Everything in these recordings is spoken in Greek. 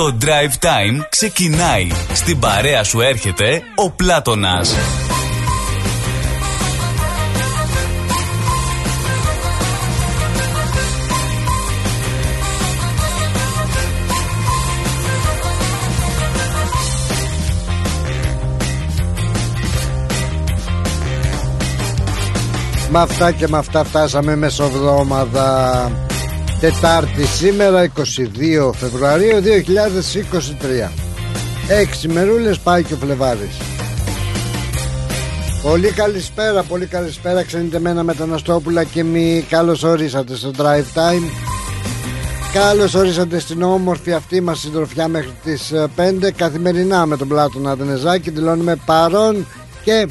Το Drive Time ξεκινάει. Στην παρέα σου έρχεται ο Πλάτωνας. Με αυτά και με αυτά φτάσαμε μεσοβδόμαδα Τετάρτη σήμερα 22 Φεβρουαρίου 2023 Έξι μερούλες πάει και ο Φλεβάρης Πολύ καλησπέρα, πολύ καλησπέρα. Ξενιτεμένα Μεταναστόπουλα και μη Καλώς ορίσατε στο Drive Time. Καλώς ορίσατε στην όμορφη αυτή μας συντροφιά μέχρι τις 5 ε, Καθημερινά με τον Πλάτων Αδενεζάκη Δηλώνουμε παρόν και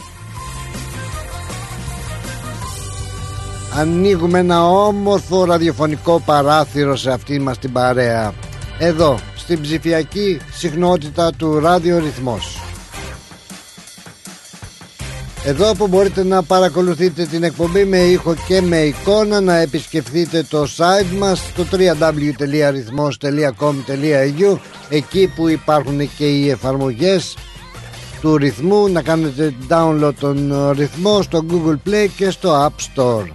ανοίγουμε ένα όμορφο ραδιοφωνικό παράθυρο σε αυτή μας την παρέα. Εδώ στην ψηφιακή συχνότητα του ραδιορυθμός εδώ που μπορείτε να παρακολουθείτε την εκπομπή με ήχο και με εικόνα να επισκεφθείτε το site μας το www.rhythmos.com.au εκεί που υπάρχουν και οι εφαρμογές του ρυθμού. Να κάνετε download τον ρυθμό στο Google Play και στο App Store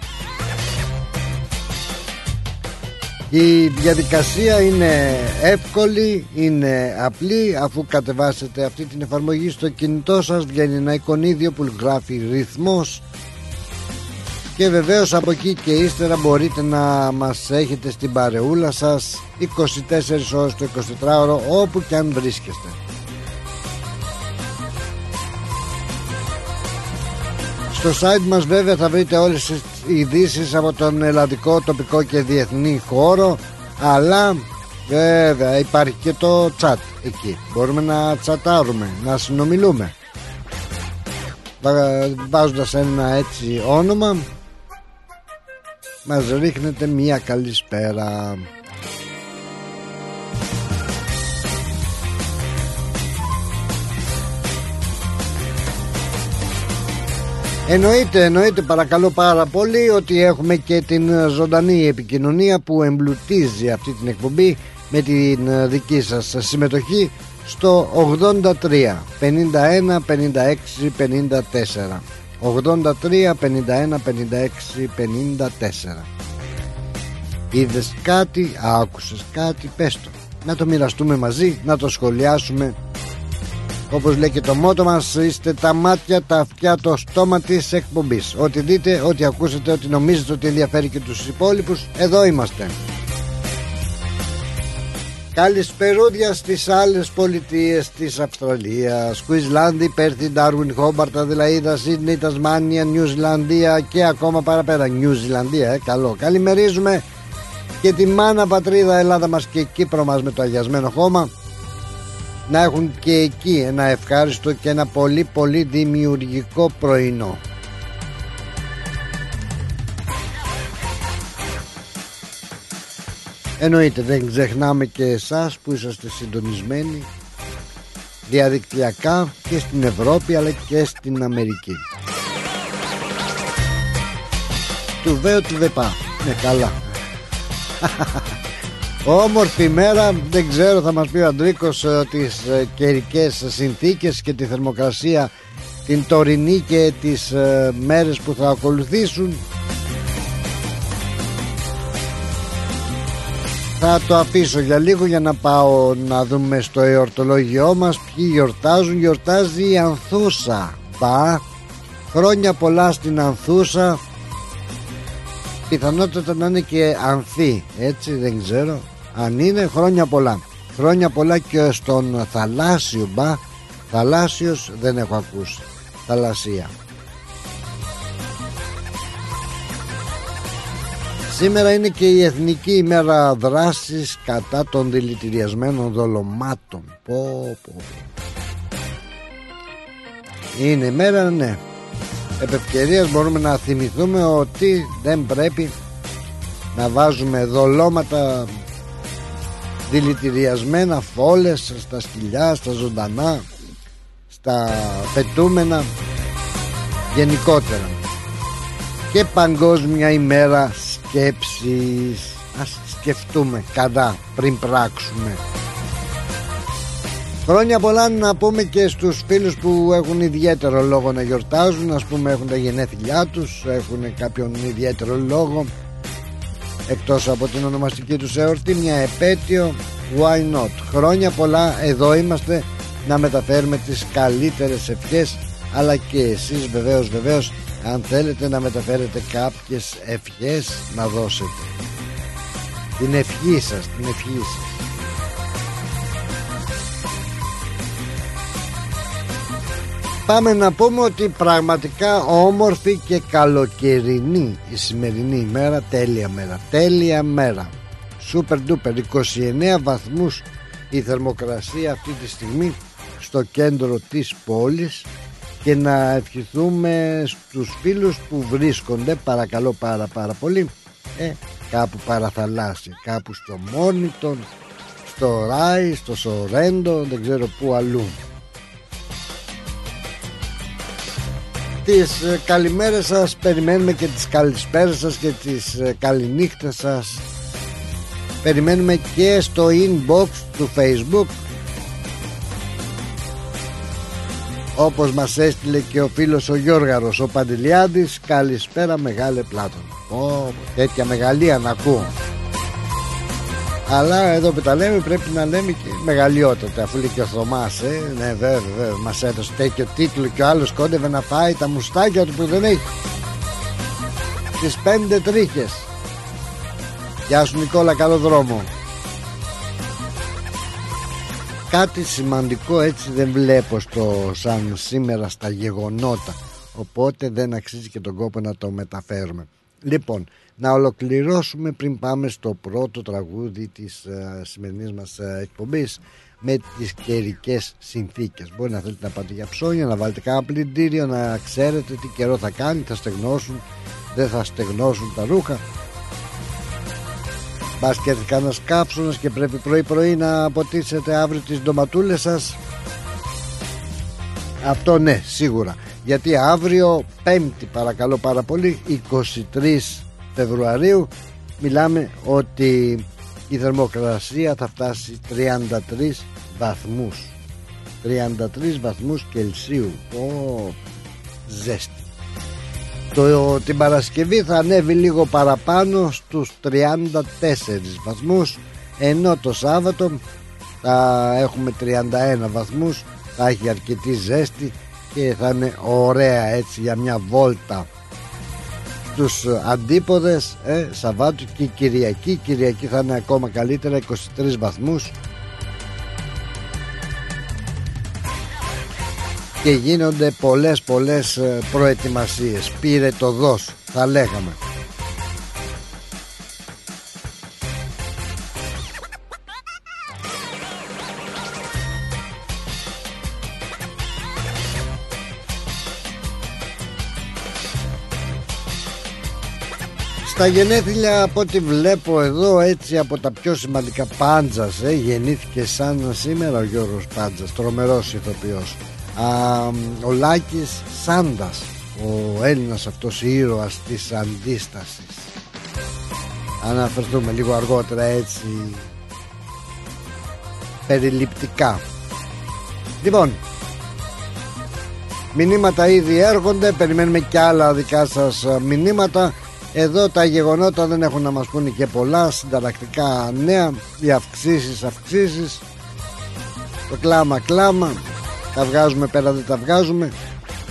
Η διαδικασία είναι εύκολη, είναι απλή αφού κατεβάσετε αυτή την εφαρμογή στο κινητό σας βγαίνει ένα εικονίδιο που γράφει ρυθμός. Και βεβαίως από εκεί και ύστερα μπορείτε να μας έχετε στην παρεούλα σας 24 ώρες το 24ωρο όπου και αν βρίσκεστε Στο site μας βέβαια θα βρείτε όλες τις ειδήσεις από τον ελλαδικό, τοπικό και διεθνή χώρο. Αλλά βέβαια υπάρχει και το chat εκεί. Μπορούμε να τσατάρουμε, να συνομιλούμε. Βάζοντας ένα έτσι όνομα μας ρίχνετε μια καλησπέρα Εννοείται, εννοείται παρακαλώ πάρα πολύ ότι έχουμε και την ζωντανή επικοινωνία που εμπλουτίζει αυτή την εκπομπή με την δική σας συμμετοχή στο 83 51 56 54 83 51 56 54 Είδες κάτι, άκουσες κάτι, πες το. Να το μοιραστούμε μαζί, να το σχολιάσουμε όπως λέει και το μότο μας Είστε τα μάτια, τα αυτιά, το στόμα της εκπομπής. Ό,τι δείτε, ό,τι ακούσετε, ό,τι νομίζετε ότι ενδιαφέρει και τους υπόλοιπους Εδώ είμαστε. Καλησπερούδια στις άλλες πολιτείες της Αυστραλίας. Κουισλάνδη, Πέρθη, Ντάρουιν, Χόμπαρτα, Αδελαίδα, Σίδνη, Τασμάνια, Νιουζιλανδία και ακόμα παραπέρα Νιουζιλανδία, ε, καλό. Καλημερίζουμε και τη μάνα πατρίδα Ελλάδα μας και Κύπρο μας με το αγιασμένο χώμα να έχουν και εκεί ένα ευχάριστο και ένα πολύ πολύ δημιουργικό πρωινό. Εννοείται δεν ξεχνάμε και εσάς που είσαστε συντονισμένοι διαδικτυακά και στην Ευρώπη αλλά και στην Αμερική. Του βέω του ΔΕΠΑ. Ναι καλά. Όμορφη μέρα, δεν ξέρω θα μας πει ο Αντρίκος ε, τις ε, καιρικές συνθήκες και τη θερμοκρασία την τωρινή και τις ε, μέρες που θα ακολουθήσουν. Θα το αφήσω για λίγο για να πάω να δούμε στο εορτολόγιό μας. Ποιοι γιορτάζουν. Γιορτάζει η Ανθούσα. Πα, χρόνια πολλά στην Ανθούσα. Πιθανότητα να είναι και Ανθή Έτσι δεν ξέρω αν είναι χρόνια πολλά. Χρόνια πολλά και στον θαλάσσιο μπα. Θαλάσσιος δεν έχω ακούσει. Θαλασσία. Σήμερα είναι και η Εθνική ημέρα δράσης κατά των δηλητηριασμένων δολωμάτων. Πω, πω. Είναι ημέρα ναι. Επ' μπορούμε να θυμηθούμε ότι δεν πρέπει να βάζουμε δολώματα δηλητηριασμένα φόλες στα σκυλιά, στα ζωντανά στα πετούμενα γενικότερα. Και παγκόσμια ημέρα σκέψης. Ας σκεφτούμε κατά πριν πράξουμε. Χρόνια πολλά να πούμε και στους φίλους που έχουν ιδιαίτερο λόγο να γιορτάζουν. Ας πούμε έχουν τα γενέθλιά τους Έχουν κάποιον ιδιαίτερο λόγο Εκτός από την ονομαστική τους εορτή Μια επέτειο Why not; Χρόνια πολλά εδώ είμαστε Να μεταφέρουμε τις καλύτερες ευχές Αλλά και εσείς βεβαίως βεβαίως Αν θέλετε να μεταφέρετε κάποιες ευχές Να δώσετε. Την ευχή σας Την ευχή σας Πάμε να πούμε ότι πραγματικά όμορφη και καλοκαιρινή η σημερινή ημέρα, τέλεια μέρα, τέλεια μέρα. Σούπερ ντούπερ, 29 βαθμούς η θερμοκρασία αυτή τη στιγμή στο κέντρο της πόλης και να ευχηθούμε στους φίλους που βρίσκονται παρακαλώ πάρα πάρα πολύ ε, κάπου παραθαλάσσια, κάπου στο Μόνιτον, στο Ράι, στο Σορέντο, δεν ξέρω πού αλλού. Τις ε, καλημέρες σας. Περιμένουμε και τις καλησπέρες σας και τις ε, καληνύχτες σας. Περιμένουμε και στο inbox του facebook. Όπως μας έστειλε και ο φίλος ο Γιώργαρος ο Παντελιάδης καλησπέρα μεγάλε πλάτων. Ω, τέτοια μεγαλεία να ακούω αλλά εδώ που τα λέμε πρέπει να λέμε και μεγαλειότατα αφού λέει και ο Θωμάς ε, ναι βέβαια, βέβαια μας έδωσε τέτοιο τίτλο και ο άλλος κόντευε να φάει τα μουστάκια του που δεν έχει. Τις πέντε τρίχες. Γεια σου Νικόλα καλό δρόμο. Κάτι σημαντικό έτσι δεν βλέπω στο σαν σήμερα στα γεγονότα. Οπότε δεν αξίζει και τον κόπο να το μεταφέρουμε. Λοιπόν να ολοκληρώσουμε πριν πάμε στο πρώτο τραγούδι της uh, σημερινής μας uh, εκπομπής με τις καιρικές συνθήκες. Μπορεί να θέλετε να πάτε για ψώνια να βάλετε κάνα πλυντήριο να ξέρετε τι καιρό θα κάνει θα στεγνώσουν δεν θα στεγνώσουν τα ρούχα. Μπας και έρθει κανένας κάψονας και πρέπει πρωί πρωί να ποτίσετε αύριο τις ντοματούλες σας. Αυτό ναι σίγουρα. Γιατί αύριο πέμπτη παρακαλώ πάρα πολύ 23 Φεβρουαρίου μιλάμε ότι η θερμοκρασία θα φτάσει 33 βαθμούς. 33 βαθμούς Κελσίου. Ω, ζέστη. Το, την Παρασκευή θα ανέβει λίγο παραπάνω στους 34 βαθμούς ενώ το Σάββατο θα έχουμε 31 βαθμούς θα έχει αρκετή ζέστη και θα είναι ωραία έτσι για μια βόλτα τους αντίποδες ε, Σαββάτου και Κυριακή. Κυριακή θα είναι ακόμα καλύτερα 23 βαθμούς. Και γίνονται πολλές πολλές ε, προετοιμασίες. Πήρε το δώσ θα λέγαμε Στα γενέθλια από ό,τι βλέπω εδώ έτσι από τα πιο σημαντικά Πάντζας ε, γεννήθηκε σαν σήμερα ο Γιώργος Πάντζας τρομερός ηθοποιός. Α, ο Λάκης Σάντας ο Έλληνας αυτός ήρωας της αντίστασης. Αναφερθούμε λίγο αργότερα έτσι περιληπτικά. Λοιπόν μηνύματα ήδη έρχονται περιμένουμε και άλλα δικά σας μηνύματα εδώ τα γεγονότα δεν έχουν να μας πούνε και πολλά. Συνταρακτικά νέα. Οι αυξήσεις αυξήσεις. Το κλάμα κλάμα. Τα βγάζουμε πέρα δεν τα βγάζουμε.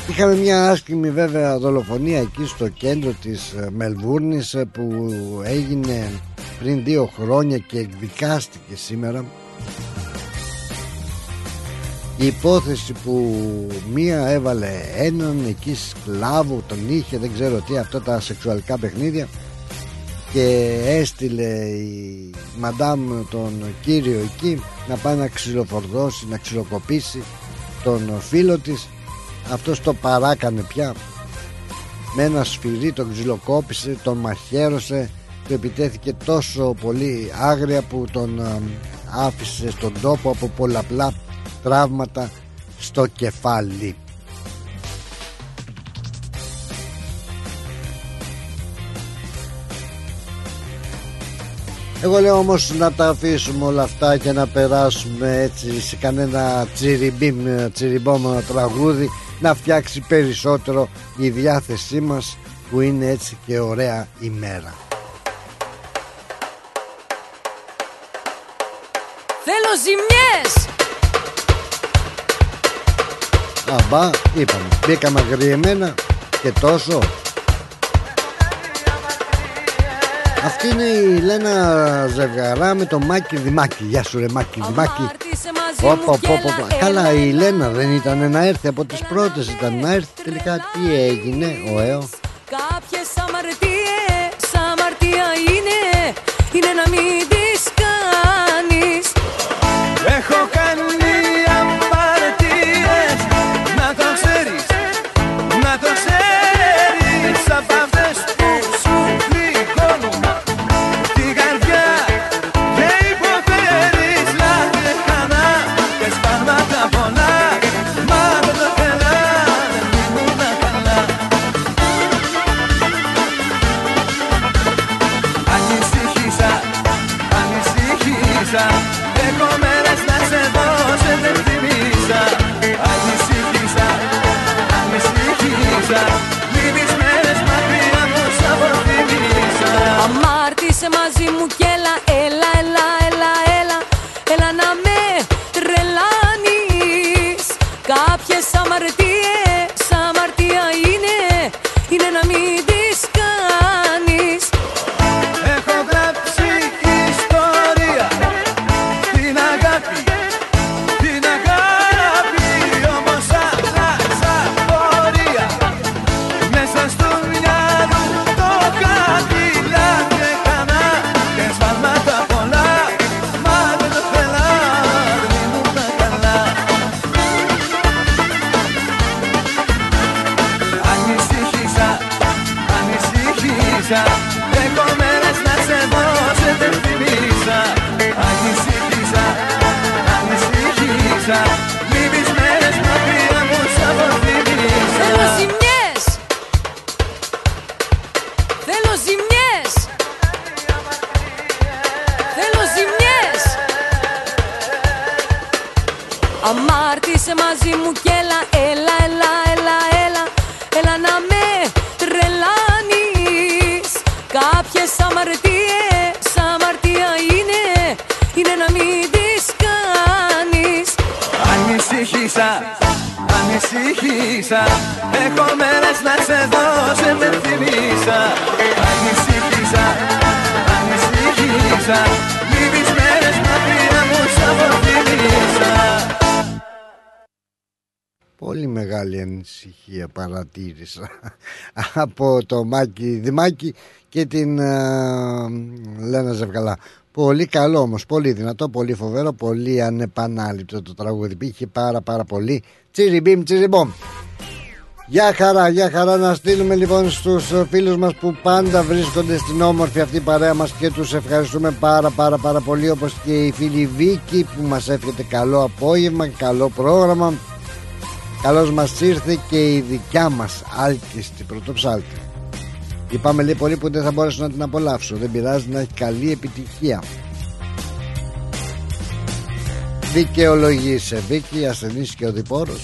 Είχαμε μια άσχημη βέβαια δολοφονία εκεί στο κέντρο της ε, Μελβούρνης ε, που έγινε πριν δύο χρόνια και εκδικάστηκε σήμερα η υπόθεση που μία έβαλε έναν εκεί σκλάβο τον είχε δεν ξέρω τι αυτά τα σεξουαλικά παιχνίδια και έστειλε η μαντάμ τον κύριο εκεί να πάει να ξυλοφορδώσει να ξυλοκοπήσει τον φίλο της. Αυτός το παράκανε πια. Με ένα σφυρί τον ξυλοκόπησε τον μαχαίρωσε. Του επιτέθηκε τόσο πολύ άγρια που τον άφησε στον τόπο από πολλαπλά τραύματα στο κεφάλι Εγώ λέω όμως να τα αφήσουμε όλα αυτά και να περάσουμε έτσι σε κανένα τσιριμπίμ, τσιριμπόμ τραγούδι να φτιάξει περισσότερο η διάθεσή μας που είναι έτσι και ωραία ημέρα. Θέλω ζημιές Αμπά, είπαμε, μπήκαμε αγριεμένα και τόσο. Αυτή είναι η Λένα Ζευγαρά με το Μάκη Δημάκη. Γεια σου ρε Μάκη Δημάκη. Όπα, Καλά η Λένα δεν ήταν να έρθει από τις πρώτες ήταν να έρθει τελικά τι έγινε ο ΕΟ. Κάποιες αμαρτίες, αμαρτία είναι, είναι να μην παρατήρησα από το Μάκη Δημάκη και την uh, Λένα Ζευγαλά. Πολύ καλό όμως, πολύ δυνατό, πολύ φοβερό, πολύ ανεπανάληπτο το τραγούδι. Πήγε πάρα πάρα πολύ. Τσιριμπίμ, τσιριμπόμ. Γεια χαρά, γεια χαρά να στείλουμε λοιπόν στους φίλους μας που πάντα βρίσκονται στην όμορφη αυτή παρέα μας και τους ευχαριστούμε πάρα πάρα πάρα πολύ όπως και η φίλη Βίκη που μας εύχεται καλό απόγευμα, καλό πρόγραμμα Καλώς μας ήρθε και η δικιά μας άλκηστη πρωτοψάλτη. Είπαμε λέει πολύ που δεν θα μπορέσω να την απολαύσω. Δεν πειράζει να έχει καλή επιτυχία. Δικαιολογήσε Βίκη ασθενής και ο διπόρος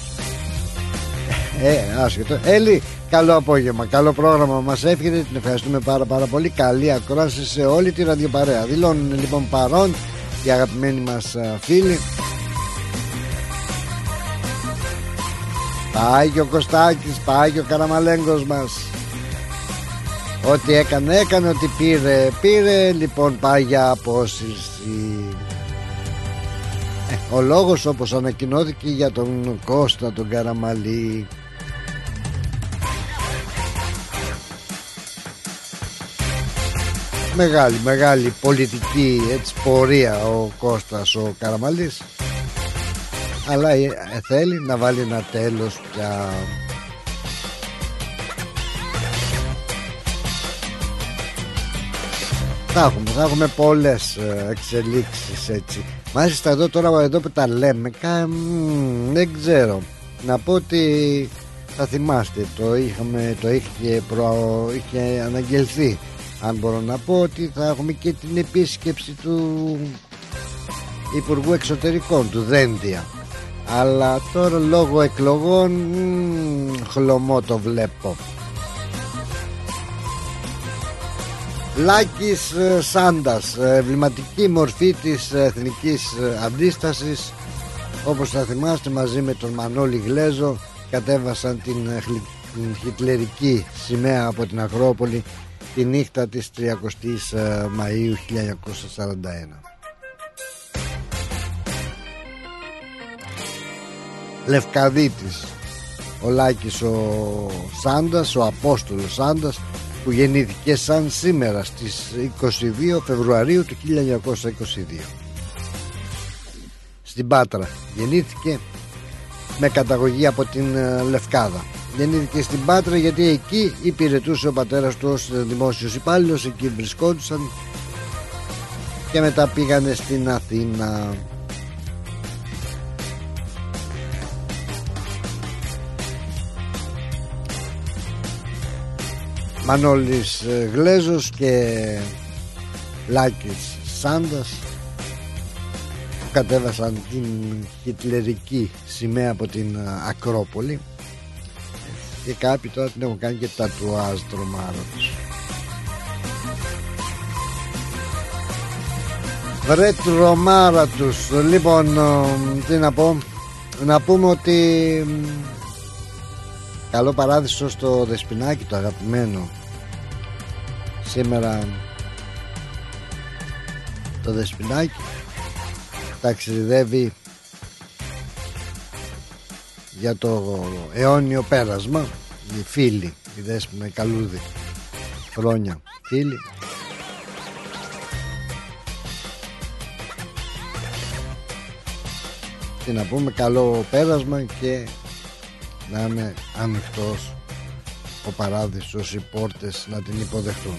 Ε άσχετο. Έλλη καλό απόγευμα Καλό πρόγραμμα μας εύχεται. Την ευχαριστούμε πάρα πάρα πολύ. Καλή ακρόαση σε όλη τη ραδιοπαρέα. Δηλώνουν λοιπόν παρόν οι αγαπημένοι μας φίλοι Πάει και ο Κωστάκης, πάει και ο Καραμαλέγκος μας. Ό,τι έκανε έκανε, ό,τι πήρε πήρε Λοιπόν πάει για απόσυρση. Ε, Ο λόγος όπως ανακοινώθηκε για τον Κώστα τον Καραμαλή. Μεγάλη, μεγάλη πολιτική έτσι, πορεία ο Κώστας ο Καραμαλής αλλά ε, θέλει να βάλει ένα τέλος πια. Θα έχουμε, θα έχουμε πολλές ε, εξελίξεις έτσι. Μάλιστα εδώ τώρα εδώ που τα λέμε κα, Δεν ξέρω. Να πω ότι θα θυμάστε Το, είχαμε, το είχε, προ, είχε αναγγελθεί. Αν μπορώ να πω ότι θα έχουμε και την επίσκεψη του Υπουργού Εξωτερικών του Δέντια αλλά τώρα λόγω εκλογών μ, χλωμό το βλέπω. Λάκης ε, Σάντας ε, εμβληματική μορφή της εθνικής ε, αντίστασης. Όπως θα θυμάστε μαζί με τον Μανώλη Γλέζο κατέβασαν την, την χιτλερική σημαία από την Ακρόπολη τη νύχτα της 30ης Μαΐου 1941 Λευκαδίτης. Ο Λάκης ο Σάντας ο Απόστολος Σάντας που γεννήθηκε σαν σήμερα στις 22 Φεβρουαρίου του 1922 στην Πάτρα γεννήθηκε με καταγωγή από την ε, Λευκάδα. Γεννήθηκε στην Πάτρα γιατί εκεί υπηρετούσε ο πατέρας του ως δημόσιος υπάλληλος εκεί βρισκόντουσαν και μετά πήγανε στην Αθήνα Μανώλης ε, Γλέζος και Λάκης Σάντας. Κατέβασαν την χιτλερική σημαία από την ε, Ακρόπολη. Και κάποιοι τώρα την έχουν κάνει και τατουάζ τρομάρο τους Βρε τρομάρα τους. Λοιπόν ε, τι να πω. Να πούμε ότι Καλό παράδεισο στο Δεσπινάκι το αγαπημένο Σήμερα το Δεσπινάκι ταξιδεύει για το αιώνιο πέρασμα. Οι φίλοι οι Δέσποινα οι Καλούδη χρόνια φίλοι. Και να πούμε καλό πέρασμα και να είναι ανοιχτός ο παράδεισος οι πόρτες να την υποδεχτούν.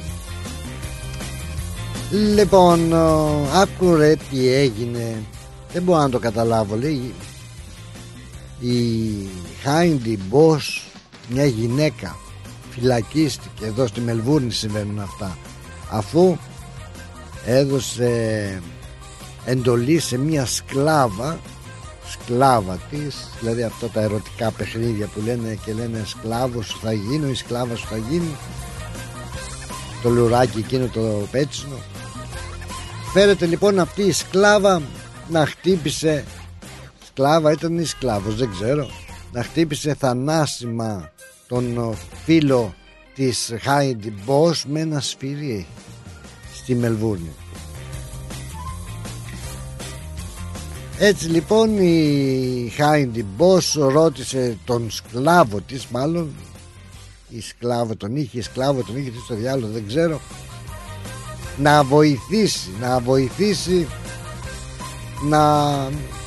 Λοιπόν άκουρε τι έγινε. Δεν μπορώ να το καταλάβω λέει. Η Χάιντι Μπος μια γυναίκα φυλακίστηκε. Εδώ στη Μελβούρνη συμβαίνουν αυτά. Αφού έδωσε εντολή σε μια σκλάβα σκλάβα της δηλαδή αυτά τα ερωτικά παιχνίδια που λένε και λένε σκλάβος σου θα γίνω ή σκλάβα σου θα γίνει το λουράκι εκείνο το πέτσινο. Φέρεται λοιπόν αυτή η σκλάβα να χτύπησε σκλάβα ήταν ή σκλάβος δεν ξέρω να χτύπησε θανάσιμα τον φίλο της Χάιντι Μπός με ένα σφυρί στη Μελβούρνη Έτσι λοιπόν η Χάιντι Μπός ρώτησε τον σκλάβο της μάλλον η σκλάβο τον είχε, η σκλάβο τον είχε, τι στο διάλογο δεν ξέρω να βοηθήσει, να βοηθήσει να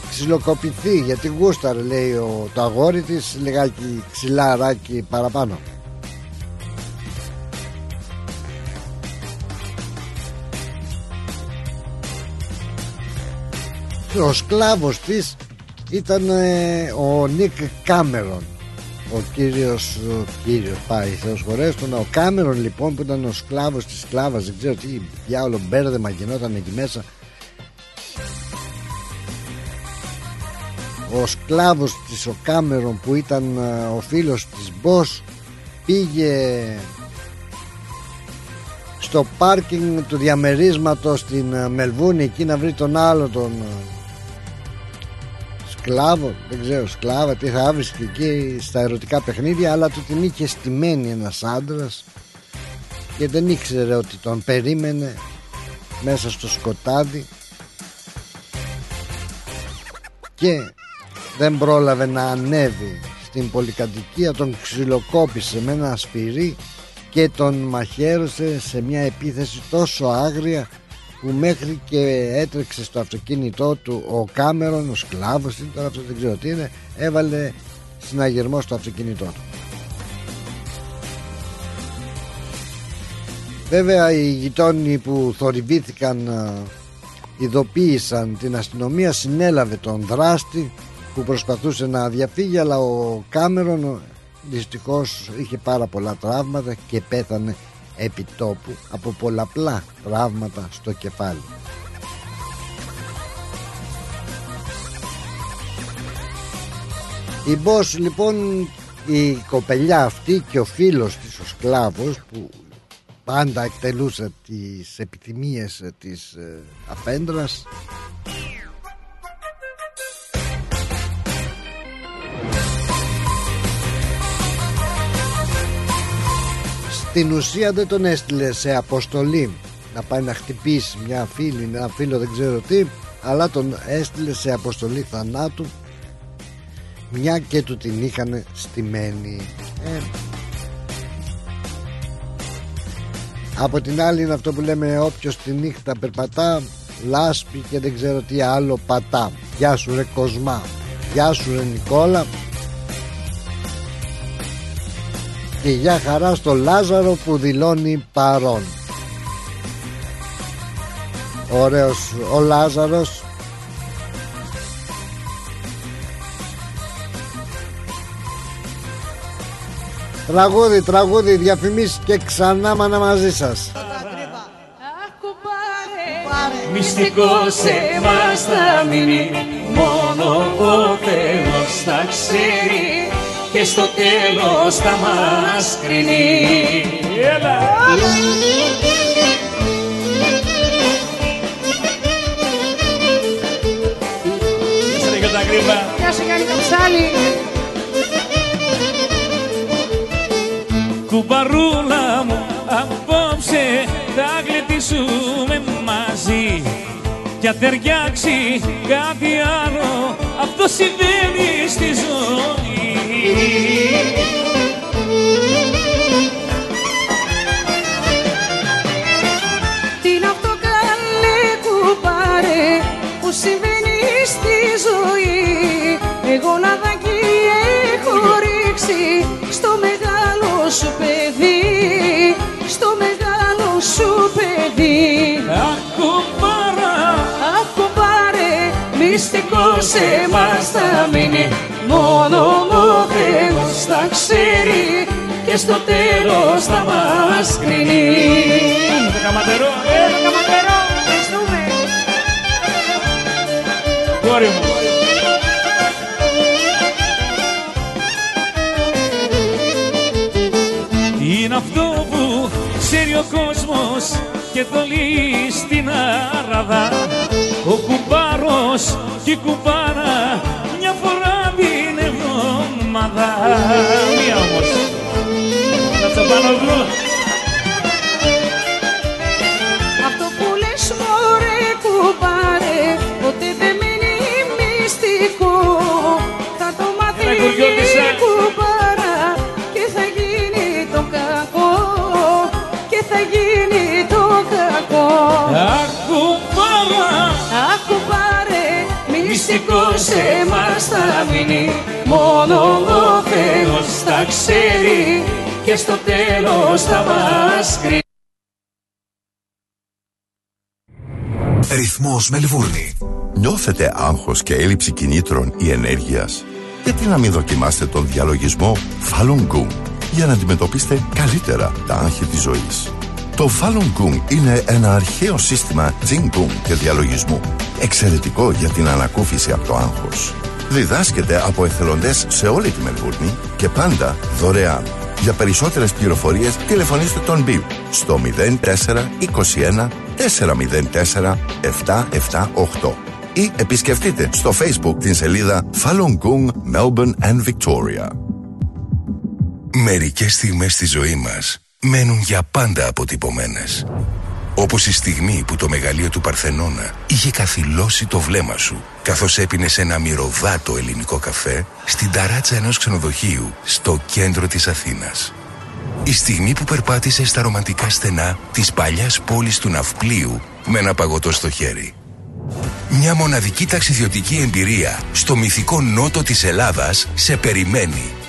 ξυλοκοπηθεί γιατί γούσταρε λέει ο, το αγόρι της λιγάκι ξυλάράκι παραπάνω ο σκλάβος της ήταν ε, ο Νίκ Κάμερον. Ο κύριος ο κύριος πάει θεός χωρέστον ο Κάμερον λοιπόν που ήταν ο σκλάβος της σκλάβας δεν ξέρω τι διάολο μπέρδεμα γινόταν εκεί μέσα. Ο σκλάβος της ο Κάμερον που ήταν ε, ο φίλος της Μπος πήγε στο πάρκινγκ του διαμερίσματος στην ε, Μελβούνη εκεί να βρει τον άλλο τον σκλάβο, δεν ξέρω σκλάβα τι θα βρίσκει εκεί στα ερωτικά παιχνίδια αλλά του την είχε στημένη ένας άντρας και δεν ήξερε ότι τον περίμενε μέσα στο σκοτάδι. Και δεν πρόλαβε να ανέβει στην πολυκατοικία τον ξυλοκόπησε με ένα σπυρί και τον μαχαίρωσε σε μια επίθεση τόσο άγρια που μέχρι και έτρεξε στο αυτοκίνητό του ο Κάμερον, ο σκλάβος τώρα αυτό δεν ξέρω τι είναι έβαλε συναγερμό στο αυτοκίνητό του. Βέβαια οι γειτόνι που θορυβήθηκαν ειδοποίησαν την αστυνομία συνέλαβε τον δράστη που προσπαθούσε να διαφύγει αλλά ο Κάμερον δυστυχώς είχε πάρα πολλά τραύματα και πέθανε επιτόπου από πολλαπλά τραύματα στο κεφάλι. Η Μπός λοιπόν η κοπελιά αυτή και ο φίλος της ο σκλάβος που πάντα εκτελούσε τις επιθυμίες της ε, αφέντρας στην ουσία δεν τον έστειλε σε αποστολή να πάει να χτυπήσει μια φίλη, ένα φίλο δεν ξέρω τι αλλά τον έστειλε σε αποστολή θανάτου μια και του την είχαν στημένη. Ε. από την άλλη είναι αυτό που λέμε όποιος τη νύχτα περπατά λάσπη και δεν ξέρω τι άλλο πατά. Γεια σου ρε Κοσμά. Γεια σου ρε Νικόλα και για χαρά στο Λάζαρο που δηλώνει παρόν. Ωραίος ο Λάζαρος. Τραγούδι, τραγούδι, διαφημίσεις και ξανά μάνα μαζί σας. Μυστικός εμάς θα μείνει Μόνο ο Θεός θα ξέρει Και στο τέλος θα μας κρίνει. Έλα! Γεια σου Γιάννη Καψάλη Κουμπαρούλα μου απόψε θα γλεντήσουμε μαζί. Κι αν ταιριάξει κάτι άλλο αυτό συμβαίνει στη ζωή Τι είναι αυτό καλέ κουπάρε που συμβαίνει στη ζωή. Εγώ λαδάκι έχω ρίξει στο μεγάλο σου παιδί Στο μεγάλο σου παιδί. Ακουμπάρα Αχ κουμπάρε μυστικός εμάς θα μείνει Μόνο ο Θεός θα ξέρει και στο τέλος θα μας κρίνει. Καματερό, ε, Καματερό, ευχαριστούμε. Κόρη μου. Είναι αυτό που ξέρει ο κόσμος και το λέει στην αράδα; Ο κουμπάρος και η κουμπάρα μια φορά την εβδομάδα Μία όμως. Θα τσαπάνω Αυτό που λες μωρέ κουμπάρε Ποτέ δεν μείνει μυστικό. Θα το μάθει Ρε κουριώτισσα. η κουμπάρα Και θα γίνει το κακό. Και θα γίνει το κακό Μυστικός εμάς θα μείνει Μόνο ο Θεός θα ξέρει Και στο τέλος θα μας κρίνει Ρυθμός Μελβούρνη. Νιώθετε άγχος και έλλειψη κινήτρων ή ενέργειας; Γιατί να μην δοκιμάσετε τον διαλογισμό Falun Gong για να αντιμετωπίσετε καλύτερα τα άγχη της ζωής; Το Falun Gong είναι ένα αρχαίο σύστημα Jing Gong και διαλογισμού. Εξαιρετικό για την ανακούφιση από το άγχος. Διδάσκεται από εθελοντές σε όλη τη Μελβούρνη και πάντα δωρεάν. Για περισσότερες πληροφορίες τηλεφωνήστε τον Bill στο 0421 404 778 ή επισκεφτείτε στο Facebook την σελίδα Falun Gong Melbourne and Victoria. Μερικές στιγμές στη ζωή μας μένουν για πάντα αποτυπωμένες. Όπως η στιγμή που το μεγαλείο του Παρθενώνα είχε καθυλώσει το βλέμμα σου καθώς έπινες ένα μυρωδάτο ελληνικό καφέ στην ταράτσα ενός ξενοδοχείου στο κέντρο της Αθήνας. Η στιγμή που περπάτησες στα ρομαντικά στενά της παλιάς πόλης του Ναυπλίου με ένα παγωτό στο χέρι. Μια μοναδική ταξιδιωτική εμπειρία στο μυθικό νότο της Ελλάδας σε περιμένει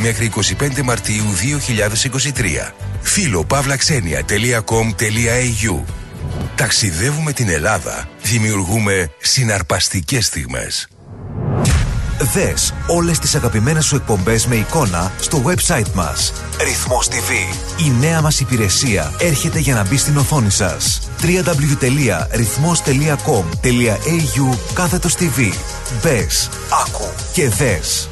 μέχρι 25 Μαρτίου 2023. Φίλο pavlaxenia.com.au Ταξιδεύουμε την Ελλάδα. Δημιουργούμε συναρπαστικές στιγμές. Δες όλες τις αγαπημένες σου εκπομπές με εικόνα στο website μας. Ρυθμός TV. Η νέα μας υπηρεσία έρχεται για να μπει στην οθόνη σας. www.rythmos.com.au κάθετος TV. Μπες, άκου και δες.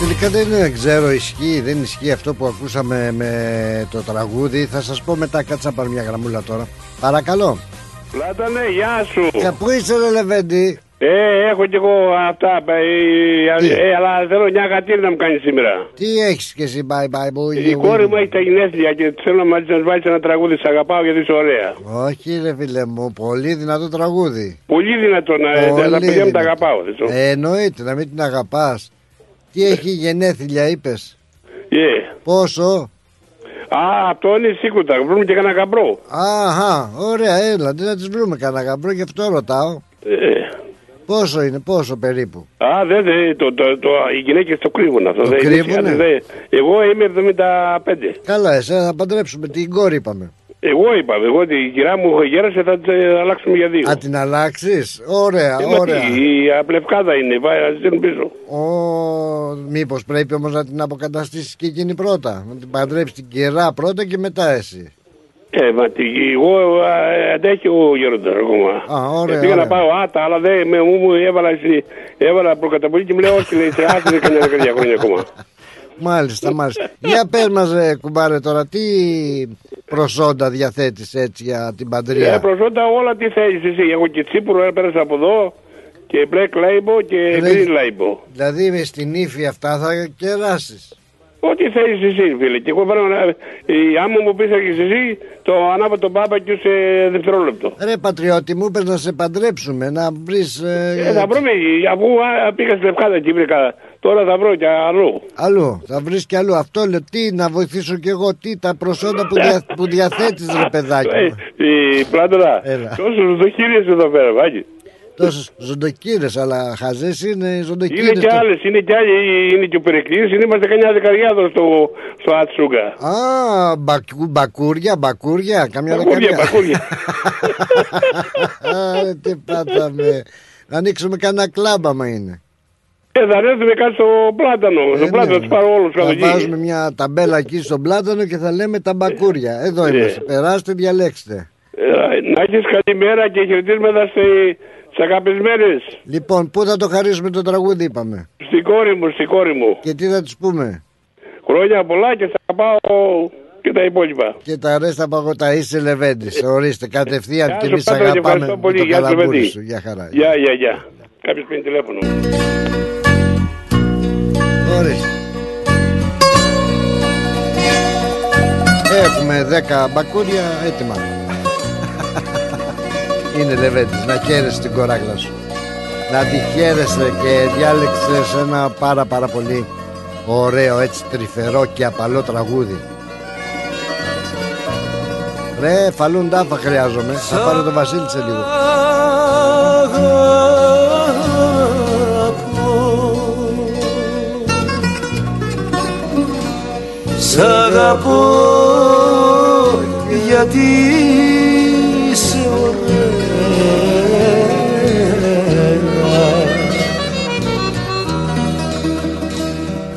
Τελικά δεν ξέρω, ισχύει, δεν ισχύει αυτό που ακούσαμε με το τραγούδι. Θα σας πω μετά, κάτσα πάρω μια γραμμούλα τώρα. Παρακαλώ. Πλάτανε, γεια σου. Και πού είσαι, ρε Λεβέντη. Ε, έχω κι εγώ αυτά. Ε, ε, αλλά θέλω μια γατήρι να μου κάνει σήμερα. Τι έχεις και εσύ, bye bye, που Η κόρη μου έχει τα γενέθλια και θέλω μαζί να βάλει ένα τραγούδι. Σ' αγαπάω γιατί είσαι ωραία. Όχι, ρε φίλε μου, πολύ δυνατό τραγούδι. Πολύ δυνατό να Πολύ τα παιδιά μου τα δυνατό. αγαπάω. δεν ξέρω. Ε, εννοείται, να μην την αγαπάς. Τι έχει γενέθλια, είπες; Ε. Πόσο; Α, αυτό είναι σίγουρα. Βρούμε και κανένα γαμπρό. Αχα, ωραία, έλα, τι να τις βρούμε κανένα γαμπρό και αυτό ρωτάω. Ε. Πόσο είναι, πόσο περίπου; Α, δεν, δεν, το, το, το, οι γυναίκες το κρύβουν αυτό. Το δεν, κρύβουνε; δεν- εγώ είμαι 75. Καλά, εσένα θα παντρέψουμε, την κόρη είπαμε. Εγώ είπα, εγώ την κυρά μου γέρασε, θα την ε, αλλάξουμε για δύο. Α την αλλάξεις; Ωραία, Ε, μα ωραία. τι, Η απλευκάδα είναι, πάει να στείλουν πίσω. Ο... Μήπως πρέπει όμως να την αποκαταστήσεις και εκείνη πρώτα. Να την παντρέψεις την κυρά πρώτα και μετά εσύ. Ε, μα τι, εγώ ε, αντέχει ο γέροντας ακόμα. Α, ωραία, Ε, πήγα ωραία. να πάω άτα, αλλά δεν με, μου, μου έβαλα, εσύ- έβαλα προκαταβολή και μου λέει όχι, λέει, σε άσε δεν κανένα δεκαετία χρόνια ακόμα. Μάλιστα, μάλιστα. Για πες μας ρε κουμπάρε τώρα, τι προσόντα διαθέτεις έτσι για την Ε, παντρία. προσόντα όλα τι θέλεις εσύ. Έχω και τσίπουρο, έπαιρνες από εδώ και black label και Ρε, green label. Δηλαδή με στην ύφη αυτά θα κεράσεις. Ό,τι θέλεις εσύ, φίλε. Και εγώ παίρνω, να- η άμα μου πεις έχεις εσύ, το ανάβω τον μπάμπα και σε δευτερόλεπτο. Ρε πατριώτη μου, πες να σε παντρέψουμε, να βρεις... ε, Ε, θα βρούμε, αφού α, πήγα στη Λευκάδα και βρήκα, τώρα θα βρω και αλλού. Αλλού, θα βρεις και αλλού. Αυτό λέω, τι να βοηθήσω κι εγώ, τι τα προσόντα που, δια, που διαθέτεις ρε παιδάκι Ε, μου. η Πλάτωνα, Έλα. τόσο ζωχύριες εδώ πέρα, Βάκη. Τόσες ζωντοκύρες, αλλά χαζές είναι οι ζωντοκύρες. Είναι και το- άλλες, είναι και άλλοι, είναι και ο Περικλής, είμαστε κανένα δεκαριά εδώ στο, στο Ατσούγκα. Α, μπακου, μπακούρια, μπακούρια, καμιά Μπακούρια, δεκαριά. μπακούρια. Α, τι πάταμε. Να ανοίξουμε κανένα κλάμπ άμα είναι. Ε, θα έρθουμε κάτι στο πλάτανο, στο Ε, πλάτανο, ναι. τους πάρω όλους Θα κάτω εκεί. βάζουμε μια ταμπέλα εκεί στον πλάτανο και θα λέμε τα μπακούρια. Εδώ Ε. είμαστε. Περάστε, διαλέξτε. Ε, να έχεις καλημέρα και χαιρετίσματα στη- στις αγαπησμένες. Λοιπόν, πού θα το χαρίσουμε το τραγούδι, είπαμε; Στην κόρη μου, στην κόρη μου. Και τι θα του πούμε; Χρόνια πολλά και θα πάω και τα υπόλοιπα. Και τα ρέστα παγωτά είσαι Λεβέντης. Ορίστε κατευθείαν Γεια και σου, εμείς Πέτρο, και αγαπάμε ευχαριστώ με πολύ. το Γεια σου, καλαμπούρι παιδί. σου. Γεια χαρά. Γεια, γεια, γεια. Κάποιος παίρνει τηλέφωνο. Ορίστε. Έχουμε 10 μπακούρια έτοιμα. Είναι Λεβέντης, να χαίρεσαι την κοράγλα σου. Να τη χαίρεσαι και διάλεξες ένα πάρα πάρα πολύ ωραίο έτσι τρυφερό και απαλό τραγούδι. Ρε, φαλούν τάφα χρειάζομαι. Θα πάρω τον Βασίλη σε λίγο. Σ' αγαπώ γιατί είσαι ωραία.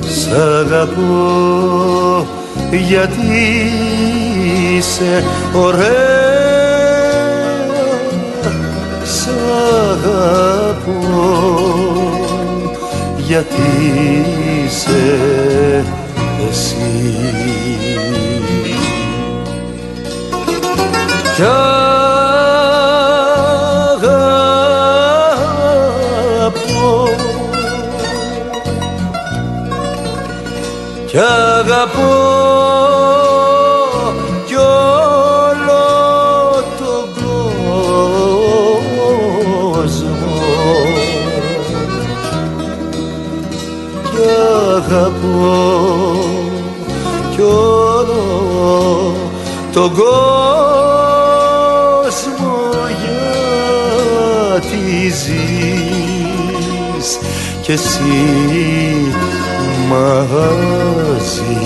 Σ' αγαπώ γιατί είσαι ωραία. Σ' αγαπώ γιατί είσαι εσύ. Κι αγαπώ. Κι αγαπώ τον κόσμο γιατί ζεις κι εσύ μαζί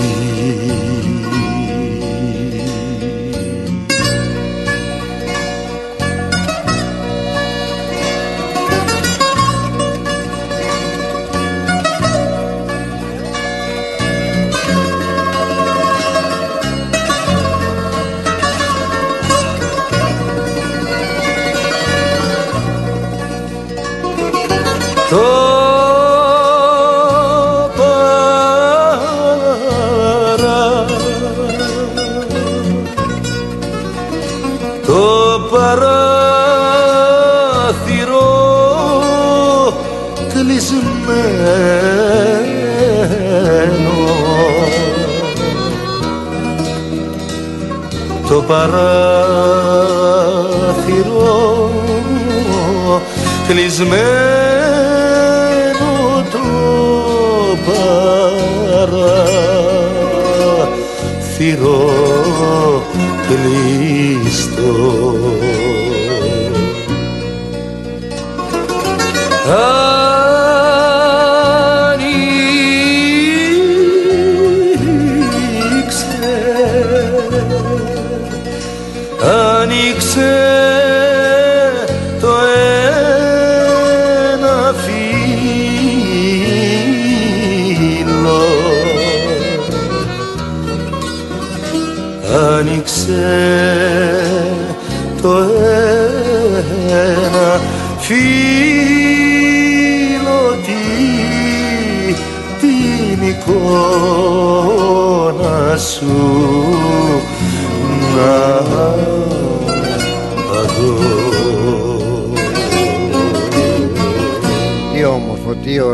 κλεισμένο το παράθυρο κλειστό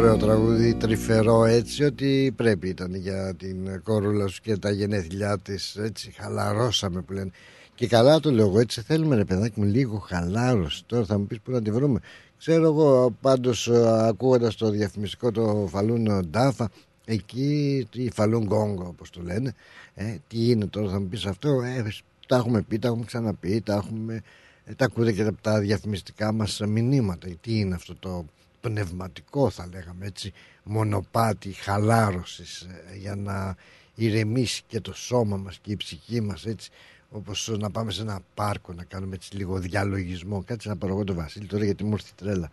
ωραίο τραγούδι, τρυφερό έτσι ότι πρέπει ήταν για την κόρουλα σου και τα γενέθλιά της έτσι χαλαρώσαμε που λένε. Και καλά το λέω εγώ έτσι θέλουμε ρε παιδάκι μου λίγο χαλάρωση. Τώρα θα μου πεις που να τη βρούμε. Ξέρω εγώ πάντως ε, ακούγοντας το διαφημιστικό το φαλούν Ντάφα εκεί η φαλούν γκόγκο όπως το λένε ε, τι είναι τώρα θα μου πεις αυτό ε, τα έχουμε πει, τα έχουμε ξαναπεί τα έχουμε ε, τα ακούτε και από τα διαφημιστικά μας μηνύματα τι είναι αυτό το πνευματικό θα λέγαμε έτσι μονοπάτι χαλάρωσης ε, για να ηρεμήσει και το σώμα μας και η ψυχή μας έτσι όπως να πάμε σε ένα πάρκο να κάνουμε έτσι λίγο διαλογισμό. Κάτσε να πάρω εγώ το Βασίλη τώρα γιατί μου ήρθε η τρέλα.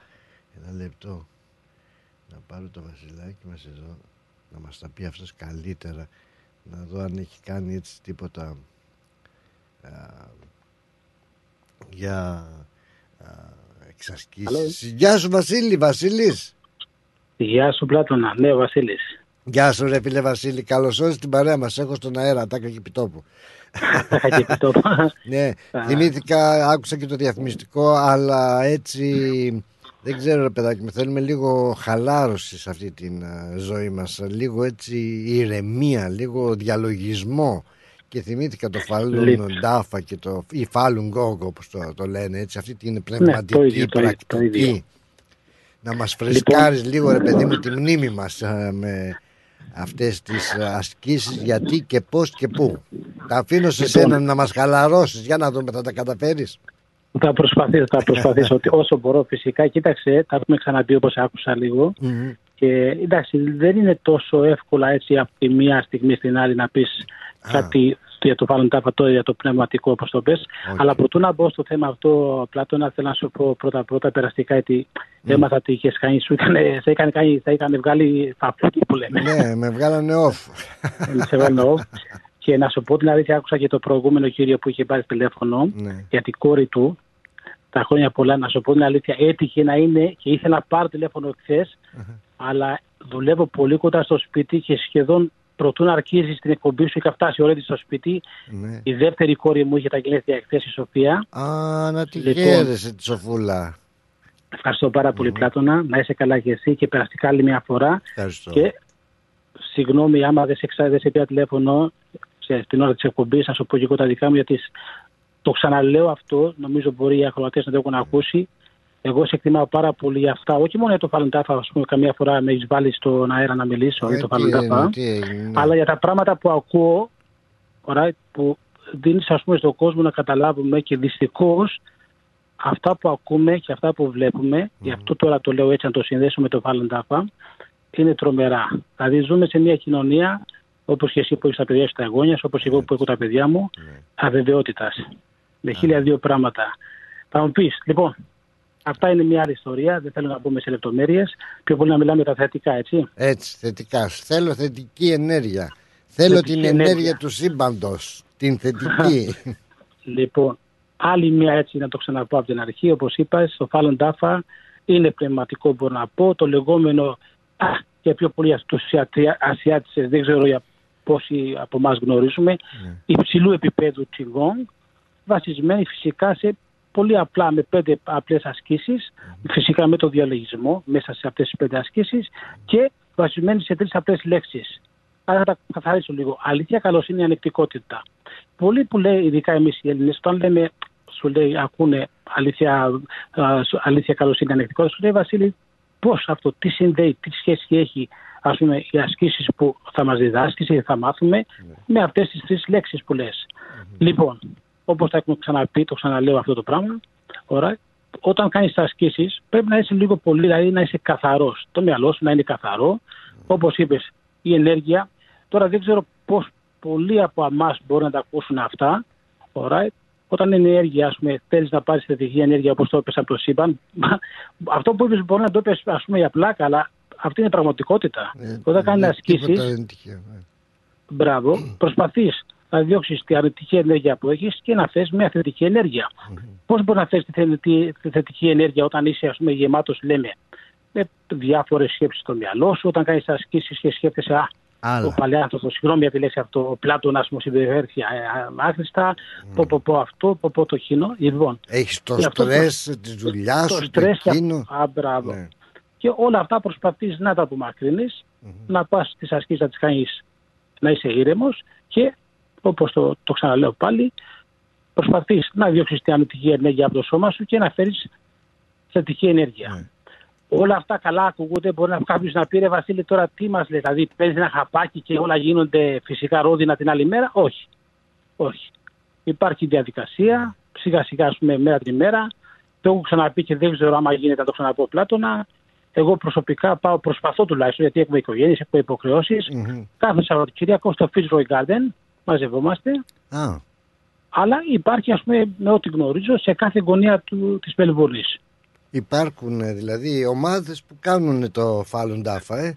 Ένα λεπτό. Να πάρω το Βασιλάκι μας εδώ να μας τα πει αυτός καλύτερα. Να δω αν έχει κάνει έτσι τίποτα α, για α, εξασκήσεις. Γεια σου Βασίλη, Βασίλης. Γεια σου Πλάτωνα, ναι ο Βασίλης. Γεια σου ρε φίλε Βασίλη, καλώς όρισες την παρέα μας, έχω στον αέρα, τάκα και επιτόπου. Τάκα και επιτόπου. ναι, θυμήθηκα, άκουσα και το διαφημιστικό, αλλά έτσι δεν ξέρω ρε παιδάκι μου, θέλουμε λίγο χαλάρωση σε αυτή τη ζωή μας, λίγο έτσι ηρεμία, λίγο διαλογισμό. Και θυμήθηκα το Φάλουν Ντάφα και το ή Φάλουν Γκόγκ όπως το, το λένε έτσι, αυτή την πνευματική ναι, το πρακτική. να μας φρεσκάρεις λίγο ρε παιδί μου τη μνήμη μας με αυτές τις ασκήσεις γιατί και πώς και πού. Τα αφήνω σε λοιπόν, σένα να μας χαλαρώσεις, για να δούμε θα τα καταφέρεις. Θα προσπαθήσω, θα προσπαθήσω ότι όσο μπορώ φυσικά. Κοίταξε, τα έχουμε ξαναπεί όπως άκουσα Και εντάξει, δεν είναι τόσο εύκολα έτσι από τη μία στιγμή στην άλλη να πεις κάτι για το Βαλεντάφατο, για το πνευματικό όπως το πες. Αλλά προτού να μπω στο θέμα αυτό, Πλάτωνα, θέλω να σου πω πρώτα πρώτα περαστικά ότι mm. έμαθα ότι είχες κάνει, σου έκανε, θα έκανε, θα έκανε βγάλει φαπούκι που λέμε. Ναι, με βγάλανε off. σε βγάλανε off. Και να σου πω την αλήθεια, άκουσα και το προηγούμενο κύριο που είχε πάρει τηλέφωνο ναι. για την κόρη του. Τα χρόνια πολλά, να σου πω την αλήθεια, έτυχε να είναι και ήθελα να πάρω τηλέφωνο χθες, αλλά δουλεύω πολύ κοντά στο σπίτι και σχεδόν προτού να αρχίσει την εκπομπή σου, είχα φτάσει ωραία στο σπίτι. Ναι. Η δεύτερη κόρη μου είχε τα γενέθλια εχθές η Σοφία. Α, να τη λοιπόν, χαίρεσαι τη Σοφούλα. Ευχαριστώ πάρα πολύ, Πλάτωνα. Να είσαι καλά και εσύ και περαστικά άλλη μια φορά. Ευχαριστώ. Και συγγνώμη, άμα δεν σε, δεν σε πια τηλέφωνο στην ώρα της εκπομπής, να σου πω και εγώ τα δικά μου, γιατί το ξαναλέω αυτό. Νομίζω μπορεί οι ακροατές να το έχουν ακούσει. Εγώ σε εκτιμάω πάρα πολύ για αυτά. Όχι μόνο για το Φαλεντάφα, ας πούμε, καμιά φορά με έχεις βάλει στον αέρα να μιλήσω για το Φαλεντάφα. Αλλά για τα πράγματα που ακούω, ωραία, που δίνεις ας πούμε στον κόσμο να καταλάβουμε και δυστυχώς αυτά που ακούμε και αυτά που βλέπουμε, mm. γι' αυτό τώρα το λέω έτσι να το συνδέσω με το Φαλεντάφα, είναι τρομερά. Δηλαδή ζούμε σε μια κοινωνία, όπως και εσύ που έχεις τα παιδιά σου τα εγγόνια, όπως εγώ που έχω τα παιδιά μου, mm. αβεβαιότητας. Με χίλια δύο πράγματα. Θα μου πεις, λοιπόν, Αυτά είναι μια άλλη ιστορία. Δεν θέλω να μπούμε σε λεπτομέρειες. Πιο πολύ να μιλάμε για τα θετικά, έτσι. Έτσι, θετικά. Θέλω θετική ενέργεια. Θέλω την ενέργεια. του σύμπαντος. Την θετική. λοιπόν, άλλη μια έτσι να το ξαναπώ από την αρχή. Όπως είπα, στο Φάλλον Τάφα είναι πνευματικό, μπορώ να πω. Το λεγόμενο α, και πιο πολύ του Ασιάτισες, δεν ξέρω για πόσοι από εμάς γνωρίζουμε, ναι. υψηλού επίπεδου τσιγκόγκ, βασισμένη φυσικά σε πολύ απλά με πέντε απλές ασκήσεις, φυσικά με το διαλογισμό μέσα σε αυτές τις πέντε ασκήσεις και βασισμένοι σε τρεις απλές λέξεις. Άρα θα τα καθαρίσω λίγο. Αλήθεια, καλοσύνη, ανεκτικότητα. Πολλοί που λέει, ειδικά εμείς οι Έλληνες, όταν λέμε, σου λέει, ακούνε αλήθεια, αλήθεια καλοσύνη, ανεκτικότητα, σου λέει Βασίλη, πώς αυτό, τι συνδέει, τι σχέση έχει, ας πούμε, οι ασκήσεις που θα μας διδάσκεις ή θα μάθουμε ναι. με αυτές τις τρεις λέξεις που λες. Λοιπόν, Όπως τα έχουμε ξαναπεί, το ξαναλέω αυτό το πράγμα. Ωραία. Όταν κάνεις τα ασκήσεις, πρέπει να είσαι λίγο πολύ, δηλαδή να είσαι καθαρός. Το μυαλό σου να είναι καθαρό. Όπως είπες, η ενέργεια. Τώρα δεν ξέρω πώς πολλοί από εμάς μπορούν να τα ακούσουν αυτά. Ωραία. Όταν είναι ενέργεια, ας πούμε, θέλεις να πάρεις θετική ενέργεια όπως το είπες από το σύμπαν, αυτό που είπες μπορεί να το είπες ας πούμε για πλάκα, αλλά αυτή είναι πραγματικότητα. Ε, Όταν κάνεις ναι, ασκήσεις. Ναι. Μπράβο, προσπαθείς να διώξεις την αρνητική ενέργεια που έχεις και να θες μια θετική ενέργεια. Mm-hmm. Πώς μπορεί να θες τη, θετική ενέργεια όταν είσαι ας πούμε, γεμάτος, λέμε, με διάφορες σκέψεις στο μυαλό σου, όταν κάνεις ασκήσεις και σκέφτεσαι, Α, Άλλα. ο άνθρωπο, συγγνώμη για τη λέξη αυτό, ο Πλάτων, α πούμε, συμπεριφέρθηκε άχρηστα, mm. πω, πω, πω αυτό, πω, πω το χίνο. Λοιπόν, έχεις το στρες της δουλειάς σου, το εκείνο. Α, μπράβο. Ναι. Και όλα αυτά προσπαθείς να τα απομακρύνεις, mm-hmm. να πας στις ασκήσεις να τις κάνεις να είσαι ήρεμος και όπως το, το ξαναλέω πάλι, προσπαθείς να διώξεις την αρνητική ενέργεια από το σώμα σου και να φέρεις θετική ενέργεια. Ναι. Όλα αυτά καλά ακούγονται. Μπορεί να κάποιος να πει ρε Βασίλη, τώρα τι μας λέει, δηλαδή παίζεις ένα χαπάκι και όλα γίνονται φυσικά ρόδινα την άλλη μέρα. Όχι. Όχι. Υπάρχει διαδικασία, σιγά σιγά, ας πούμε, μέρα την ημέρα. Το έχω ξαναπεί και δεν ξέρω άμα γίνεται να το ξαναπώ πλάτωνα. Εγώ προσωπικά πάω, προσπαθώ τουλάχιστον, γιατί έχουμε οικογένειες, έχουμε υποχρεώσεις. Mm-hmm. Κάθε Σαββατοκύριακο στο Fitzroy Garden, μαζευόμαστε. Α. Αλλά υπάρχει, ας πούμε, με ό,τι γνωρίζω, σε κάθε γωνία του, της Μελβούρνης. Υπάρχουν δηλαδή ομάδες που κάνουν το Falun Dafa, ε;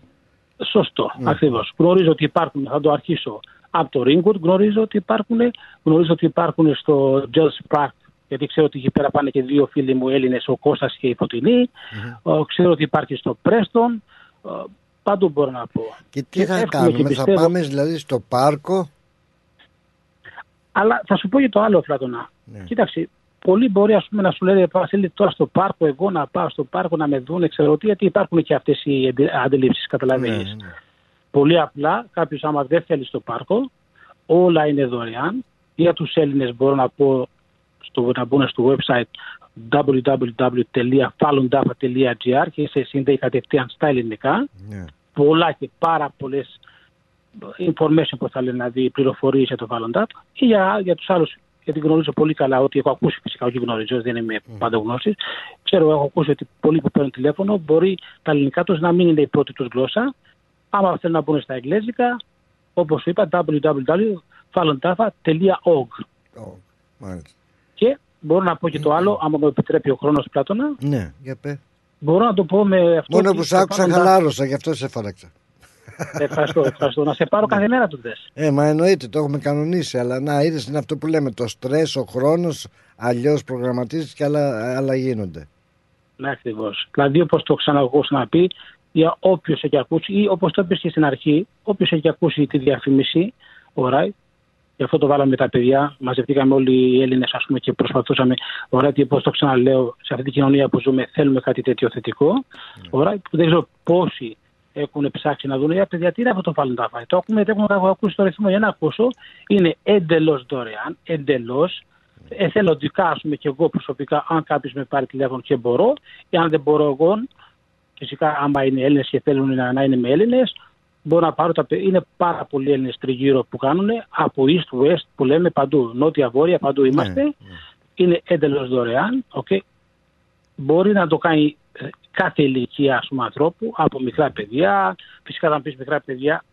Σωστό, mm. ακριβώς. Γνωρίζω ότι υπάρχουν, θα το αρχίσω από το Ringwood, γνωρίζω ότι υπάρχουν, γνωρίζω ότι υπάρχουν στο Gels Park, γιατί ξέρω ότι εκεί πέρα πάνε και δύο φίλοι μου Έλληνες, ο Κώστας και η Φωτεινή. Mm-hmm. Ξέρω ότι υπάρχει στο Preston. Παντού μπορώ να πω. Και τι θα εύχομαι κάνουμε, και θα πιστεύω- πάμε δηλαδή στο πάρκο. Αλλά θα σου πω για το άλλο, Φλάτωνα. Ναι. Κοίταξε, πολλοί μπορεί ας πούμε, να σου λένε Βασίλη τώρα στο πάρκο, εγώ να πάω στο πάρκο να με δουν, ξέρω τι, γιατί υπάρχουν και αυτές οι εντε- αντιλήψεις, καταλαβαίνεις. Ναι, ναι. Πολύ απλά, κάποιος άμα δεν θέλει στο πάρκο, όλα είναι δωρεάν. Για τους Έλληνες μπορώ να πω στο, να μπουν στο website www.falundafa.gr και σε συνδέει κατευθείαν στα ελληνικά. Ναι. Πολλά και πάρα πολλές information που θα λένε να δει πληροφορίες για το Falun Dafa ή για, για τους άλλους. Γιατί γνωρίζω πολύ καλά ότι έχω ακούσει φυσικά, όχι γνωρίζω, δεν είμαι πάντα γνώση. Ξέρω, έχω ακούσει ότι πολλοί που παίρνουν τηλέφωνο μπορεί τα ελληνικά τους να μην είναι η πρώτη τους γλώσσα. Άμα θέλουν να μπουν στα εγγλέζικα, όπως είπα, www.falundafa.org. Ω, Μάλιστα. Και μπορώ να πω και το άλλο, άμα μου επιτρέπει ο χρόνος Πλάτωνα, Ναι, για πέ. μπορώ να το πω με αυτό. Μόνο ότι που σ' το άκουσα Falun Dafa- χαλάρωσα, γι' αυτό σε φάραξα. Ευχαριστώ, ευχαριστώ. Να σε πάρω κάθε μέρα του δες. Ε, μα εννοείται, το έχουμε κανονίσει. Αλλά να είδες είναι αυτό που λέμε. Το στρες, ο χρόνος, αλλιώς προγραμματίζεις και άλλα, άλλα γίνονται. Ναι, ακριβώς. Δηλαδή, όπως το ξαναγώ ξαναπεί, για όποιος έχει ακούσει, ή όπως το είπες και στην αρχή, όποιος έχει ακούσει τη διαφήμιση, ωραία, γι' αυτό το βάλαμε τα παιδιά, μαζευτήκαμε όλοι οι Έλληνες, ας πούμε, και προσπαθούσαμε, ωραία, και όπως το ξαναλέω, σε αυτή την κοινωνία που ζούμε, θέλουμε κάτι τέτοιο θετικό. Ωραία, που δεν ξέρω πόσοι έχουν ψάξει να δουν, για παιδιά, τι είναι αυτό το Falun Dafa. Το έχουμε, το έχουμε ακούσει το ρυθμό για να ακούσω. Είναι εντελώς δωρεάν, εντελώς εθελοντικά, α πούμε, και εγώ προσωπικά, αν κάποιος με πάρει τηλέφωνο και μπορώ, ή αν δεν μπορώ εγώ, φυσικά, άμα είναι Έλληνες και θέλουν να, να είναι με Έλληνες, μπορώ να πάρω τα. παι- Είναι πάρα πολλοί Έλληνες τριγύρω που κάνουν από East West που λέμε παντού. Νότια, βόρεια, παντού είμαστε. Είναι εντελώς δωρεάν. Okay. Μπορεί να το κάνει ε, κάθε ηλικία ας πούμε, ανθρώπου, από μικρά παιδιά. Φυσικά, αν πεις μικρά παιδιά,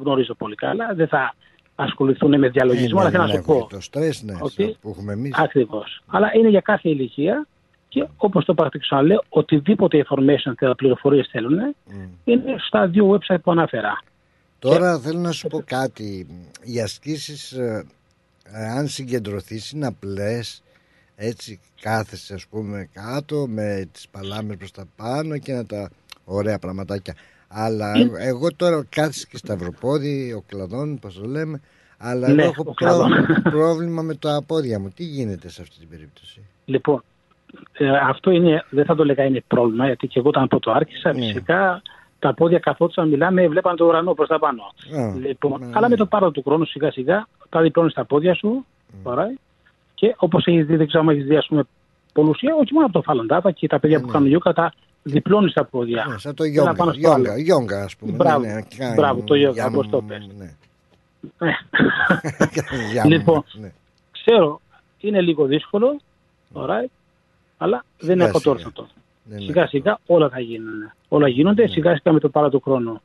γνωρίζω πολύ καλά, δεν θα ασχοληθούν με διαλογισμό, Ε, αλλά ναι, θέλω να ναι, σου έχουμε πω. Το στρε, ναι, ότι- που έχουμε εμείς. Ακριβώς. Αλλά είναι για κάθε ηλικία και όπως το είπα και ξαναλέω, οτιδήποτε information και πληροφορίες θέλουν είναι στα δύο website που αναφέρα. Τώρα θέλω να σου πω κάτι. Οι ασκήσεις, αν συγκεντρωθείς, είναι απλές. Έτσι κάθεσαι ας πούμε κάτω με τις παλάμες προς τα πάνω και να τα ωραία πραγματάκια. Αλλά Ε. εγώ- εγώ τώρα κάθεσαι και σταυροπόδι, ο κλαδόν, πώς το λέμε. Αλλά Ναι, εγώ έχω ο προ- κλαδόν. πρόβλημα με τα πόδια μου. Τι γίνεται σε αυτή την περίπτωση; Λοιπόν, ε, αυτό είναι, δεν θα το λέγα είναι πρόβλημα, γιατί και εγώ όταν από το άρχισα, Ναι. φυσικά τα πόδια καθόντουσαν, μιλάμε, βλέπαν το ουρανό προς τα πάνω. Α, Λοιπόν, ναι, αλλά ναι. με το πάρο του χρόνου σιγά σιγά τα διπλώνεις στα πόδια σου. Ωραία. Και όπως έχεις δει, δεν ξέρω αν έχεις δει, ας πούμε, πολλούς, όχι μόνο από το Falun Dafa και τα παιδιά που κάνουν γιούκα, τα διπλώνεις στα πόδια. Ναι, σαν το Ένα γιόγκα, πάνω στο γιόγκα, άλλο. γιόγκα ας πούμε. Μπράβο, ναι, ναι, κάνει- μπράβο, το γιόγκα, για- όπως το πες. ναι. Ναι. Για- λοιπόν, ναι. ξέρω, είναι λίγο δύσκολο, ωραία, αλλά δεν είναι Σιγά, ακατόρθωτο. Ναι, ναι. Σιγά σιγά όλα θα γίνουν. Όλα γίνονται σιγά σιγά με το πάρα του χρόνου.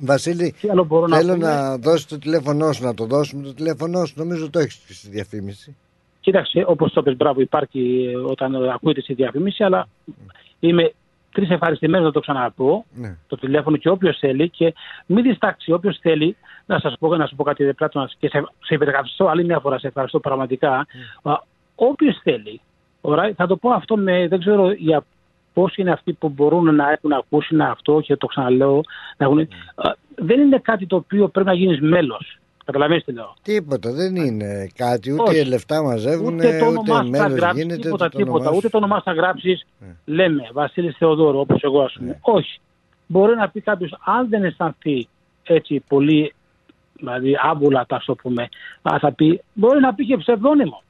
Βασίλη, Τι άλλο μπορώ να θέλω πούμε; να δώσει το τηλέφωνό σου, να το δώσουμε το τηλέφωνό σου. Νομίζω το έχεις στη διαφήμιση. Κοίταξε, όπως το πες, μπράβο, υπάρχει ε, όταν ε, ακούγεται στη διαφήμιση, αλλά είμαι τρεις ευχαριστημένος να το ξαναπώ. Ναι. Το τηλέφωνο και όποιος θέλει και μην διστάξει. Όποιος θέλει, να σας πω, να σου πω κάτι δε πλάτωνα και σε, σε υπερκαυστώ άλλη μια φορά, σε ευχαριστώ πραγματικά. Όποιος θέλει, ωραία, θα το πω αυτό με, δεν ξέρω για πώς είναι αυτοί που μπορούν να έχουν ακούσει να αυτό και το ξαναλέω. Να έχουν, Α, δεν είναι κάτι το οποίο πρέπει να γίνεις μέλος. Καταλαβαίνετε τι λέω. Τίποτα, δεν είναι κάτι. Ούτε Όχι. λεφτά μαζεύουν, Ούτε ούτε, το όνομά σου θα μέλος γράψεις, γίνεται. τίποτα, ούτε το τίποτα. όνομά Ούτε σου. το όνομά σου θα γράψεις, Ναι. λέμε, Βασίλης Θεοδόρου, όπως εγώ ας πούμε. Όχι. Μπορεί να πει κάποιος, αν δεν αισθανθεί έτσι πολύ, δηλαδή άβουλα, τα το πούμε, α, θα πει, μπορεί να πει και ψευδόνυμο.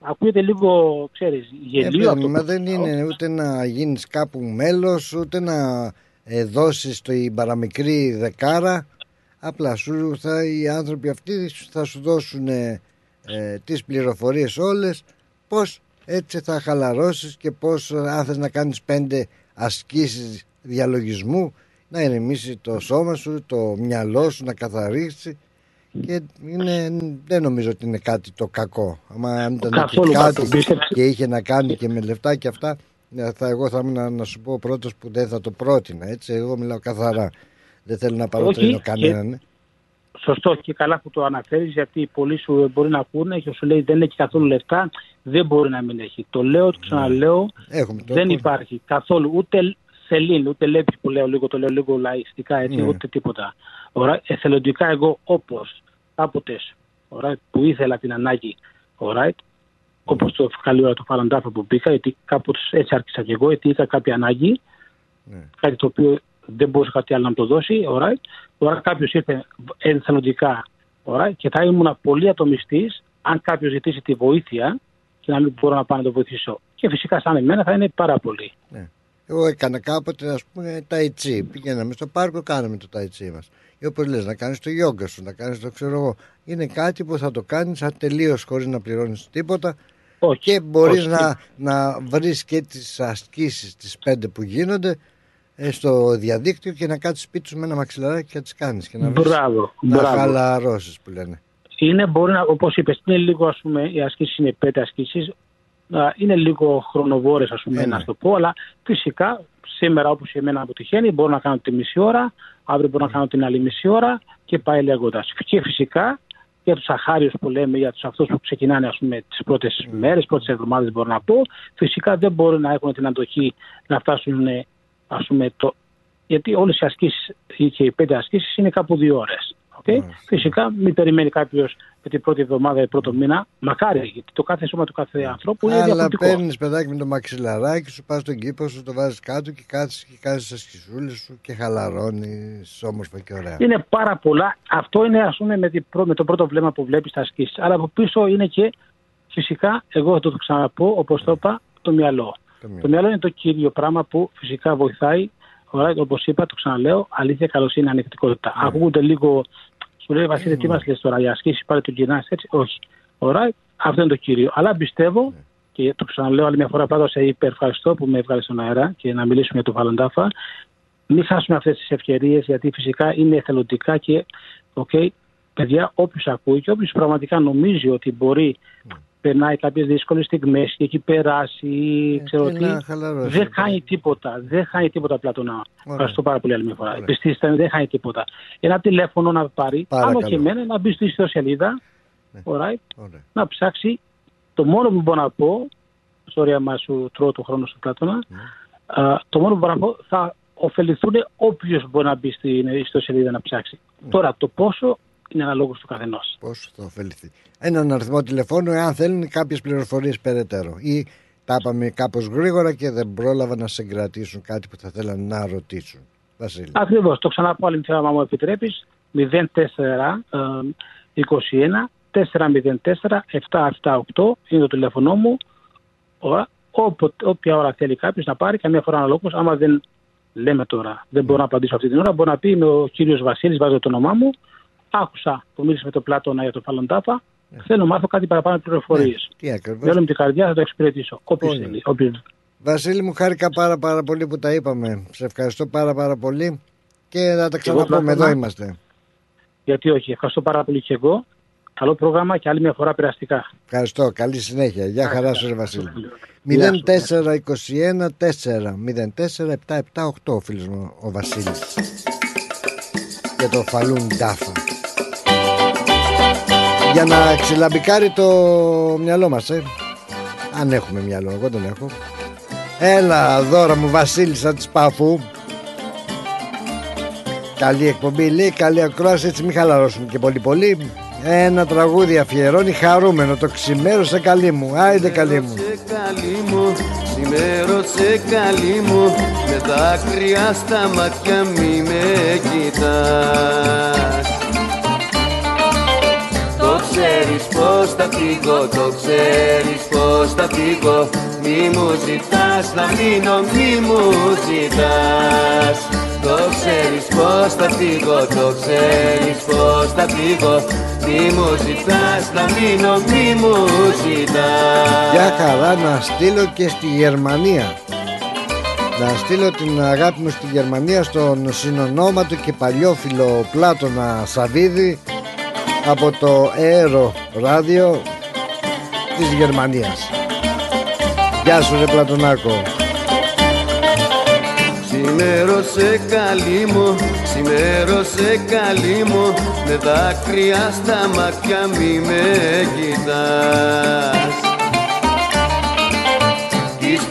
Ακούγεται λίγο, ξέρεις, γελίο Ε, αυτό. παιδί, μα που δεν λέω. είναι ούτε να γίνεις κάπου μέλος, ούτε να ε, δώσεις την παραμικρή δεκάρα. Απλά σου θα, οι άνθρωποι αυτοί θα σου δώσουν ε, ε, τις πληροφορίες όλες πώς έτσι θα χαλαρώσεις και πώς ε, αν θες να κάνεις πέντε ασκήσεις διαλογισμού να ηρεμήσει το σώμα σου, το μυαλό σου να καθαρίσει και είναι, δεν νομίζω ότι είναι κάτι το κακό. Άμα αν ήταν και Καθόλου κάτι κακό, πίστεψε. και είχε να κάνει και με λεφτά και αυτά, ε, θα, εγώ θα ήμουν να, να σου πω ο πρώτος που δεν θα το πρότεινα. Έτσι, εγώ μιλάω καθαρά. Δεν θέλω να παροτρύνω Όχι, κανέναν. ε. Σωστό και καλά που το αναφέρεις, γιατί πολλοί σου μπορεί να ακούνε και σου λέει δεν έχει καθόλου λεφτά, δεν μπορεί να μην έχει. Το λέω, το ξαναλέω, Έχουμε το δεν πούμε. υπάρχει καθόλου ούτε σελήν, ούτε λέπι που λέω λίγο, το λέω λίγο λαϊστικά έτσι, Ναι. ούτε τίποτα. Ωραία, εθελοντικά εγώ όπως κάποτε ωραία, που ήθελα την ανάγκη, ωραία, όπως το καλή ώρα του Φαλαντάφα που μπήκα, γιατί κάπως έτσι άρχισα και εγώ, γιατί είχα κάποια ανάγκη, Ναι. κάτι το οποίο δεν μπορούσε κάτι άλλο να μου το δώσει, ωραία. Τώρα κάποιος ήρθε εθελοντικά, ωραία, και θα ήμουν πολύ ατομιστής αν κάποιος ζητήσει τη βοήθεια και να μην μπορώ να πάω να το βοηθήσω. Και φυσικά σαν εμένα θα είναι πάρα πολύ. Εγώ έκανα κάποτε, ας πούμε, ταϊτσί. Πηγαίναμε στο πάρκο, κάναμε το ταϊτσί μας. Ή όπως λες, να κάνεις το γιόγκα σου, να κάνεις το ξέρω εγώ. Είναι κάτι που θα το κάνεις ατελείω χωρίς να πληρώνεις τίποτα. Όχι, και μπορείς όχι. να, να βρεις και τις ασκήσεις, τις πέντε που γίνονται ε, στο διαδίκτυο και να κάτσεις σπίτι σου με ένα μαξιλαράκι και να τις κάνεις. Και να, βρεις- Μπράβο, να μπράβο. χαλαρώσεις που λένε. Είναι, μπορεί να, όπως είπες, είναι λίγο, ας πούμε, οι ασκήσεις είναι πέντε ασκήσεις, α, είναι λίγο χρονοβόρες, ας πούμε, Ε, ναι. να σου το πω, αλλά φυσικά σήμερα όπως η εμένα αποτυχαίνει, μπορώ να κάνω τη μισή ώρα, αύριο μπορώ να κάνω την άλλη μισή ώρα και πάει λέγοντας. Και φυσικά για τους αχάριους που λέμε, για τους αυτούς που ξεκινάνε ας πούμε, τις πρώτες μέρες, πρώτες εβδομάδες μπορώ να πω, φυσικά δεν μπορούν να έχουν την αντοχή να φτάσουν, ε, ας πούμε, το... γιατί όλες οι ασκήσεις ή και οι πέντε ασκήσεις είναι κάπου δύο ώρες. Okay? Φυσικά μην περιμένει κάποιος με την πρώτη εβδομάδα ή πρώτο μήνα. Μακάρι, γιατί το κάθε σώμα του κάθε ανθρώπου είναι Αλλά διαφορετικό. παίρνεις παιδάκι με το μαξιλαράκι σου, πας στον κήπο σου, το βάζεις κάτω και κάτσει και κάνει τι ασκησούλε σου και χαλαρώνεις όμορφα και ωραία. Είναι πάρα πολλά. Αυτό είναι ας πούμε με, την πρω- με το πρώτο βλέμμα που βλέπεις τα ασκήσεις. Αλλά από πίσω είναι και φυσικά, εγώ θα το ξαναπώ, όπως το είπα, το μυαλό. Το μυαλό είναι το κύριο πράγμα που φυσικά βοηθάει. Όπως είπα, το ξαναλέω, αλήθεια, καλοσύνη, ανεκτικότητα. Ακούγονται λίγο. Σου λέει Βασίλη, τι μας λες τώρα, οι ασκήσεις πάλι τον κοινά έτσι. Όχι. Ωραία, αυτό είναι το κύριο. Αλλά πιστεύω, και το ξαναλέω άλλη μια φορά, πάντα σε υπερευχαριστώ που με έβγαλες στον αέρα και να μιλήσουμε για το Βαλαντάφα. Μην χάσουμε αυτές τις ευκαιρίες, γιατί φυσικά είναι εθελοντικά και, οκ, παιδιά, όποιος ακούει και όποιος πραγματικά νομίζει ότι μπορεί περνάει κάποιες δύσκολες στιγμές και έχει περάσει ή ξέρω Ε, και τι. να χαλαρώσει. Δεν χάνει τίποτα. Δεν χάνει τίποτα Πλάτωνα. Ευχαριστώ πάρα πολύ άλλη μια φορά. Πιστέψτε με, δεν χάνει τίποτα. Ένα τηλέφωνο να πάρει, Παρακαλώ. άνω και εμένα, να μπει στη ιστοσελίδα, alright, Ωραία. να ψάξει. Το μόνο που μπορώ να πω, sorry άμα σου τρώω το χρόνο σου Πλάτωνα, α, το μόνο που μπορώ να πω θα ωφεληθούν όποιος μπορεί να μπει στην ιστοσελίδα να ψάξει. Τώρα το πόσο είναι αναλόγω του καθενός. Πόσο θα ωφεληθεί. Έναν αριθμό τηλεφώνου, εάν θέλουν κάποιες πληροφορίες περαιτέρω. Ή τα είπαμε κάπως γρήγορα και δεν πρόλαβα να συγκρατήσουν κάτι που θα θέλανε να ρωτήσουν. Βασίλη. Ακριβώς. Το ξαναπώ άλλη μια φορά, αν μου επιτρέπεις. 04 ε, 21 404 778 είναι το τηλέφωνό μου. Ωραία. Όποτε, όποια ώρα θέλει κάποιος να πάρει, καμία φορά αναλόγως. Άμα δεν λέμε τώρα, δεν μπορώ να απαντήσω αυτή την ώρα, μπορεί να πει είμαι ο κύριος Βασίλης, βάζω το όνομά μου. Άκουσα που μίλησες με τον Πλάτωνα για τον Φαλοντάφα. Θέλω να μάθω κάτι παραπάνω πληροφορίες. Τι ακριβώς; Με όλη μου την καρδιά θα το εξυπηρετήσω. Όποιο Πολύ. θέλει. Όποιος... Βασίλη μου χάρηκα πάρα πάρα πολύ που τα είπαμε. Σε ευχαριστώ πάρα πάρα πολύ και θα τα Και εγώ, ξαναπούμε. Εδώ Πλάτωνα. είμαστε. Γιατί όχι. Ευχαριστώ πάρα πολύ και εγώ. Καλό πρόγραμμα και άλλη μια φορά περαστικά. Ευχαριστώ. Καλή συνέχεια. Γεια χαρά σου, ρε Βασίλη. Γεια σου. 0421 4 04 778 ο φίλος μου ο Βασίλης για το φαλούν ντάφα για να ξυλαμπικάρει το μυαλό μας ε. αν έχουμε μυαλό εγώ δεν έχω. Έλα δώρα μου Βασίλης σαν της Παφού. Καλή εκπομπή λέει καλή ακρόαση έτσι μην χαλαρώσουμε και πολύ πολύ. Ένα τραγούδι αφιερώνει χαρούμενο το ξημέρωσα καλή μου. Άιντε καλή μου. Καλή μου, ξημέρωσε καλή μου. Με δάκρυα στα μάτια μη με κοιτάς. Το ξέρεις πως θα φύγω, το ξέρεις πως θα φύγω. Μη μου ζητάς να μείνω, μη μου ζητάς. Το ξέρεις πως θα φύγω, το ξέρεις πως θα φύγω. Μη μου ζητάς να μείνω, μη μου ζητάς. Για χαρά να στείλω και στη Γερμανία. Να στείλω την αγάπη μου στη Γερμανία Στον συνονόματο και παλιόφιλο Πλάτωνα Σαβίδη Από το Αέρο Ράδιο Της Γερμανίας. Γεια σου ρε Πλατωνάκο. Ξημέρωσε καλή μου, ξημέρωσε καλή μου Με δάκρυα στα μάτια μη με κοιτάς. Τις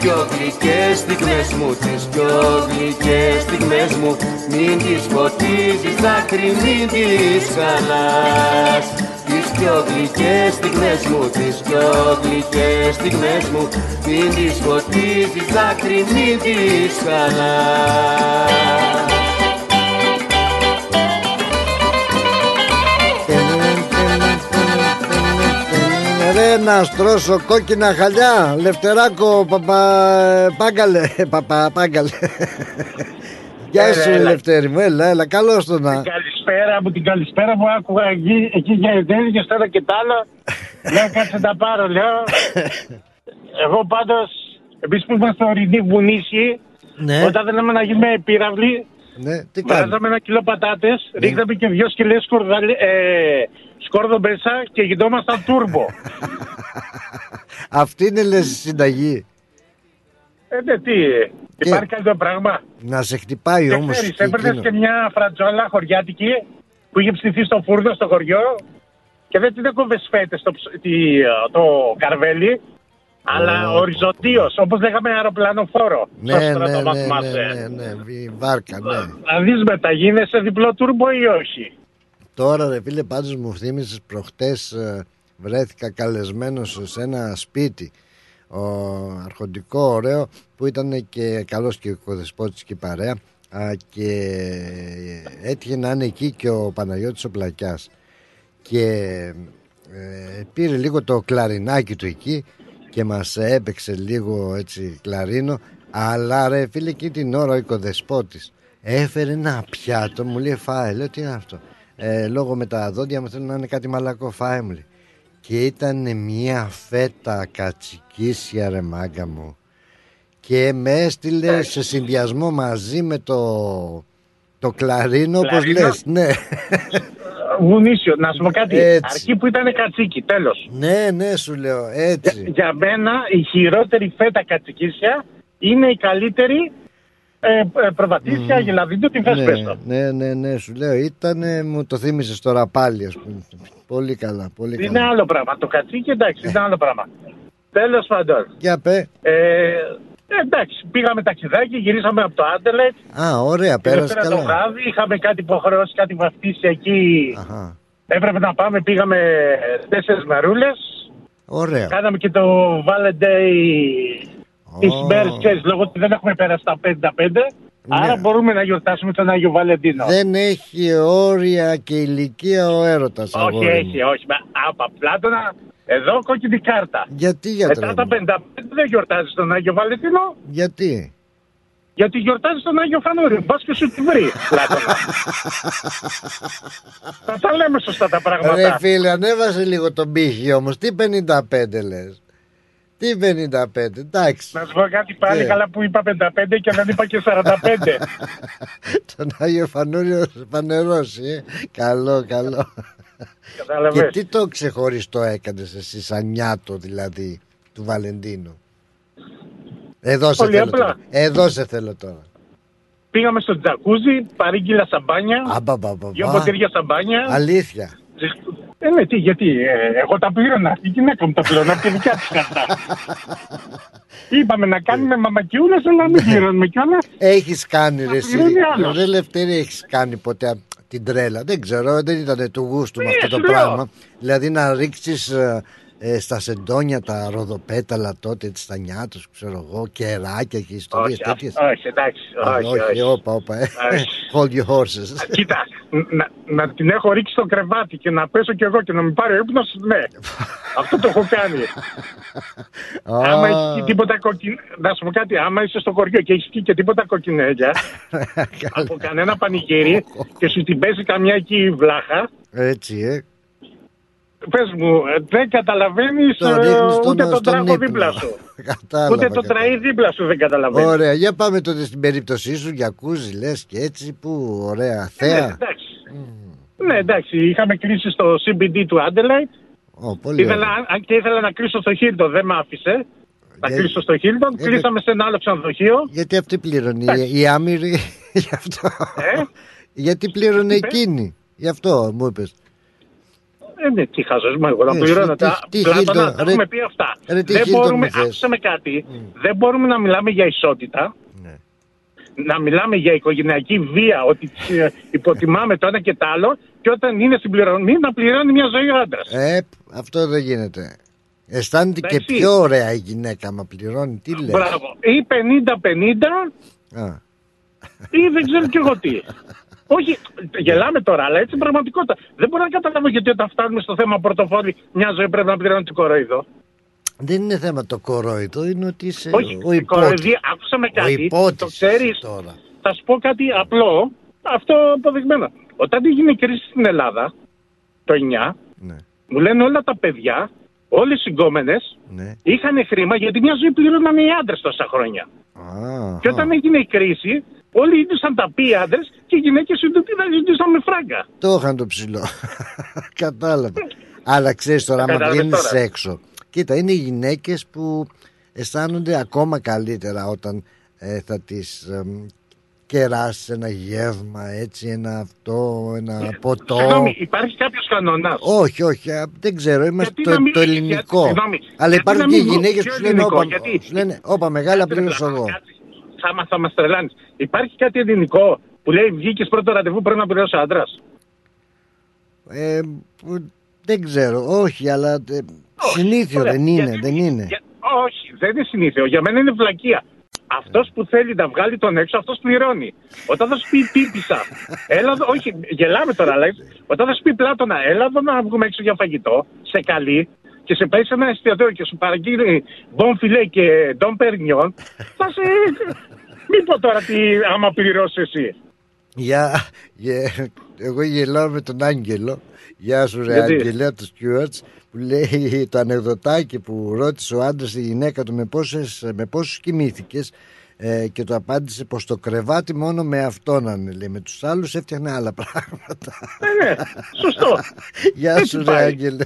πιο γλυκές στιγμές μου Τις πιο γλυκές στιγμές μου. Μην τις ποτίζεις δάκρυ μην τις χαλάς. Τις πιο γλυκές στιγμές μου Τις πιο γλυκές στιγμές μου. Μην τις ποτίζεις δάκρυ μην τις χαλάς να στρώσω κόκκινα χαλιά Λευτεράκο παπα... Πάγκαλε Παπα πάγκαλε Γεια σου Έλα, έλα. Λευτέρη μου Έλα έλα καλώς το να Καλησπέρα μου, την καλησπέρα μου άκουγα εκεί, εκεί για εταιρείε τώρα και τ' άλλο. λέω κάτσε τα πάρω, λέω. Εγώ πάντως, εμείς που είμαστε ορεινοί βουνίσιοι, Ναι. όταν θέλαμε να γίνουμε πύραυλοι, Ναι τι κάνεις; βάζαμε ένα κιλό πατάτες, ρίχναμε και δυο σκυλές ε, σκόρδο μέσα και γινόμασταν τούρμπο. Αυτή είναι λες η συνταγή ε, ναι, τι, υπάρχει καλύτερο πράγμα; Να σε χτυπάει Και όμως ξέρεις, και έπαιρνες εκείνο. και μια φρατζόλα χωριάτικη που είχε ψηθεί στο φούρνο στο χωριό και δεν την έκοβε φέτες το, ψ- τη- το καρβέλι, αλλά οριζοντίω, όπως λέγαμε αεροπλανοφόρο. Ναι, στο ναι, στρατό, ναι, αν ναι, θυμάσαι. ναι, ναι, η βάρκα, ναι. Να δεις μετά, γίνεσαι διπλό τούρμπο ή όχι; Τώρα ρε φίλε πάντως μου θύμισες προχτές ε, βρέθηκα καλεσμένος σε ένα σπίτι. Ο, αρχοντικό ωραίο που ήταν και καλός και οικοδεσπότης και παρέα α, και έτυχε να είναι εκεί και ο Παναγιώτης ο Πλακιάς. Και ε, πήρε λίγο το κλαρινάκι του εκεί και μας έπαιξε λίγο έτσι κλαρίνο. Αλλά ρε φίλε εκείνη την ώρα ο οικοδεσπότης έφερε ένα πιάτο μου λέει φάε λέω τι είναι αυτό ε, λόγω με τα δόντια μου θέλω να είναι κάτι μαλακό φάε μου λέει και ήταν μια φέτα κατσικίσια ρε μάγκα μου και με έστειλε σε συνδυασμό μαζί με το το κλαρίνο όπως Κλαρίνο; λες ναι Βουνίσιο, να σου πω κάτι. Έτσι. Αρκεί που ήταν κατσίκι, τέλος. ναι ναι σου λέω έτσι Για μένα η χειρότερη φέτα κατσικίσια είναι η καλύτερη ε, ε, προβατήσια, γελαδίντο, την θες πες το. Ναι, ναι, ναι, σου λέω. Ήτανε, μου το θύμισες τώρα πάλι, ας πούμε. Πολύ καλά, πολύ Είναι καλά. άλλο πράγμα. Το κατσίκι εντάξει, είναι άλλο πράγμα. Τέλος πάντων. Για πέ. Ε, εντάξει, πήγαμε ταξιδάκι, γυρίσαμε από το Άντελετ. Α, ωραία, Την πέρασε Δευτέρα το καλά. βράδυ είχαμε κάτι υποχρεώσει, κάτι βαφτίσει εκεί. Αχα. Έπρεπε να πάμε, πήγαμε τέσσερις μερούλες. Ωραία. Κάναμε και το Valentine τι μέρε, ξέρεις, λόγω ότι δεν έχουμε πέρασει τα 55. Άρα μπορούμε να γιορτάσουμε τον Άγιο Βαλεντίνο. Ναι. Δεν έχει όρια και ηλικία ο έρωτας, Όχι, αγόρι μου. έχει, όχι. Μα, Απ' απλά το να. Εδώ κόκκινη κάρτα. Γιατί, γιατρέ Μετά τα μου; 55 δεν γιορτάζεις τον Άγιο Βαλεντίνο. Γιατί; Γιατί γιορτάζεις τον Άγιο Φανούρι. Μπας και σου τη βρει. Πλάτωνα. Θα τα λέμε σωστά τα πράγματα. Ρε φίλε, ανέβασε λίγο τον πύχη όμως. Τι 55 λες. Τι 55, εντάξει. Να σου πω κάτι πάλι Τι; καλά που είπα 55 και δεν είπα και 45. Τον Άγιο Φανούριο φανερώσει, ε. Καλό, καλό. Και Καταλαβες. τι το ξεχωριστό έκανες εσύ σαν νιάτο δηλαδή του Βαλεντίνου; Εδώ σε Πολύ θέλω απλά. τώρα. Εδώ σε θέλω τώρα. Πήγαμε στο τζακούζι, παρήγγειλα σαμπάνια. Αμπαμπαμπα. Δυο ποτήρια σαμπάνια. Αλήθεια. Ε, ναι, τι, γιατί, ε, εγώ τα πλήρωνα. Η γυναίκα μου τα πλήρωνα από τη δικιά της καρτά. Είπαμε να κάνουμε μαμακιούλες, αλλά να μην πληρώνουμε κιόλας. Έχεις κάνει ρε εσύ. πληρώνει άλλος. Ρε Λευτέρη έχεις κάνει ποτέ την τρέλα. Δεν ξέρω, δεν ήταν του γούστου με Ναι, αυτό το σου λέω. πράγμα. Δηλαδή να ρίξεις ε, ε, στα σεντόνια τα ροδοπέταλα τότε, τις στα νιάτους, ξέρω εγώ, κεράκια και ιστορίες Όχι, τέτοιες. όχι, εντάξει. Α, Όχι, όχι. όπα, όπα. ε. Όχι. Hold your horses. Κοίτα, να, να την έχω ρίξει στο κρεβάτι και να πέσω κι εγώ και να μην πάρει ο ύπνος, ναι. Αυτό το έχω κάνει. άμα έχει τίποτα κοκκιν... Να σου πω κάτι, άμα είσαι στο χωριό και έχεις και τίποτα κοκκινέγια από κανένα πανηγύρι και σου την πέσει καμιά εκεί βλάχα, Έτσι, ε. Πες μου, ε, δεν καταλαβαίνεις Το ρίχνεις στον- ούτε τον στον τράχο ύπνο. δίπλα σου. Κατάλαβα. Ούτε το κατάλαβα. τραί δίπλα σου δεν καταλαβαίνεις. Ωραία, για πάμε τότε στην περίπτωσή σου, γιακούζι λες και έτσι, που ωραία, Ναι, θέα. εντάξει. Ναι, εντάξει, είχαμε κλείσει στο CBD του Adelaide. Ω, πολύ Ήθελα, ωραία. αν και ήθελα να κλείσω στο Hilton, δεν με άφησε. Θα Για- κλείσω στο Hilton. Ε, Κλείσαμε σε ένα άλλο ξενοδοχείο. Γιατί αυτή πλήρωνε, η, η άμυρη, γι' αυτό. Ε; Γιατί πλήρωνε Τι είπες; εκείνη, γι' αυτό μου είπες. Ε, ναι, τι χαζό εγώ να Ε, πληρώνω. τι- Τα τι Πλάτωνα, Χίλτον, τα ρε- έχουμε πει αυτά. ρε, τι δεν Χίλτον μπορούμε, μου θες. άκουσα με κάτι, δεν μπορούμε να μιλάμε για ισότητα. Ναι. Να μιλάμε για οικογενειακή βία, ότι ε, υποτιμάμε το ένα και το άλλο, και όταν είναι στην πληρωμή να πληρώνει μια ζωή ο άντρας. Ε, αυτό δεν γίνεται. Αισθάνεται και Εντάξει. πιο ωραία η γυναίκα μα πληρώνει. Τι λες. Μπράβο. Ή 50-50 Α, ή δεν ξέρω κι εγώ τι. Όχι, γελάμε τώρα, αλλά έτσι είναι πραγματικότητα. Δεν μπορώ να καταλάβω γιατί όταν φτάνουμε στο θέμα πορτοφόλι, μια ζωή πρέπει να πληρώνει την κοροϊδό. δεν είναι θέμα το κορόιδο, είναι ότι είσαι Όχι, ο η υπότης. κοροϊδία, άκουσα με Ο κάτι. υπότης το ξέρει. τώρα. Θα σου πω κάτι απλό, αυτό αποδειγμένο. Όταν έγινε η κρίση στην Ελλάδα, το 9, Ναι. μου λένε όλα τα παιδιά, όλες οι συγκόμενε, Ναι. είχαν χρήμα γιατί μια ζωή πληρώνανε οι άντρες τόσα χρόνια. Α, Και όταν έγινε η κρίση, όλοι είδουσαν τα πει άντρες και οι γυναίκες ζητούσαν με φράγκα. Το είχαν το ψηλό. Κατάλαβα. Αλλά ξέρεις τώρα, άμα Κατάλαβες βγαίνεις τώρα. έξω. Κοίτα, είναι οι γυναίκες που αισθάνονται ακόμα καλύτερα όταν ε, θα τις κεράσει ένα γεύμα, έτσι, ένα αυτό, ένα ποτό. Συγγνώμη, υπάρχει κάποιος κανόνας; Όχι, όχι, α, δεν ξέρω, είμαστε Γιατί το, να μην- το ελληνικό. γιατί- συγγνώμη, Αλλά γιατί υπάρχουν να και μην- γυναίκες ποιο που σου λένε, ελληνικό, όπα, γιατί- σου λένε, όπα μεγάλα πλήρωσα εγώ. Θα μα θα μας τρελάνεις. Υπάρχει κάτι ελληνικό που λέει βγήκες πρώτο ραντεβού πρέπει να πληρώσει άντρας. Ε, που- δεν ξέρω, όχι, αλλά ε, συνήθιο ωραία. δεν είναι, Γιατί- δεν είναι. Για- όχι, δεν είναι συνήθιο. Για μένα είναι βλακεία. Αυτός που θέλει να βγάλει τον έξω, αυτός πληρώνει. Όταν θα σου πει τύπησα, έλα εδώ, όχι, γελάμε τώρα, αλλά όταν θα σου πει πλάτωνα, έλα εδώ να βγούμε έξω για φαγητό, σε καλεί και σε πάει σε ένα εστιατόριο και σου παραγγείλει μπον φιλέ και ντον περνιόν, θα σε. Μην πω τώρα τι άμα πληρώσεις εσύ. Για, για- εγώ γελάω με τον Άγγελο. Γεια σου, ρε Γιατί; Άγγελε, από τους Stewarts, που λέει το ανεκδοτάκι που ρώτησε ο άντρας τη γυναίκα του με, πόσες, με πόσους κοιμήθηκες ε, και του απάντησε πως το κρεβάτι μόνο με αυτόν είναι, λέει. Με τους άλλους έφτιαχνε άλλα πράγματα. Ναι, ναι, σωστό. Γεια Έτσι σου, ρε πάει. Άγγελε.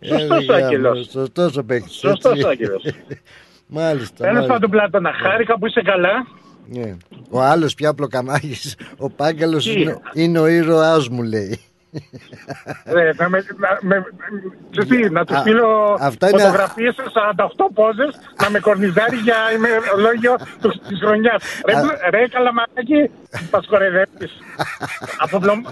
Σωστός Ε, γεια μου, Άγγελος. Σωστός ο παίκτης. Σωστός έτσι. Άγγελος. Μάλιστα. Τέλο μάλιστα. πάντων, Πλάτωνα, χάρηκα που είσαι καλά. Ναι. Ο άλλος πια πλοκαμάγης, ο Πάγκαλος Τι; είναι, είναι ο ήρωάς μου λέει. Ρε, να, με, να, με, ξέρεις τι, να τους Α, στείλω αυτά είναι- φωτογραφίες σε 48 πόζες να με κορνιζάρει για ημερολόγιο του- της χρονιάς. Ρε, Α. ρε καλαμαράκι, μας κοροϊδεύεις. Από βλομ...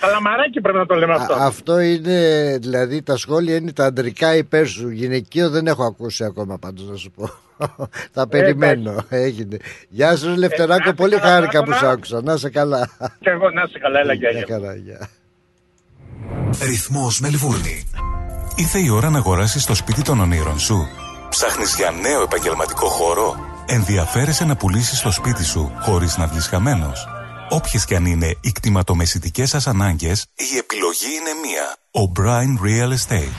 Καλαμαράκι πρέπει να το λέμε αυτό. Α, αυτό είναι, δηλαδή τα σχόλια είναι τα αντρικά υπέρ σου. Γυναικείο δεν έχω ακούσει ακόμα πάντως να σου πω. Θα περιμένω. Έγινε. Γεια σου Λευτεράκο, Ε, να πολύ είσαι καλά, χάρηκα που Πλάτωνα. σ' άκουσα. Να σε καλά. Και εγώ να είσαι καλά, έλα γεια, Γεια γεια. χαρά, γεια. Ρυθμός Μελβούρνη. Ήρθε η ώρα να αγοράσεις το σπίτι των ονείρων σου. Ψάχνεις για νέο επαγγελματικό χώρο; Ενδιαφέρεσαι να πουλήσεις το σπίτι σου χωρίς να βγεις χαμένος; Όποιες και αν είναι οι κτηματομεσητικές σας ανάγκες, η επιλογή είναι μία. O'Brien Real Estate.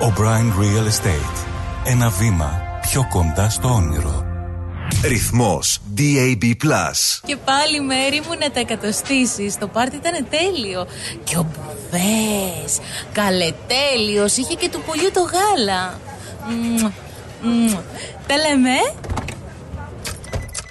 O'Brien Real Estate. Ένα βήμα πιο κοντά στο όνειρο. Ρυθμός DAB+. Και πάλι μέρη μου να τα εκατοστήσεις Το πάρτι ήταν τέλειο Και ο Μπουβές Καλετέλειος Είχε και του πολιού το γάλα Μμμ, μμμ. Τα λέμε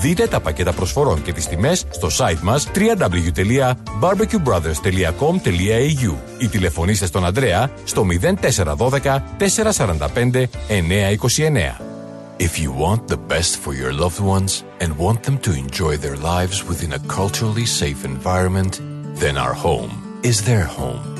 Δείτε τα πακέτα προσφορών και τις τιμές στο site μας www.barbecuebrothers.com.au ή τηλεφωνήστε στον Ανδρέα στο 0412 445 929. If you want the best for your loved ones and want them to enjoy their lives within a culturally safe environment, then our home is their home.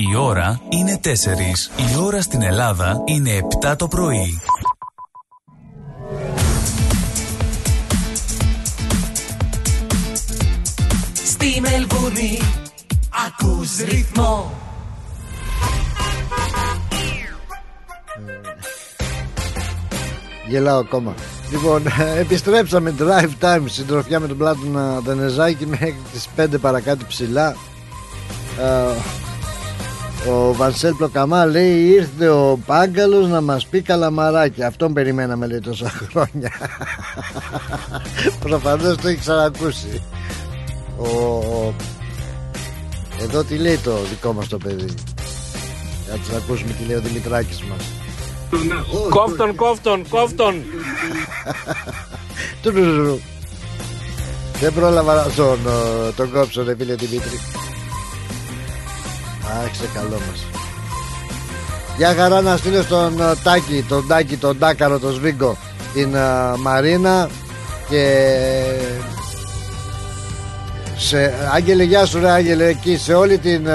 Η ώρα είναι 4. Η ώρα στην Ελλάδα είναι 7 το πρωί. Στη Μελβούνι ακούς ρυθμό Γελάω ακόμα. Λοιπόν, επιστρέψαμε drive time συντροφιά με τον Πλάτωνα Δενεζάκη μέχρι τις 5 παρακάτω ψηλά. Ε, ο Βανσέλ Πλοκαμά λέει ήρθε ο Πάγκαλος να μας πει καλαμαράκι. Αυτόν περιμέναμε λέει τόσα χρόνια. Προφανώς το έχει ξανακούσει. Ο... Εδώ τι λέει το δικό μας το παιδί. Κάτσε να ακούσουμε τι λέει ο Δημητράκης μας. Κόφτον, κόφτον, κόφτον. Τουρουρουρου. Δεν πρόλαβα να τον, ε, τον κόψω ρε φίλε Δημήτρη Άρχισε καλό μας Για χαρά να στείλω στον ε, Τάκη Τον Τάκη, τον Τάκαρο, τον Σβίγκο Την ε, Μαρίνα Και σε, Άγγελε γεια σου ρε Άγγελε Εκεί σε όλη την ε,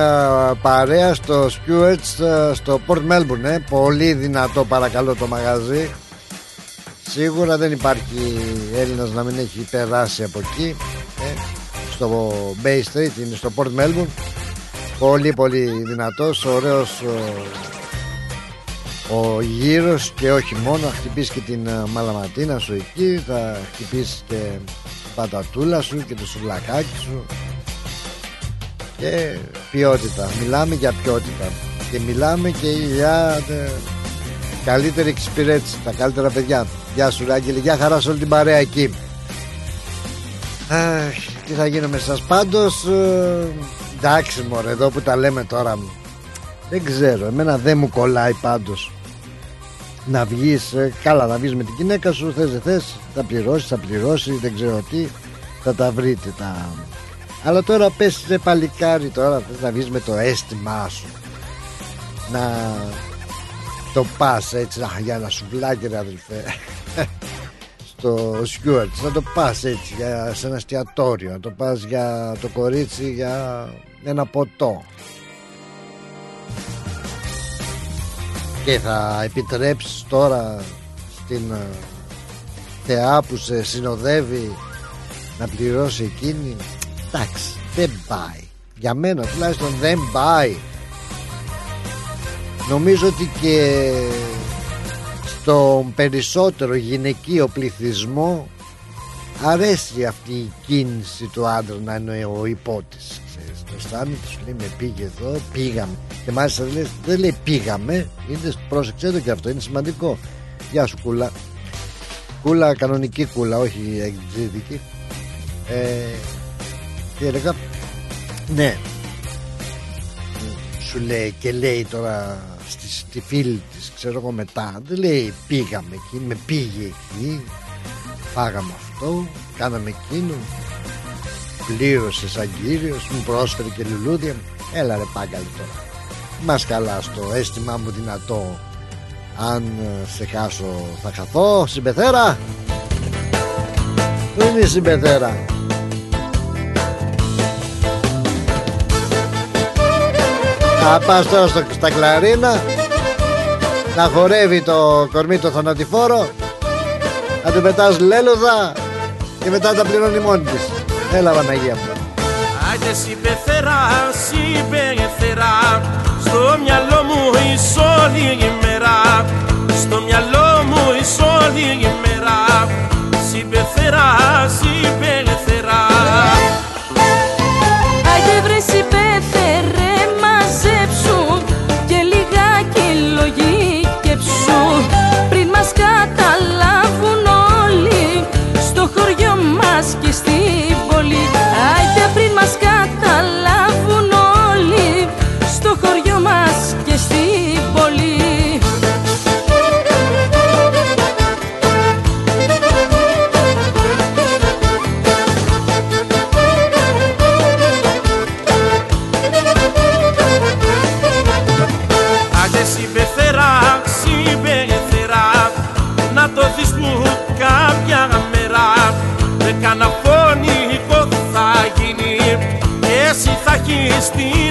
παρέα Στο Stewards ε, Στο Port Melbourne ε. Πολύ δυνατό παρακαλώ το μαγαζί Σίγουρα δεν υπάρχει Έλληνας να μην έχει περάσει από εκεί ε, Στο Bay Street είναι στο Port Melbourne Πολύ πολύ δυνατός Ωραίος ο, ο γύρος Και όχι μόνο. Θα χτυπήσεις και την ε, μαλαματίνα σου εκεί Θα χτυπήσεις και την πατατούλα σου Και το σουβλακάκι σου. Και ποιότητα. Μιλάμε για ποιότητα. Και μιλάμε και για ε, Καλύτερη εξυπηρέτηση. Τα καλύτερα παιδιά. Γεια σου Ράγγελη Γεια χαρά σε όλη την παρέα εκεί. Αχ, τι θα γίνω με σας πάντως ε, Εντάξει μωρέ εδώ που τα λέμε τώρα Δεν ξέρω Εμένα δεν μου κολλάει πάντως. Να βγεις ε, Καλά να βγεις με την γυναίκα σου Θες δεν θες Θα πληρώσεις θα πληρώσεις Δεν ξέρω τι Θα τα βρείτε τα. Αλλά τώρα πες σε παλικάρι τώρα Θες να βγεις με το αίσθημά σου. Να Το πας έτσι α, Για ένα σουβλάκι ρε αδελφέ. Στο Stewards να το πας έτσι για, σε ένα εστιατόριο να το πας για το κορίτσι για ένα ποτό. Και θα επιτρέψεις τώρα στην ε, θεά που σε συνοδεύει να πληρώσει εκείνη. Εντάξει δεν πάει. Για μένα τουλάχιστον δεν πάει. Νομίζω ότι και στον περισσότερο γυναικείο πληθυσμό αρέσει αυτή η κίνηση του άντρα να είναι ο υπότης ξέρεις, το αισθάνεται σου λέει με πήγε εδώ πήγαμε και μάλιστα δεν, δεν λέει πήγαμε είναι, πρόσεξε το και αυτό είναι σημαντικό γεια σου κούλα. Κούλα κανονική κούλα όχι εκδίδικη. Ε, τι έλεγα; Ναι. Σου λέει και λέει τώρα στη, στη φίλη της, ξέρω εγώ μετά, δεν λέει πήγαμε εκεί, με πήγε εκεί, φάγαμε αυτό, κάναμε εκείνο, πλήρωσε σαν κύριος, μου πρόσφερε και λουλούδια. Έλα ρε πάγκαλη τώρα. Μας καλά στο αίσθημά μου δυνατό. Αν ε, σε χάσω θα χαθώ, συμπεθέρα. Πού είναι η συμπεθέρα; Να πας τώρα στο, στα κλαρίνα Να χορεύει το κορμί το θανατηφόρο Να του πετάς λέλουδα Και μετά τα πληρώνει μόνη της Έλα Παναγία μου. Άντε συμπεθερά, συμπεθερά Στο μυαλό μου είσαι όλη η μέρα Στο μυαλό μου είσαι όλη η μέρα Συμπεθερά, συμπεθερά castigo.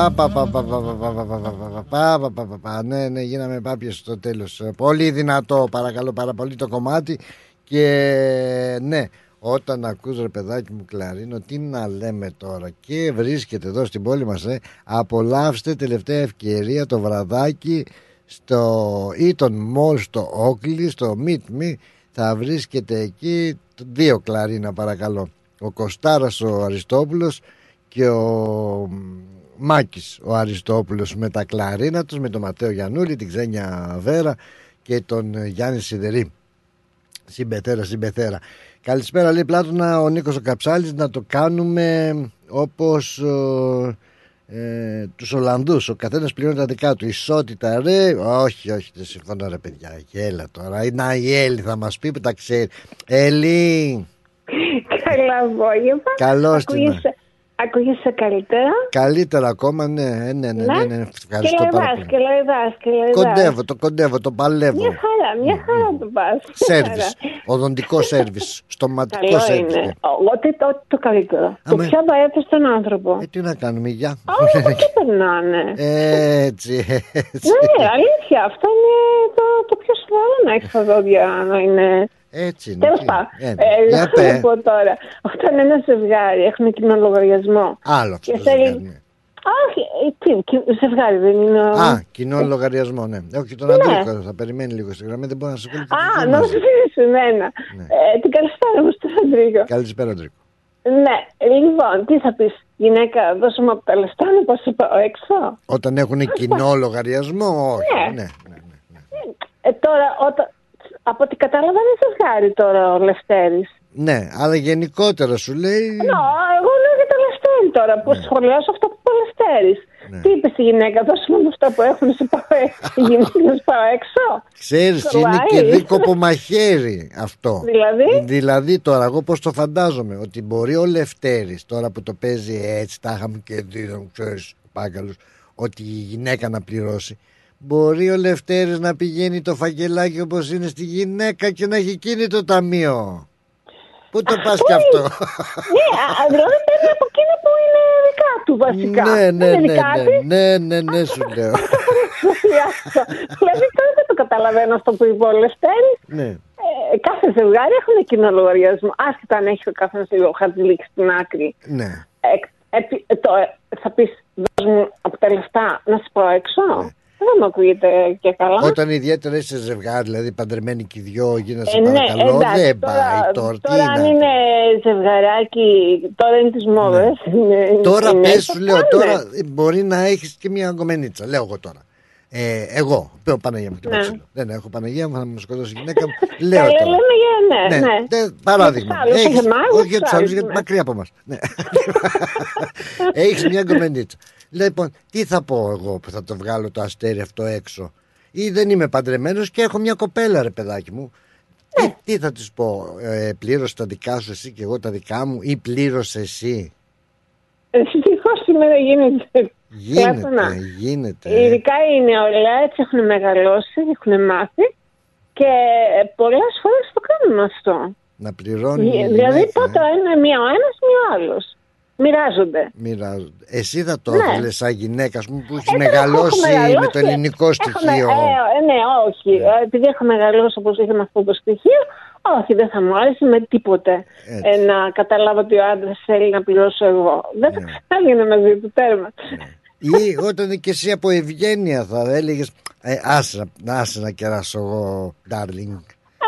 Πα, πα, πα, πα, πα, πα, πα, πα, πα, πα, πα, πα, πα, πα, πα, πα, πα. Ναι, ναι, γίναμε πάπιες στο τέλος. Πολύ δυνατό, παρακαλώ πάρα πολύ το κομμάτι. Και ναι, όταν ακούς ρε παιδάκι μου κλαρίνο, τι να λέμε τώρα. Και βρίσκεται εδώ στην πόλη μας, ε, απολαύστε τελευταία ευκαιρία το βραδάκι στο Eton Mall στο Oakley, στο Meet Me. Θα βρίσκεται εκεί δύο κλαρίνα παρακαλώ. Ο Κωστάρας ο Αριστόπουλος και ο Μάκης ο Αριστόπουλος με τα κλαρίνα τους με τον Ματέο Γιαννούλη, την Ξένια Βέρα και τον Γιάννη Σιδερή. Συμπεθέρα συμπεθέρα. Καλησπέρα λέει Πλάτωνα ο Νίκος ο Καψάλης να το κάνουμε όπως ε, ε, τους Ολλανδούς. Ο καθένας πληρώνει τα δικά του. Ισότητα ρε. Όχι όχι δεν συμφωνώ ρε παιδιά. Γέλα τώρα. Να η Έλλη θα μας πει που τα ξέρει. Έλλη. Καλά απόγευμα. Καλώς την. Ακούγεσαι- Ακούγεσαι καλύτερα; Καλύτερα ακόμα, ναι, ναι, ναι, ναι, ναι, ναι. Και Ευχαριστώ πάρα λαϊδάς, πολύ. και λαϊδάς, και λαϊδάς. Κοντεύω, το κοντεύω, το παλεύω. Μια χαρά, μια χαρά το πας. Μια Σέρβις, χαρά. οδοντικό σέρβις, στοματικό Καλό σέρβις. είναι. ναι. Ό,τι το, το καλύτερο. Το Αμέ. πιο απαραίτητο στον άνθρωπο. Ε, τι να κάνουμε, γεια. Όλα και περνάνε. Έτσι, έτσι. Ναι, αλήθεια. Αυτό είναι το, το πιο σοβαρό να έχεις τα δόντια να είναι. Έτσι είναι. Τέλος τι- πάντων. ε, Ε, για να πέ. πω τώρα. Όταν ένα ζευγάρι έχουν κοινό λογαριασμό. Άλλο αυτό Και το θέλει- ζευγάρι, ναι. Όχι, ε, τι, τι- ζευγάρι δεν είναι. ο- Α, κοινό λογαριασμό, ναι. Όχι, τον Ναι. Αντρίκο θα περιμένει λίγο στη γραμμή, δεν μπορεί να σε κολλήσει. Α, νόμιζα ότι είσαι εμένα. Ε, την καλησπέρα μου στον Αντρίκο. Καλησπέρα, Αντρίκο. Ναι, λοιπόν, τι θα πεις, γυναίκα, δώσε μου από τα λεφτά να πάω σε πάω έξω. Όταν έχουν κοινό λογαριασμό, όχι. Ναι. Ναι. Ε, τώρα, όταν, από ό,τι κατάλαβα, είναι ζευγάρι τώρα ο Λευτέρης. Ναι, αλλά γενικότερα σου λέει. Νο, εγώ λέω για το Λευτέρη τώρα που σχολιάσω αυτό που είπε ο Λευτέρης. Τι είπε στη γυναίκα, δώσε μου αυτά που έχουν, σε πάω έξω. Η γυναίκα να σε πάω έξω. Ξέρεις, είναι Κολλάει. και δίκοπο μαχαίρι αυτό. Δηλαδή; Δηλαδή τώρα, εγώ πώς το φαντάζομαι, ότι μπορεί ο Λευτέρης τώρα που το παίζει έτσι, τα είχαμε και δύο, ξέρεις, πάγκαλους, ότι η γυναίκα να πληρώσει. Μπορεί ο Λευτέρης να πηγαίνει το φακελάκι όπως είναι στη γυναίκα και να έχει εκείνη το ταμείο. Πού το πας κι αυτό; ναι, α, δηλαδή παίρνει από εκείνα που είναι δικά του βασικά. ναι, ναι, είναι ναι, δικά ναι, της. ναι, ναι, ναι, σου λέω. δηλαδή τώρα δεν το καταλαβαίνω αυτό που είπε ο Λευτέρης. ναι. Ε, κάθε ζευγάρι έχουν κοινό λογαριασμό. Άσχετα αν έχει ο καθένας λίγο χαρτζηλίκι στην άκρη. Ναι. Ε, επί- ε, το, ε, θα πεις, δώσ' μου από τα λεφτά να σε πάω έξω; Δεν μου ακούγεται και καλά. Ναι. Όταν ιδιαίτερα είσαι ζευγάρι, δηλαδή παντρεμένοι και οι δυο, γίνεσαι Ε, ναι, παρακαλώ, εντάξει, δεν τώρα- πάει τώρα. Τι Τώρα αν είναι. είναι ζευγαράκι, τώρα είναι τις μόδες. είναι- Ναι. Τώρα είναι- πες σου λέω πάνε. τώρα ε, μπορεί να έχεις και μια αγκομενίτσα Λέω εγώ τώρα ε, Εγώ πέω Παναγία μου και Ναι. Μαξίλο. Δεν έχω Παναγία μου θα με σκοτώσει η γυναίκα μου Λέω Καλά, τώρα λέμε για ναι, ναι. τε- Παράδειγμα Για τους άλλους, Έχεις- όχι εμάς, Όχι για για τους τους άλλους άλλους, γιατί ναι. μακριά από μας ναι. Έχεις μια αγκομενίτσα Λοιπόν τι θα πω εγώ που θα το βγάλω το αστέρι αυτό έξω; Ή δεν είμαι παντρεμένος και έχω μια κοπέλα ρε παιδάκι μου Ναι. τι, τι θα της πω ε, Πλήρωσε τα δικά σου εσύ και εγώ τα δικά μου Ή πλήρωσε εσύ; Ευτυχώ σήμερα γίνεται. Γίνεται, Πλάτωνα. γίνεται. Ειδικά οι νεολαία έτσι έχουν μεγαλώσει, έχουν μάθει και πολλές φορές το κάνουν αυτό. Να πληρώνει. η δηλαδή γυναίκα, τότε είναι μία ο ένας, μία ο άλλος. Μοιράζονται. ε. Μοιράζονται. Εσύ θα το Ναι. ήθελες σαν γυναίκα ας πούμε, που έχει Ε, μεγαλώσει έχω μεγαλώσει. με το ελληνικό Έχω στοιχείο. με- ε, ε, ναι, όχι. Ε, Επειδή έχω μεγαλώσει όπως είχαμε αυτό το στοιχείο, όχι, δεν θα μου άρεσε με τίποτε Έτσι. ε, να καταλάβω ότι ο άντρας θέλει να πληρώσω εγώ. Δεν θα ξανάγινε μαζί του τέρμα. Ή όταν και εσύ από ευγένεια θα έλεγες. Ε, άσε, να- άσε να κεράσω εγώ, darling.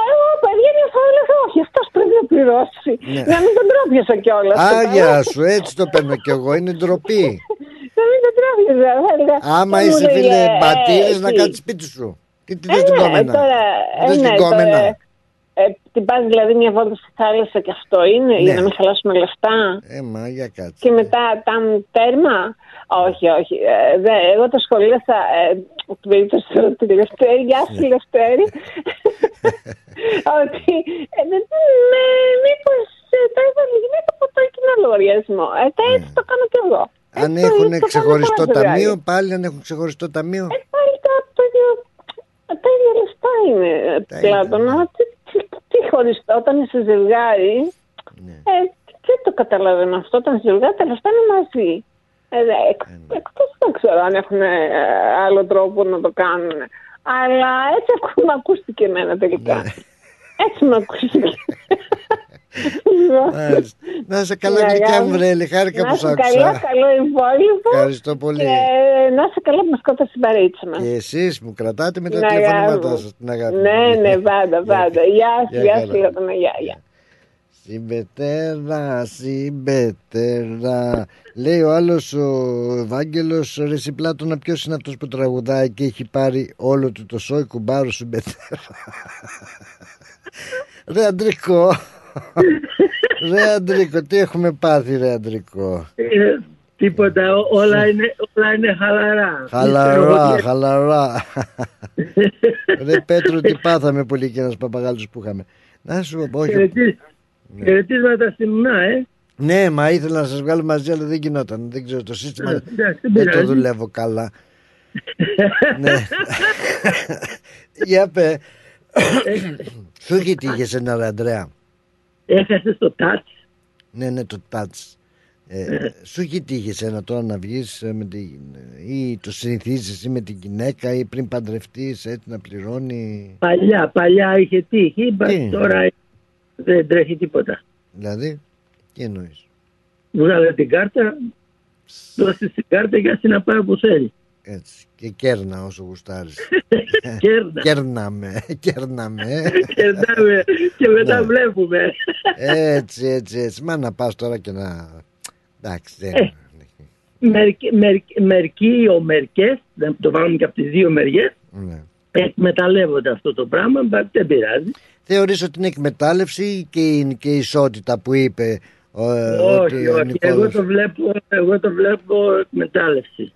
Εγώ, παιδιά, θα έλεγα όχι, αυτό πρέπει να πληρώσει. Ναι. Να μην τον τρόπιασα κιόλας. Άγια σου, έτσι το παίρνω κι εγώ, είναι ντροπή. Να μην τον τρόπιασα. θα έλεγα. Άμα δεν μου είσαι λέγε, φίλε ε, μπατήρες να τι. κάτσεις σπίτι σου. Τι τι Ε, θες την ναι, κόμενα; Τώρα, ε, Θες ναι, την τώρα, κόμενα. ε, την πας δηλαδή μια βόλτα στη θάλασσα και αυτό είναι, για Ναι. να μην χαλάσουμε λεφτά. Ε, μα για κάτσε. Και μετά τα τέρμα; Όχι, όχι. Ε, δε, εγώ το σχολίασα ε, την περίπτωση του του Λευτέρη. Γεια Ναι. σου, Λευτέρη. ότι ε, δεν με, μήπως ε, τα έβαλε η γυναίκα από το κοινό λογαριασμό. Ε, τα έτσι το κάνω κι εγώ. Αν Έτσι, έχουν το κάνω ξεχωριστό πολλά ζευγάρια. ταμείο, πάλι αν έχουν ξεχωριστό ταμείο. Ε, πάλι τα, το ίδιο, τα ίδια λεφτά είναι, Πλάτωνα. Τι, τι, τι χωριστό, όταν είσαι ζευγάρι, Ναι. ε, δεν το καταλαβαίνω αυτό. Όταν είσαι ζευγάρι, τα λεφτά είναι μαζί. Ε, δε, εκ, εκτός δεν ξέρω αν έχουν ε, άλλο τρόπο να το κάνουν. Αλλά έτσι ακού- με ακούστηκε εμένα τελικά. Ναι. Έτσι με ακούστηκε. Λοιπόν, Μάλιστα. Να είσαι καλά, Ναι, γλυκιά αγάπη. μου, ρε. Χάρηκα να που σ' είσαι καλά, άκουσα. καλό υπόλοιπο. Ευχαριστώ πολύ. Και να είσαι καλά που μας κότα στην παρέτσα μας. Και εσείς μου κρατάτε με τα Την τηλεφωνήματά αγάπη. σας την αγάπη. Ναι, μου. ναι, πάντα, πάντα. Γεια σου, Γεια γεια χαρά. σου, Λάτωνα, γεια, γεια. Συμπετέρα, συμπετέρα. Λέει ο άλλος ο Ευάγγελος, ρε εσύ Πλάτωνα, ποιος είναι αυτός που τραγουδάει και έχει πάρει όλο του το σόι κουμπάρο συμπετέρα; ρε Αντρικό. ρε Αντρικό, τι έχουμε πάθει, ρε Αντρικό. Ε, Τίποτα, ό- όλα είναι, όλα είναι χαλαρά. Χαλαρά, χαλαρά. Ρε Πέτρο, τι πάθαμε πολύ και ένας παπαγάλους που είχαμε. Να σου πω, όχι. Ε, τι- Χαιρετίσματα στη Μουνά, ε. Ναι, μα ήθελα να σας βγάλω μαζί, αλλά δεν γινόταν. Δεν ξέρω το σύστημα. Ε, εντάξει, δεν δεν το πειράζει. δουλεύω καλά. ναι. Για πε. Σου έχει τύχει εσένα, ρε Αντρέα. Έχασε το touch. Ναι, ναι, το touch. Ε, σου έχει τύχει εσένα τώρα να βγεις ε, με την, ή το συνηθίζεις εσύ με την γυναίκα ή πριν παντρευτείς έτσι να πληρώνει; Παλιά, παλιά είχε τύχει, μπα, Τι; τώρα δεν τρέχει τίποτα. Δηλαδή, τι εννοείς; Βγάλε την κάρτα, δώσε την κάρτα για να πάει όπου θέλει. Έτσι. Και κέρνα όσο γουστάρεις. Κέρνα. Κέρναμε, κέρναμε. Κερνάμε και μετά Ναι. βλέπουμε. Έτσι, έτσι, έτσι. Μα να πας τώρα και να... Εντάξει, δεν... Ε, Μερικοί, μερικοί, μερικοί ο μερικές, να το βάλουμε και από τις δύο μεριές, Ναι. εκμεταλλεύονται αυτό το πράγμα, μπα, δεν πειράζει. Θεωρείς ότι είναι εκμετάλλευση και είναι και η ισότητα που είπε ο, ε, ότι όχι, ο όχι, εγώ Νικόλας... το, βλέπω, εγώ το βλέπω εκμετάλλευση.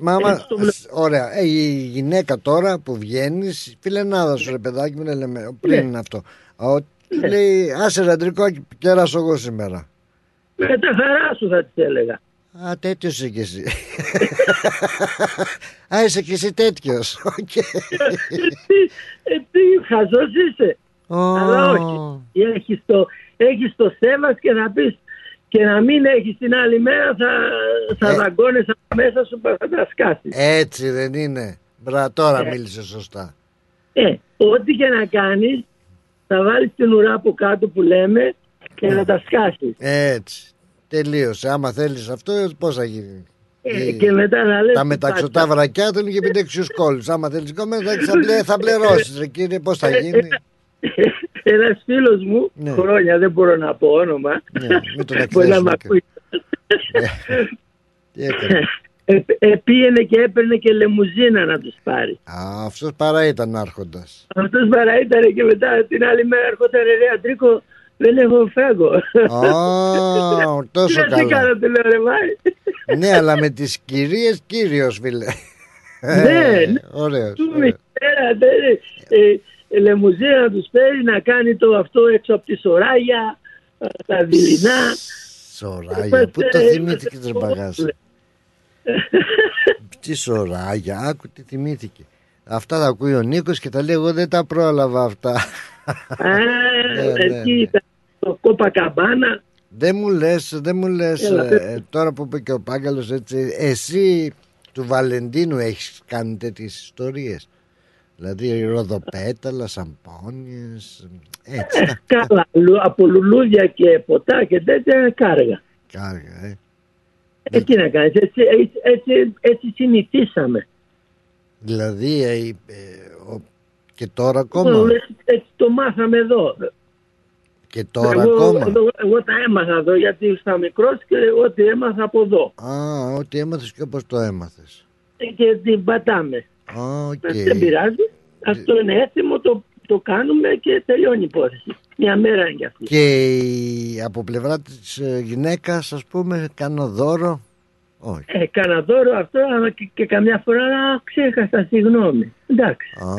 Μα, άμα- Έτσι το βλέπω. σ- ωραία. Ε, η γυναίκα τώρα που βγαίνεις, φιλενάδα σου ρε παιδάκι μου, λέμε, πριν Ναι. αυτό. Ο, Λέει, άσε ρε αντρικό, κέρασω εγώ σήμερα. Με τα χαρά σου θα της έλεγα. Α, τέτοιος είσαι κι εσύ. Α, είσαι κι εσύ τέτοιος. Ε, τι χαζός είσαι. Αλλά όχι. Έχεις το, έχεις το σέβας και θα πεις και να μην έχεις την άλλη μέρα θα, θα Ε. δαγκώνεις από μέσα σου θα τα σκάσεις. Έτσι δεν είναι. Μπρα, τώρα Ε. μίλησε σωστά. Ε, ό,τι και να κάνεις θα βάλεις την ουρά από κάτω που λέμε και να τα σκάσεις. Έτσι. Τελείωσε. Άμα θέλεις αυτό, πώς θα γίνει; Ε, Η- και μετά να λες Τα τι μεταξωτά πάτσα. βρακιά του είναι και πέντε εξιού κόλλου. Άμα θέλεις ακόμα θα, θα, μπλε, θα μπλερώσει, ρε κύριε, πώς θα γίνει; Ένας φίλος μου, Ναι. χρόνια δεν μπορώ να πω όνομα, Ναι, μην τον μπορεί να εκθέσουμε μ' και- ακούει. Τι έκανε. Ε, ε, πήγαινε και έπαιρνε και λεμουζίνα να τους πάρει. Α, αυτός παρά ήταν άρχοντας. Αυτός παρά ήταν και μετά την άλλη μέρα έρχονταν ρε Αντρίκο, δεν έχω φέγγο. Α, τόσο Τι να τι καλά. κάνω, του λέω ρε Μάη. Ναι, αλλά με τις κυρίες κύριος, φίλε. Ναι, ναι. Ωραίος. Του μητέρα, δεν- ε, ε, λεμουζίνα να τους φέρει να κάνει το αυτό έξω από τη σωράγια, ε, τα δειλινά. Σωράγια, πού το Ε, θυμήθηκε ρε μπαγάζ. Τι σωράγια, άκου τι θυμήθηκε. Αυτά τα ακούει ο Νίκος και τα λέει εγώ δεν τα πρόλαβα αυτά. Α, Ναι, ναι, εκεί ναι. ήταν το κόπα καμπάνα. Δεν μου λες, δεν μου λες Έλα, ε, ε, τώρα που είπε και ο Πάγκαλος έτσι, εσύ του Βαλεντίνου έχεις κάνει τέτοιες ιστορίες. Δηλαδή ροδοπέταλα, σαμπόνιες, έτσι. τα- Καλά, λου- από λουλούδια και ποτά και τέτοια κάργα. Κάργα, ε. Ε, τι να κάνεις, έτσι, έτσι, έτσι, έτσι συνηθίσαμε. Δηλαδή ε, ε, ο- και τώρα ακόμα; Εγώ, έτσι, έτσι το μάθαμε εδώ. Και τώρα εγώ, ακόμα; Εγώ, εγώ τα έμαθα εδώ γιατί ήμουν μικρός και ό,τι έμαθα από εδώ. Α, ό,τι έμαθες και όπως το έμαθες. Ε, Και την πατάμε. Α, οκ. Ε, Δεν πειράζει. Αυτό είναι έθιμο, το, το κάνουμε και τελειώνει η υπόθεση. Μια μέρα είναι για αυτή. Και η- από πλευρά της ε, γυναίκας ας πούμε κάνω δώρο; Όχι. Ε, κάνα δώρο αυτό, αλλά και, και καμιά φορά α, ξέχασα, συγγνώμη. Εντάξει. Α,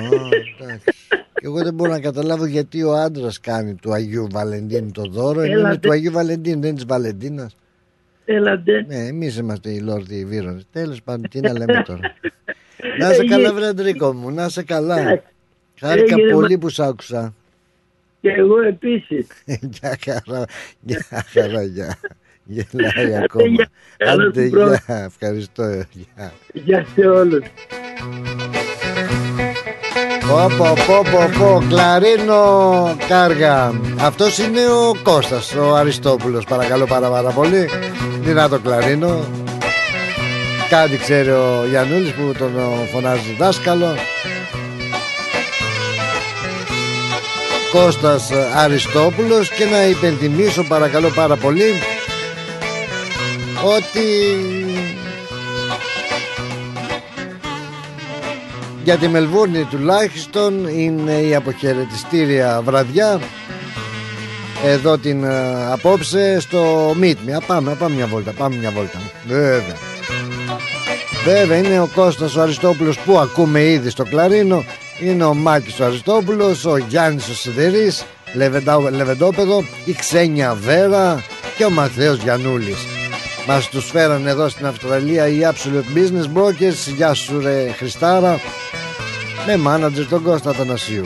εντάξει. Και εγώ δεν μπορώ να καταλάβω γιατί ο άντρας κάνει του Αγίου Βαλεντίνου το δώρο. ενώ Έλα, είναι δε- του Αγίου Βαλεντίνου, δεν είναι της Βαλεντίνας. Έλατε. Ναι, εμείς είμαστε οι Λόρδοι οι Βύρωνε. Τέλος πάντων, τι να λέμε τώρα. να σε Ε, καλά, γε- βρε Αντρίκο μου, να σε καλά. Εντάξει. Χάρηκα Έγινε, πολύ μα- που σ' άκουσα. Και εγώ επίσης. Γεια χαρά, γεια χαρά, γεια. Γελάει ακόμα. γεια. Καλό Άντε, σου πρώτο. γεια. Ευχαριστώ. Γεια. Γεια σε όλους. Πω πω πω πω πω Κλαρίνο Κάργα Αυτός είναι ο Κώστας Ο Αριστόπουλος παρακαλώ πάρα πάρα πολύ Δυνατό Κλαρίνο Κάτι ξέρει ο Γιαννούλης που τον ε, φωνάζει δάσκαλο Κώστας Αριστόπουλος και να υπενθυμίσω παρακαλώ πάρα πολύ ότι για τη Μελβούρνη τουλάχιστον είναι η αποχαιρετιστήρια βραδιά εδώ την ε, απόψε στο Meet Me. Α, Πάμε, πάμε μια βόλτα, πάμε μια βόλτα. Βέβαια. Βέβαια είναι ο Κώστας ο Αριστόπουλος που ακούμε ήδη στο κλαρίνο Είναι ο Μάκης ο Αριστόπουλος Ο Γιάννης ο Σιδερής Λεβεντά- Λεβεντόπεδο, η Ξένια Βέρα και ο Μαθαίος Γιαννούλης. Μας τους φέραν εδώ στην Αυστραλία οι Absolute Business Brokers. Γεια σου ρε Χριστάρα. Με μάνατζερ τον Κώστα Αθανασίου.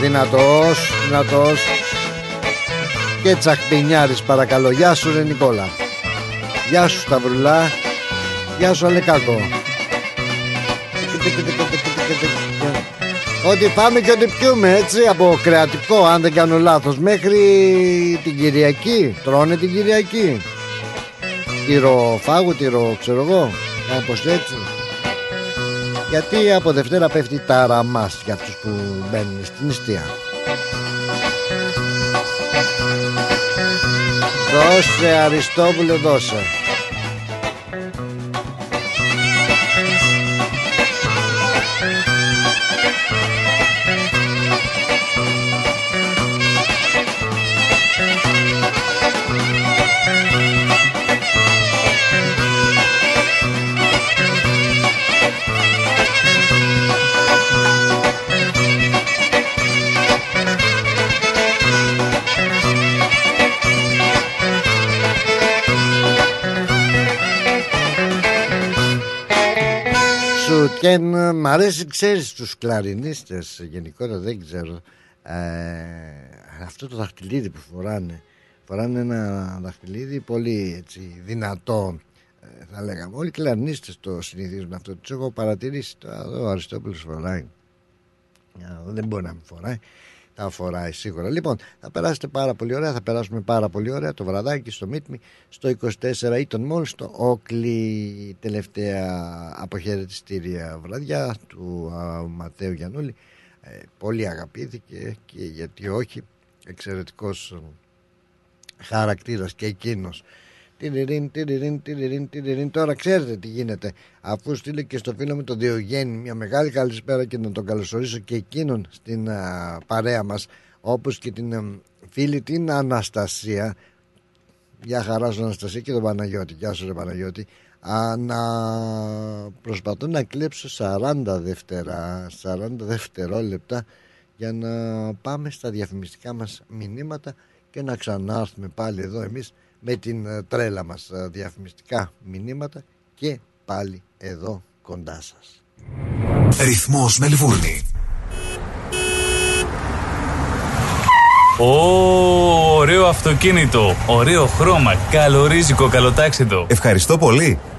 Δυνατός, δυνατός Και τσαχπινιάρης παρακαλώ. Γεια σου ρε Νικόλα. Γεια σου Σταυρουλά. Γεια σου Αλεκάκο. Ό,τι πάμε και ό,τι πιούμε έτσι Από κρεατικό αν δεν κάνω λάθος. Μέχρι την Κυριακή Τρώνε την Κυριακή. Τυροφάγου, τυρο ξέρω εγώ Κάπως έτσι. Γιατί από Δευτέρα πέφτει τα ραμάς για αυτούς που μπαίνουν στην νηστεία. Δώσε Αριστόπουλε δώσε. Και μ' αρέσει ξέρεις τους κλαρινίστες γενικότερα δεν ξέρω. Ε, αυτό το δαχτυλίδι που φοράνε φοράνε ένα δαχτυλίδι πολύ έτσι, δυνατό ε, θα λέγαμε. Όλοι οι κλαρινίστες το συνηθίζουν αυτό. Τους έχω παρατηρήσει τώρα εδώ ο Αριστόπουλος φοράει. Α, δεν μπορεί να μην φοράει τα φοράει σίγουρα. Λοιπόν, θα περάσετε πάρα πολύ ωραία, θα περάσουμε πάρα πολύ ωραία το βραδάκι στο Meet Me, στο 24 ή τον Mall, στο Όκλι, τελευταία αποχαιρετιστήρια βραδιά του α, Ματέου Γιαννούλη. Ε, πολύ αγαπήθηκε και γιατί όχι, εξαιρετικός ε, χαρακτήρας και εκείνος. Τιριρίν, τιριρίν, τιριρίν, τιριρίν. Τώρα ξέρετε τι γίνεται. Αφού στείλε και στο φίλο μου τον Διογέννη μια μεγάλη καλησπέρα και να τον καλωσορίσω και εκείνον στην α, παρέα μας όπως και την α, φίλη την Αναστασία. Γεια χαράς σου Αναστασία και τον Παναγιώτη. Γεια σου ρε Παναγιώτη. Α, να προσπαθώ να κλέψω 40 δεύτερα, 40 δευτερόλεπτα για να πάμε στα διαφημιστικά μας μηνύματα και να ξανάρθουμε πάλι εδώ εμείς με την ε, τρέλα μας ε, διαφημιστικά μηνύματα και πάλι εδώ κοντά σας. Ρυθμός Μελβούρνη. Ω, ωραίο αυτοκίνητο, ωραίο χρώμα, καλορίζικο, καλοτάξιτο. Ευχαριστώ πολύ.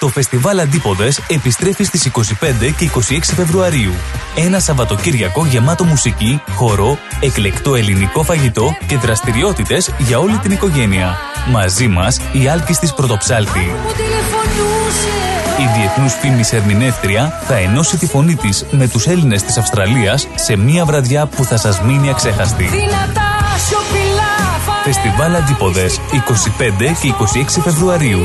Το φεστιβάλ Αντίποδες επιστρέφει στις 25 και 26 Φεβρουαρίου. Ένα Σαββατοκύριακο γεμάτο μουσική, χορό, εκλεκτό ελληνικό φαγητό και δραστηριότητες για όλη την οικογένεια. Μαζί μας η Άλκης της Πρωτοψάλτη. Η διεθνούς φήμης ερμηνεύτρια θα ενώσει τη φωνή της με τους Έλληνες της Αυστραλίας σε μία βραδιά που θα σας μείνει αξέχαστη. Δυνατά σιωπηλά Φεστιβάλ Αντίποδες 25 και 26 Φεβρουαρίου.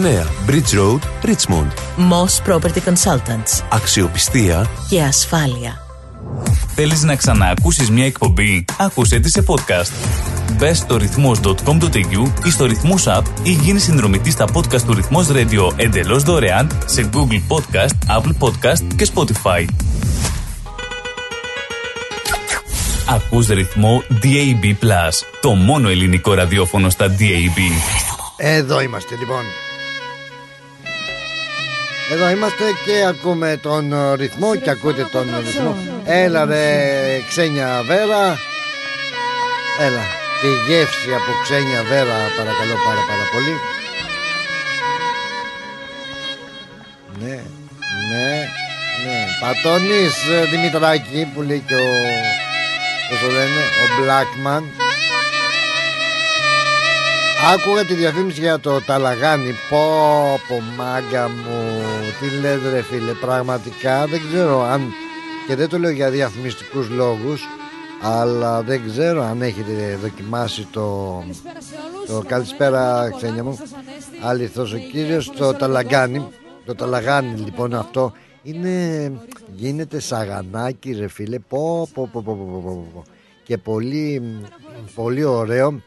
Bridge Road, Richmond. Moss Property Consultants. Αξιοπιστία Και ασφάλεια. Θέλεις να ξαναακούσεις μια εκπομπή; Άκουσέ τη σε podcast. Μπες στο ρυθμός.com.au ή στο ρυθμός app ή γίνεις συνδρομητής στα podcast του ρυθμός radio εντελώς δωρεάν σε Google Podcast, Apple Podcast και Spotify. Ακούς ρυθμό DAB+, το μόνο ελληνικό ραδιόφωνο στα DAB. Εδώ είμαστε λοιπόν. Εδώ είμαστε και ακούμε τον ε, ρυθμό και ακούτε τον ρυθμό. Έλα ρε ξένια βέρα. Έλα. Και η γεύση από ξένια βέρα παρακαλώ πάρα πάρα πολύ. Ναι, ναι, ναι. Πατώνεις ε, Δημητράκη που λέει και ο... Πώς το λένε, ο Blackman. Άκουγα τη διαφήμιση για το ταλαγάνι. Πω πω μάγκα μου. Τι λες ρε φίλε Πραγματικά δεν ξέρω αν Και δεν το λέω για διαφημιστικούς λόγους Αλλά δεν ξέρω αν έχετε δοκιμάσει το Το καλησπέρα ξένια μου Αληθώς ο κύριος Το ταλαγάνι Το ταλαγάνι λοιπόν αυτό Είναι Γίνεται σαγανάκι ρε φίλε. Πω πω πω πω πω, πω, πω. Και πολύ Πολύ ωραίο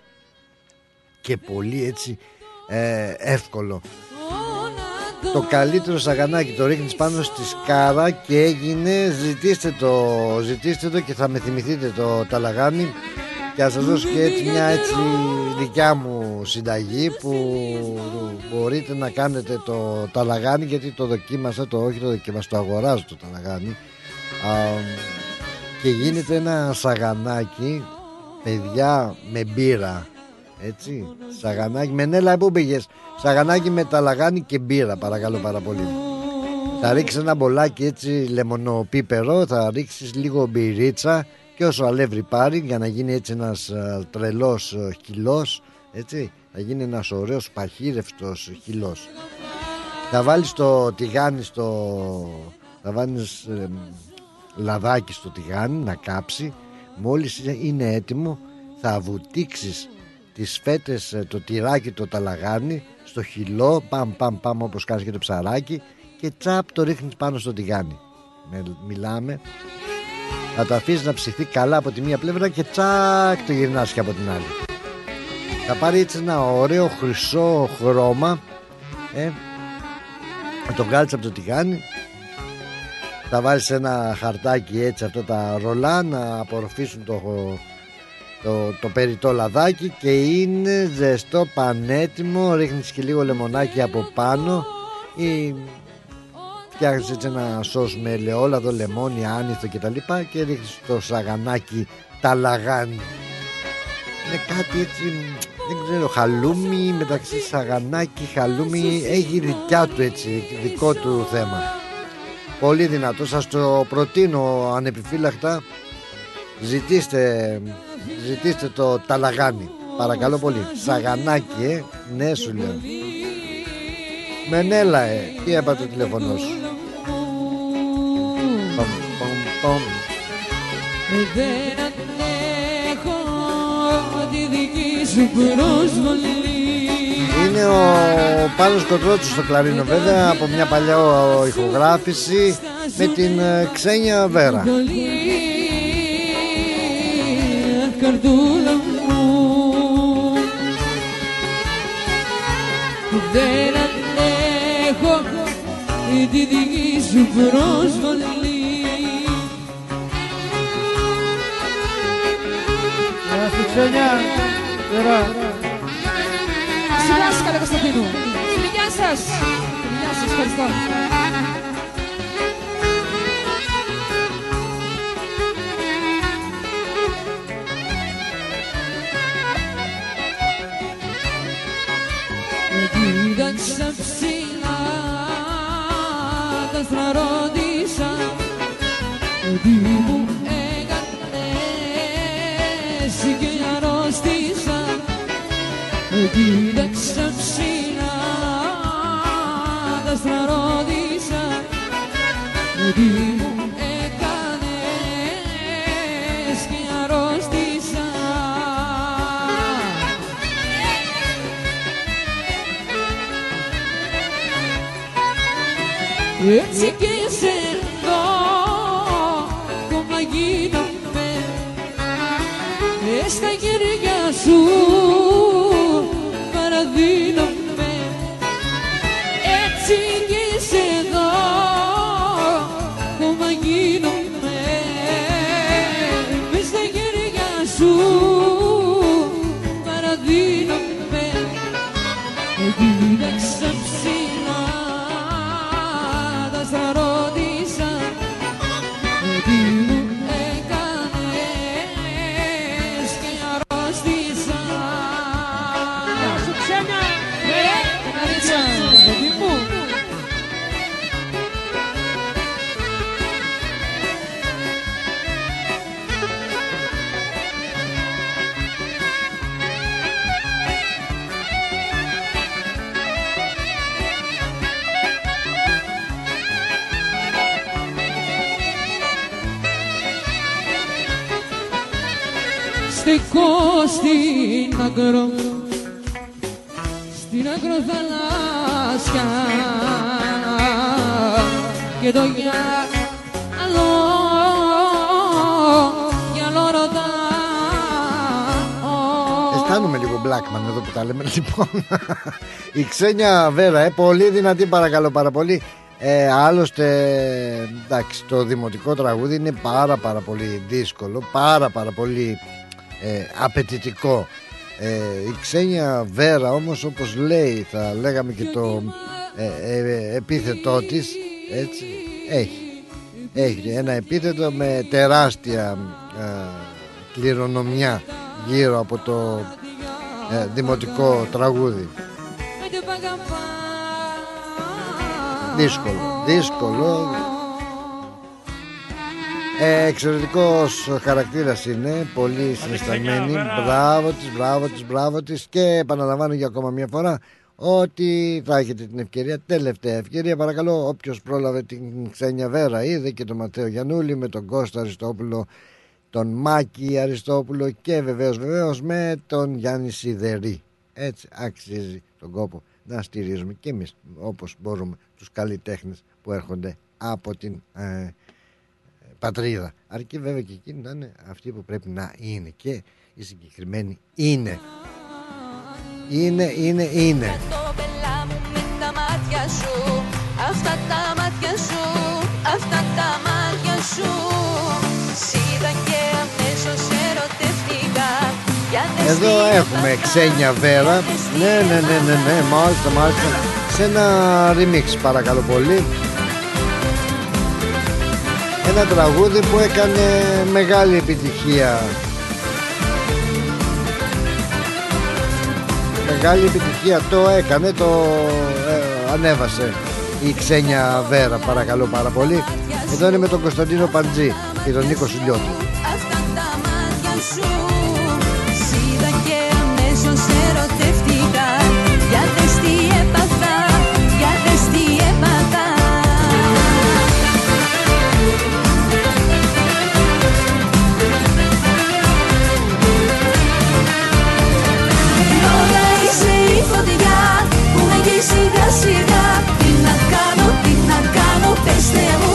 και πολύ έτσι ε, εύκολο. Το καλύτερο σαγανάκι το ρίχνεις πάνω στη σκάρα και έγινε ζητήστε το, ζητήστε το και θα με θυμηθείτε το ταλαγάνι. Και θα σας δώσω και έτσι μια έτσι δικιά μου συνταγή που μπορείτε να κάνετε το ταλαγάνι γιατί το δοκίμασα το όχι το δοκίμασα το αγοράζω το ταλαγάνι. Και γίνεται ένα σαγανάκι παιδιά με μπύρα έτσι. Σαγανάκι με νέλα που πήγες; Σαγανάκι με ταλαγάνι και μπύρα, παρακαλώ πάρα πολύ. Θα ρίξεις ένα μπολάκι έτσι λεμονοπίπερο, θα ρίξεις λίγο μπυρίτσα και όσο αλεύρι πάρει για να γίνει έτσι ένας τρελός χυλός. Έτσι, θα γίνει ένας ωραίος παχύρευτος χυλός. Θα βάλεις το τηγάνι στο. Θα βάλεις λαδάκι στο τηγάνι να κάψει. Μόλις είναι έτοιμο θα βουτήξεις τις φέτες ε, το τυράκι το ταλαγάνι στο χυλό παμ παμ παμ όπως κάνεις και το ψαράκι και τσάπ το ρίχνεις πάνω στο τηγάνι. Μιλάμε. Θα το αφήσεις να ψηθεί καλά από τη μία πλευρά και τσάκ το γυρνάς και από την άλλη. Θα πάρει έτσι ένα ωραίο χρυσό χρώμα ε, θα το βγάλεις από το τηγάνι. Θα βάλεις ένα χαρτάκι έτσι αυτά τα ρολά να απορροφήσουν το το, το περιττό λαδάκι και είναι ζεστό πανέτοιμο ρίχνεις και λίγο λεμονάκι από πάνω ή φτιάχνεις έτσι ένα σως με ελαιόλαδο, λεμόνι, άνηθο και τα λοιπά και ρίχνεις το σαγανάκι ταλαγάνι είναι κάτι έτσι δεν ξέρω χαλούμι μεταξύ σαγανάκι χαλούμι έχει δικιά του έτσι δικό του θέμα. Πολύ δυνατό σας το προτείνω ανεπιφύλακτα. Ζητήστε Ζητήστε το ταλαγάνι. Παρακαλώ πολύ. Σαγανάκι ε. Ναι σου λέω. Μενέλα ε. Τι έπα το τηλέφωνο σου; Πομ, πομ, πομ. Δεν αντέχω τη δική σου προσβολή. Είναι ο Πάνος Κοντρότσος στο κλαρίνο βέβαια από μια παλιά ηχογράφηση με την ε, Ξένια Βέρα. Καρδούλα μου. Δεν αντέχω τη δική σου προσβολή Γεια σου Ξένια, Βέρα. Σιγά καλέ Κωνσταντίνου. Φιλιά σας. Φιλιά σας, ευχαριστώ Κοίταξα ψηλά τα στραρώτησα ότι μου έκανες και αρρώστησα Κοίταξα ψηλά τα στραρώτησα ότι μου έκανες Έτσι και σε εδώ ακόμα γίνομαι ε, στα χέρια σου παραδίνομαι Έτσι και σε εδώ ακόμα γίνομαι μες στα χέρια σου παραδίνομαι Κοίταξα ψηλά τα άκρο στην ακροθαλάσσια. Και το γυαλό γυαλό ρωτά Αισθάνομαι λίγο Blackman εδώ που τα λέμε λοιπόν. Η Ξένια Βέρα ε, Πολύ δυνατή παρακαλώ πάρα πολύ. Ε, Άλλωστε Εντάξει το δημοτικό τραγούδι είναι πάρα πάρα πολύ δύσκολο Πάρα πάρα πολύ ε, απαιτητικό ε, Η Ξένια Βέρα όμως όπως λέει Θα λέγαμε και το ε, ε, επίθετό της Έτσι έχει Έχει ένα επίθετο με τεράστια ε, κληρονομιά γύρω από το ε, δημοτικό τραγούδι. Δύσκολο, δύσκολο. Ε, εξαιρετικός χαρακτήρας είναι, πολύ συναισθαλμένη. Μπράβο της, μπράβο της, μπράβο της και επαναλαμβάνω για ακόμα μια φορά ότι θα έχετε την ευκαιρία, τελευταία ευκαιρία παρακαλώ όποιος πρόλαβε την Ξένια Βέρα είδε και τον Ματέο Γιαννούλη με τον Κώστα Αριστόπουλο τον Μάκη Αριστόπουλο και βεβαίως βεβαίως με τον Γιάννη Σιδερή. Έτσι αξίζει τον κόπο να στηρίζουμε και εμείς όπως μπορούμε τους καλλιτέχνες που έρχονται από την ε, πατρίδα. Αρκεί βέβαια και εκείνοι να είναι αυτοί που πρέπει να είναι και οι συγκεκριμένοι είναι. Είναι, είναι, είναι. τα μάτια σου Αυτά τα μάτια σου Αυτά τα μάτια σου Σ' είδα και αμέσως ερωτεύτηκα Για δες Εδώ τι έχουμε ξένια βέρα. Ναι, ναι, ναι, ναι, ναι, μάλιστα, μάλιστα. Σε ένα remix παρακαλώ πολύ. Ένα τραγούδι που έκανε μεγάλη επιτυχία. Μεγάλη επιτυχία το έκανε, το ε, ανέβασε η Ξένια Βέρα παρακαλώ πάρα πολύ. Εδώ είναι με τον Κωνσταντίνο Παντζή και τον Νίκο Σουλιώτη. σιγά. Τι να κάνω, τι να κάνω, πες μου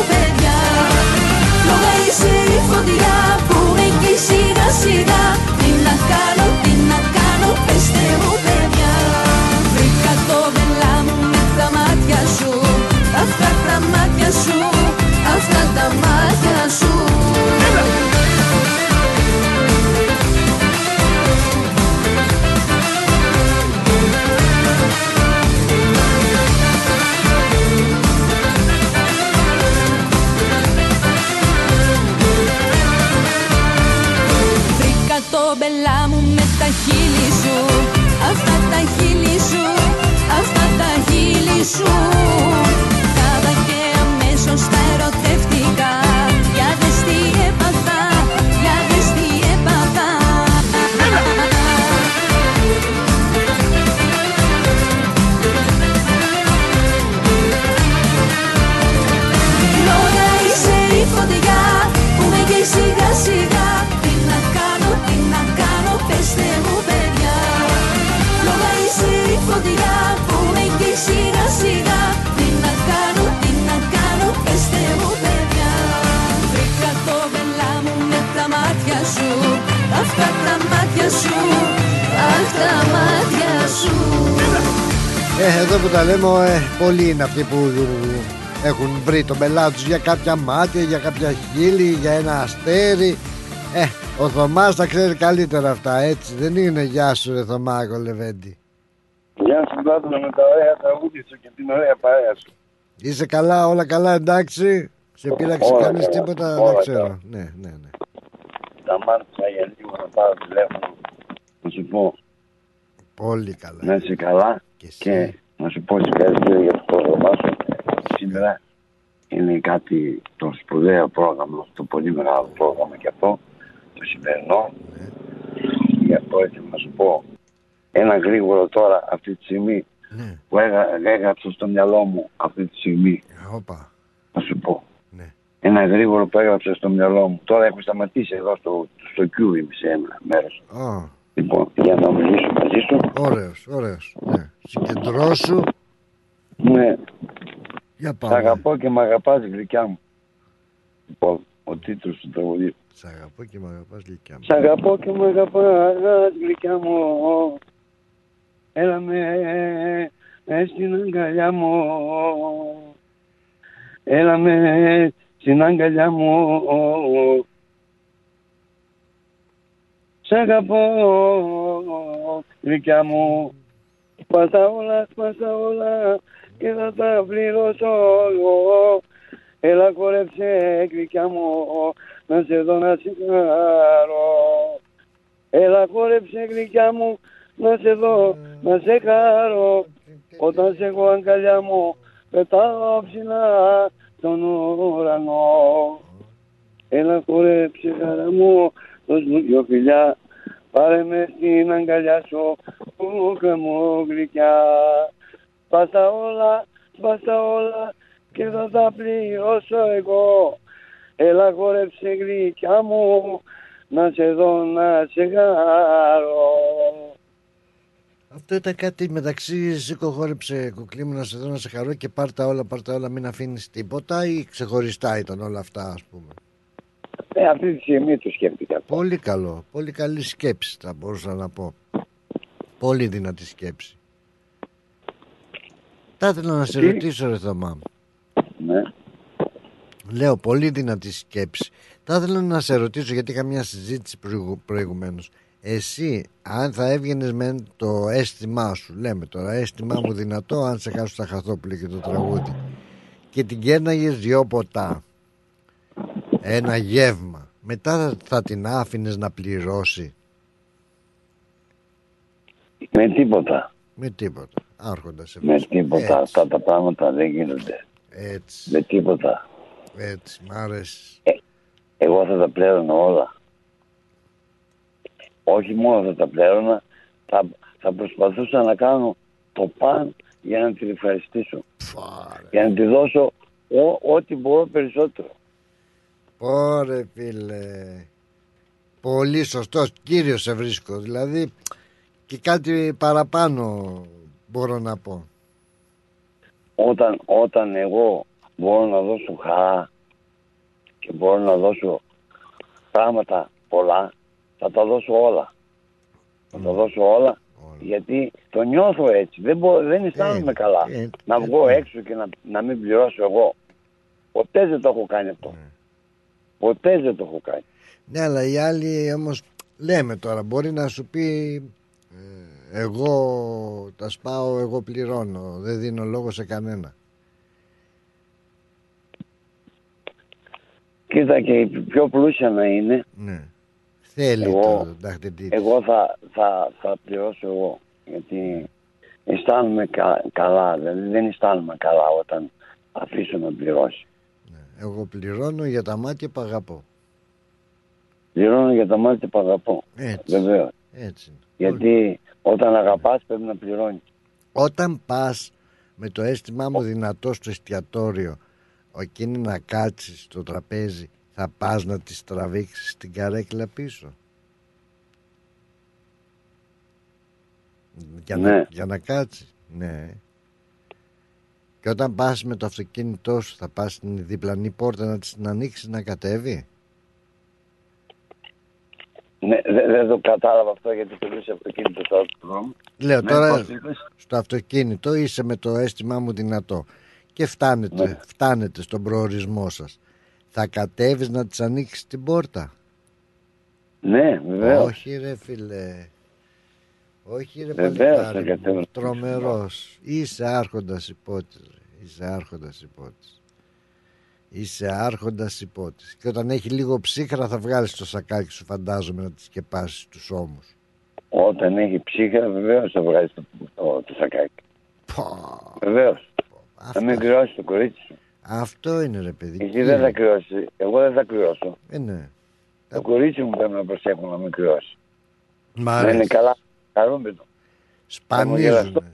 πολλοί είναι αυτοί που έχουν βρει τον πελάτη τους για κάποια μάτια, για κάποια χείλη, για ένα αστέρι. Ε, ο Θωμάς τα ξέρει καλύτερα αυτά, έτσι. Δεν είναι; Γεια σου, ρε Θωμάκο Λεβέντη. Γεια σου Παύλο με τα ωραία τραγούδια σου και την ωραία παρέα σου. Είσαι καλά, όλα καλά, εντάξει; Σε πείραξε Όλα κανείς καλά, τίποτα, όλα δεν ξέρω. καλά. Ναι, ναι, ναι. Σταμάτησα για λίγο να πάρω τηλέφωνο. Να σου πω Πολύ καλά. να είσαι καλά και, να σου πω συγχαρητήρια για το πρόγραμμά σου. Σήμερα είναι κάτι το σπουδαίο πρόγραμμα, το πολύ μεγάλο πρόγραμμα και αυτό, το σημερινό. Γι' αυτό έτσι να σου πω ένα γρήγορο τώρα αυτή τη στιγμή που έγρα- έγραψα στο μυαλό μου αυτή τη στιγμή. Όπα. Να σου πω. Ένα γρήγορο που έγραψα στο μυαλό μου. Τώρα έχω σταματήσει εδώ στο, στο Q είμαι σε ένα μέρος. Α, Λοιπόν, για να μιλήσω μαζί σου. ωραίος, ωραίος. Ναι. Συγκεντρώσου. Ναι. Για Σ' αγαπώ και μ' αγαπάς γλυκιά μου. Λοιπόν, ο τίτλος του τραγουδίου. Σ' αγαπώ και μ' αγαπάς γλυκιά μου. Σ' αγαπώ και μ' αγαπάς γλυκιά μου. Έλα με ε, στην αγκαλιά μου. Έλα με στην αγκαλιά μου. Σ' αγαπώ γλυκιά μου. Σπάσα όλα, σπάσα όλα και θα τα πληρώσω εγώ. Έλα χορέψε γλυκιά μου να σε δω να σε χαρώ. Έλα χόρεψε γλυκιά μου να σε δω να σε χαρώ. Όταν σε έχω αγκαλιά μου πετάω ψηλά στον ουρανό. Έλα χόρεψε χαρά μου, δώσ' μου δυο φιλιά. Πάρε με στην αγκαλιά σου, κούκα μου γλυκιά. Σπάσα όλα, σπάσα όλα και θα τα πληρώσω εγώ. Έλα χόρεψε γλυκιά μου, να σε δω να σε χαρώ. Αυτό ήταν κάτι μεταξύ σήκω χόρεψε κουκλί μου να σε δω να σε χαρώ και πάρ' τα όλα, πάρ' τα όλα, μην αφήνεις τίποτα ή ξεχωριστά ήταν όλα αυτά ας πούμε. Ε, αυτή τη στιγμή το σκέφτηκα. Πολύ καλό, πολύ καλή σκέψη θα μπορούσα να πω. Πολύ δυνατή σκέψη. Θα ήθελα να σε Τι; ρωτήσω ρε Θωμά. Ναι. Λέω πολύ δυνατή σκέψη. Θα ήθελα να σε ρωτήσω γιατί είχα μια συζήτηση προηγου, προηγουμένως. Εσύ αν θα έβγαινες με το αίσθημά σου, λέμε τώρα αίσθημά μου δυνατό αν σε χάσω τα χαθόπουλα και το τραγούδι και την κέρναγες δυο ποτά ένα γεύμα μετά θα, θα την άφηνες να πληρώσει Με τίποτα. με τίποτα άρχοντας σε Με τίποτα. Αυτά τα πράγματα δεν γίνονται. Έτσι. Με τίποτα. έτσι μ' άρεσε Εγώ θα τα πλέρωνα όλα. Όχι μόνο θα τα πλέρωνα, θα, θα προσπαθούσα να κάνω το παν για να την ευχαριστήσω. Για να τη δώσω ό- ό,τι μπορώ περισσότερο. Ωρε φίλε Πολύ σωστός Κύριος σε βρίσκω Δηλαδή και κάτι παραπάνω μπορώ να πω Όταν, όταν εγώ μπορώ να δώσω χαρά και μπορώ να δώσω πράγματα πολλά, θα τα δώσω όλα. Θα τα δώσω όλα, γιατί το νιώθω έτσι. Δεν, μπο, δεν αισθάνομαι καλά. να βγω έξω και να, να μην πληρώσω εγώ. Ποτέ δεν το έχω κάνει αυτό. Ποτέ δεν το έχω κάνει. Ναι αλλά οι άλλοι όμως Λέμε τώρα μπορεί να σου πει ε, Εγώ τα σπάω Εγώ πληρώνω Δεν δίνω λόγο σε κανένα Κοίτα και η πιο πλούσια να είναι, Ναι Θέλει εγώ, το δαχτυλίδι εγώ θα, θα, θα πληρώσω εγώ. Γιατί αισθάνομαι κα- καλά. Δηλαδή δεν αισθάνομαι καλά όταν αφήσω να πληρώσει. Εγώ πληρώνω για τα μάτια που αγαπώ Πληρώνω για τα μάτια που αγαπώ. Έτσι. Βεβαίως. Έτσι Γιατί όταν αγαπάς πρέπει να πληρώνεις. Όταν πας με το αίσθημά μου δυνατό στο εστιατόριο εκείνη να κάτσεις στο τραπέζι θα πας να τις τραβήξεις την καρέκλα πίσω για, να, Ναι. για να κάτσεις ναι και όταν πας με το αυτοκίνητό σου θα πας στην διπλανή πόρτα να της την ανοίξεις να κατέβει; Ναι, δεν δεν το κατάλαβα αυτό γιατί πελούσε αυτοκίνητο στο δρόμο. Λέω Ναι, τώρα πώς είπες; στο αυτοκίνητο είσαι με το αίσθημά μου δυνατό και φτάνετε, Ναι. φτάνετε στον προορισμό σας. Θα κατέβεις να της ανοίξεις την πόρτα; Ναι, βεβαίως. Όχι ρε φίλε. Όχι ρε Βεβαίως θα παλικάρι κατέβω μου. να Τρομερός. Είσαι άρχοντας υπότης. Ρε. Είσαι άρχοντας υπότης. Είσαι άρχοντας υπότης. Και όταν έχει λίγο ψύχρα θα βγάλεις το σακάκι σου φαντάζομαι να τη σκεπάσεις τους ώμους. Όταν έχει ψύχρα, βεβαίως θα βγάζει το, το, το σακάκι. Βεβαίως. Θα μην κρυώσεις το κορίτσι σου. Αυτό είναι ρε παιδί. Εσύ δεν θα κρυώσεις. Εγώ δεν θα κρυώσω. Ε, ναι. Το κορίτσι μου πρέπει να προσέχω να μην κρυώσει. Μ' Να αρέσει. είναι καλά. Χαρούμενο. Σπανίζουν.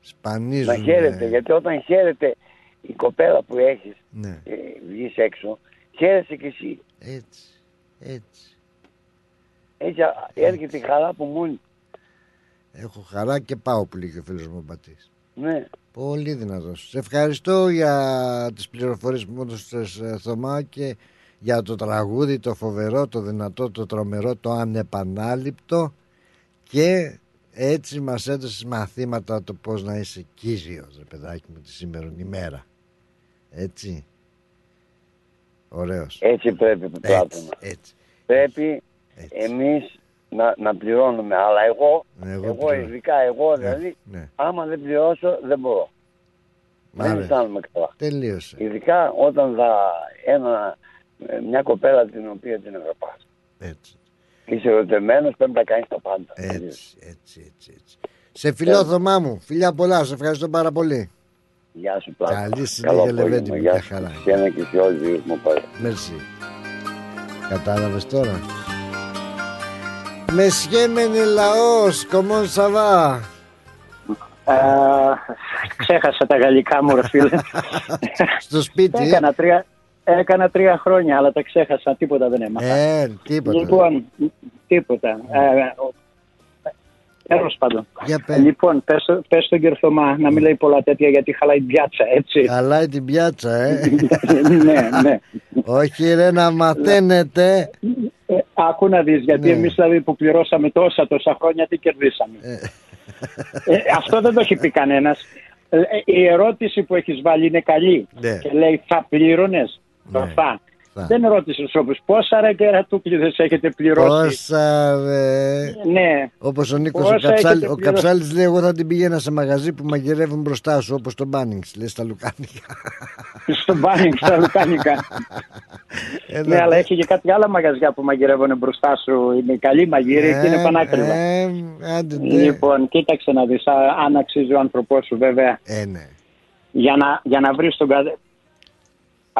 Σπανίζουν. Να χαίρεται. Γιατί όταν χαίρεται η κοπέλα που έχεις Ναι. ε, βγεις έξω, χαίρεσαι κι εσύ. Έτσι. Έτσι. Έτσι α, έρχεται η χαρά από μόνη. Έχω χαρά και πάω που λέει και ο φίλος μου ο Μπατής. Ναι. Πολύ δυνατός. Σε ευχαριστώ για τις πληροφορίες που μου έδωσες ε, Θωμά και για το τραγούδι, το φοβερό, το δυνατό, το τρομερό, το ανεπανάληπτο και έτσι μας έδωσες μαθήματα το πώς να είσαι κύριος ρε παιδάκι μου τη σήμερα ημέρα. Έτσι. Ωραίος. Έτσι πρέπει Πλάτωνα. έτσι. Πρέπει εμείς να, να πληρώνουμε. Αλλά εγώ, Εγώ εγώ, πληρώνω. ειδικά εγώ δηλαδή, ναι. άμα δεν πληρώσω δεν μπορώ. Μ' δεν άρεσε. αισθάνομαι καλά. Τελείωσε. Ειδικά όταν θα ένα, ε, μια κοπέλα την οποία την αγαπάς. Έτσι. Είσαι ερωτευμένος πρέπει να κάνεις τα πάντα. Έτσι, έτσι, έτσι, έτσι. Σε φιλό Θωμά μου. Φιλιά πολλά. Σε ευχαριστώ πάρα πολύ. Γεια σου Πλάτωνα. Καλή Καλό συνέχεια απόγευμα. Λεβέντη μου. Γεια Μια σου. χαρά. Σένα και σε όλους μου πάρε. Merci. Κατάλαβες τώρα; Μεσχέμενε λαός, κομμόν σαβά. Α, ξέχασα τα γαλλικά μου, ρε φίλε. Στο σπίτι. έκανα, τρία, έκανα τρία χρόνια, αλλά τα ξέχασα. Τίποτα δεν έμαθα. Ε, τίποτα. Λοιπόν, τίποτα. Ε, Τέλος πάντων. Για πες. Λοιπόν, πες, το- πες στον κύριο Θωμά να μην λέει πολλά τέτοια γιατί χαλάει την πιάτσα, έτσι. Χαλάει την πιάτσα, ε. ναι, ναι. Όχι ρε να μαθαίνετε. Ε, άκου να δεις, γιατί Ναι. εμείς δηλαδή που πληρώσαμε τόσα τόσα χρόνια τι κερδίσαμε. Ε, αυτό δεν το έχει πει κανένας. Ε, η ερώτηση που έχεις βάλει είναι καλή. Ναι. Και λέει θα πλήρωνες; Το Ναι. θα. Θα. Δεν ρώτησες όπως πόσα ρε κερατούκλιδες έχετε πληρώσει; Πόσα ρε. Ναι. Όπως ο Νίκος ο, Πόσα Καψάλ, έχετε ο πληρώσει; Καψάλης λέει εγώ θα την πηγαίνα σε μαγαζί που μαγειρεύουν μπροστά σου όπως το Μπάνιγκς λέει στα Λουκάνικα. στο μπάνινγκ στα λουκάνικα. Έλα, ναι, αλλά ναι. έχει και κάτι άλλα μαγαζιά που μαγειρεύουν μπροστά σου. Είναι καλή μαγείρη και είναι πανάκριβα. Ε, άντε, ναι. Λοιπόν, κοίταξε να δεις, α- αν αξίζει ο άνθρωπός σου βέβαια. Ε, ναι. Για να, για να βρεις τον κα-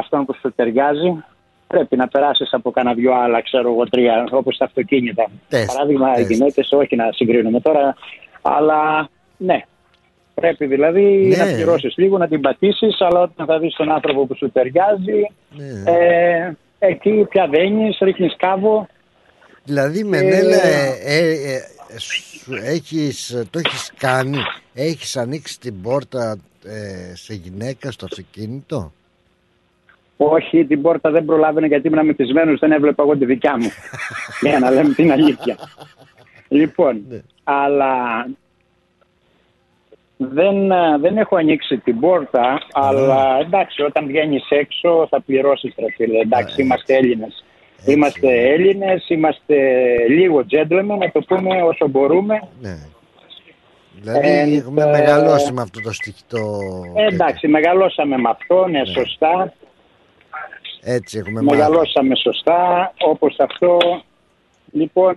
αυτόν που σου ταιριάζει, πρέπει να περάσεις από κανένα δυο άλλα, ξέρω εγώ, τρία, όπως τα αυτοκίνητα. Τεστ, Παράδειγμα, οι τεστ. γυναίκες, όχι να συγκρίνουμε τώρα, αλλά ναι. Πρέπει δηλαδή Ναι. να πληρώσεις λίγο, να την πατήσεις, αλλά όταν θα δεις τον άνθρωπο που σου ταιριάζει, Ναι. ε, εκεί πια δένεις, ρίχνεις κάβο. Δηλαδή Μενέλα ε, ε, ε, σου έχεις, το έχεις κάνει Έχεις ανοίξει την πόρτα ε, σε γυναίκα στο αυτοκίνητο; Όχι, την πόρτα δεν προλάβαινε γιατί ήμουν μεθυσμένος, δεν έβλεπα εγώ τη δικιά μου. Για να λέμε την αλήθεια. λοιπόν, αλλά δεν, ε, δεν έχω ανοίξει την πόρτα, αλλά εντάξει, όταν βγαίνεις έξω θα πληρώσεις ρε φίλε. Εντάξει, είμαστε Έλληνες. Είμαστε Έλληνες, είμαστε λίγο gentlemen, να το πούμε όσο μπορούμε. Δηλαδή And, έχουμε ε, μεγαλώσει με αυτό το στοιχτό Ε, εντάξει, μεγαλώσαμε με αυτό, ναι, σωστά. Έτσι έχουμε μάθει Μεγαλώσαμε σωστά, όπως αυτό. Λοιπόν,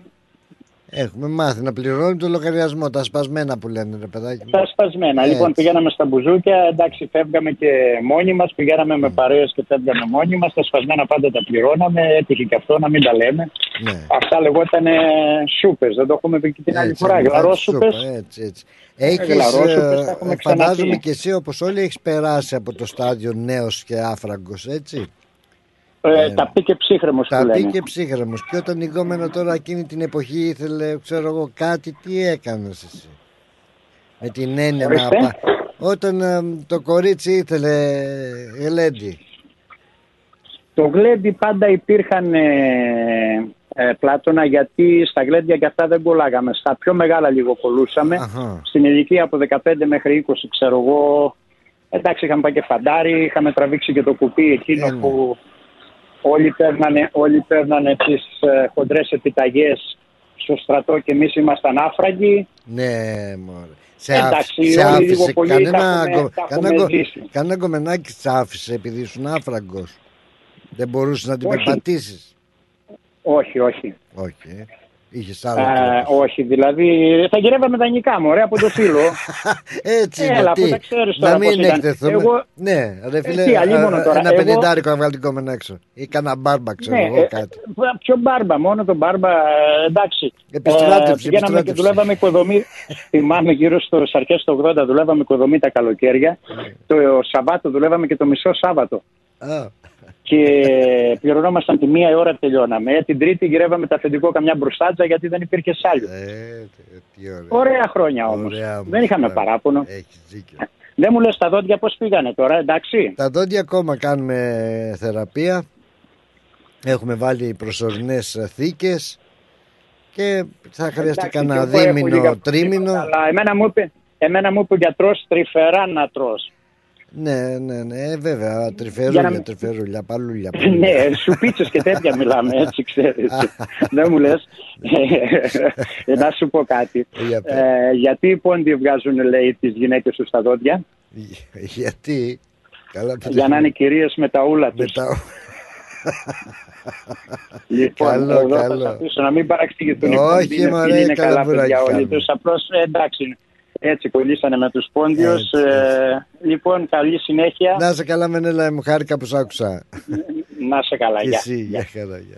Έχουμε μάθει να πληρώνουμε το λογαριασμό Τα σπασμένα που λένε ρε παιδάκι μου. τα σπασμένα. Έτσι. Λοιπόν, πηγαίναμε στα μπουζούκια, εντάξει, φεύγαμε και μόνοι μας, πηγαίναμε με παρέες και φεύγαμε μόνοι μας. Τα σπασμένα πάντα τα πληρώναμε, έτυχε και αυτό να μην τα λέμε. Ναι. Αυτά λεγόταν σούπες, δεν το έχουμε πει και την άλλη Έτσι, φορά. είναι Γλαρόσουπες. σούπα, Έτσι, έτσι. Έχεις, γλαρόσουπες, ε, τα έχουμε φαντάζομαι ξαναπεί. και εσύ όπως όλοι έχεις περάσει από το στάδιο νέος και άφραγκος έτσι. Ε, τα πει και ψύχρεμος που Τα λένε. πει και ψύχρεμος. Και όταν η γκόμενο τώρα εκείνη την εποχή ήθελε, ξέρω εγώ, κάτι, τι έκανες εσύ; Με την έννοια να Ορίστε. πα... Όταν ε, το κορίτσι ήθελε γλέντι. Το γλέντι πάντα υπήρχαν ε, ε, Πλάτωνα γιατί στα γλέντια και αυτά δεν κολλάγαμε. Στα πιο μεγάλα λίγο κολλούσαμε. Στην ηλικία από 15 μέχρι 20 ξέρω εγώ. Εντάξει είχαμε πάει και φαντάρι, είχαμε τραβήξει και το κουπί εκείνο που όλοι παίρνανε, όλοι παίρνανε τις ε, χοντρές επιταγές στο στρατό και εμείς ήμασταν άφραγοι. Ναι, μωρέ. Σε, Εντάξει, άφ- σε όλοι λίγο άφησε πολύ κανένα, τα έχουμε- κο- τα κανένα, έχουμε κο- ζήσει. κανένα κομμενάκι σ' άφησε επειδή ήσουν άφραγκος. Δεν μπορούσες να την Όχι. περπατήσεις. Όχι, όχι. Όχι. Ε. Είχες άλλο Ε, τρόπο. όχι, δηλαδή θα γυρεύαμε τα νικά μου, ωραία από το φίλο. Έτσι είναι. Έλα, τι, που τα ξέρεις να τώρα μην πώς ήταν. εκτεθούμε. Εγώ- Ναι, ρε φίλε, Ε, τι, αλλήμωνο ε, τώρα. ένα Εγώ- πενιντάρικο να βγάλει την κόμενα έξω. Ή κανένα μπάρμπα, ξέρω Ναι, εγώ ε, κάτι. ε, Ποιο μπάρμπα, μόνο τον μπάρμπα, ε, εντάξει. Επιστράτευση, πηγαίναμε και επιστράτευση. δουλεύαμε οικοδομή. Θυμάμαι γύρω στο αρχέ του 80 δουλεύαμε οικοδομή τα καλοκαίρια. Το Σαββάτο δουλεύαμε και το μισό Σάββατο. Α, Και πληρωνόμασταν τη μία ώρα τελειώναμε. Ε, την Τρίτη γυρεύαμε τα αφεντικό καμιά μπροστάτζα γιατί δεν υπήρχε σάλιο. Ε, τι ωραία. Ωραία χρόνια όμως. Ωραία όμως, Δεν είχαμε ωραία. παράπονο. Έχεις δίκιο. Δεν μου λες τα δόντια πώς πήγανε τώρα, εντάξει; Τα δόντια ακόμα κάνουμε θεραπεία. Έχουμε βάλει προσωρινές θήκες και θα χρειαστεί Εντάξει, κανένα και εγώ έχω δίμηνο, λίγα τρίμηνο. Αλλά εμένα μου είπε, εμένα μου είπε ο γιατρός τρυφερά να τρως. Ναι, ναι, ναι, ε, βέβαια, Για τρυφερούλια, να μην- τρυφερούλια, παλούλια. ναι, σου πίτσες και τέτοια μιλάμε, έτσι ξέρεις. Δεν μου λες. Ε, να σου πω κάτι. Για πες. Ε, γιατί οι πόντιοι βγάζουν, λέει, τις γυναίκες τους στα δόντια; Γιατί, καλά που Για να είναι κυρίες με τα ούλα τους. Λοιπόν, Καλό, εδώ θα καλό. σας αφήσω να μην παραξηγηθούν οι Όχι, πόντιοι, είναι μωρέ, φίλοι, είναι καλά καλά βουράκι παιδιά όλοι κάνουμε. τους. Απλώς, ε, εντάξει, έτσι κολλήσανε με τους πόντιους. Ε, λοιπόν, καλή συνέχεια. Να σε καλά, Μενέλα, μου χάρηκα που σ' άκουσα. Να σε καλά, Και γεια. εσύ, για χαρά, γεια.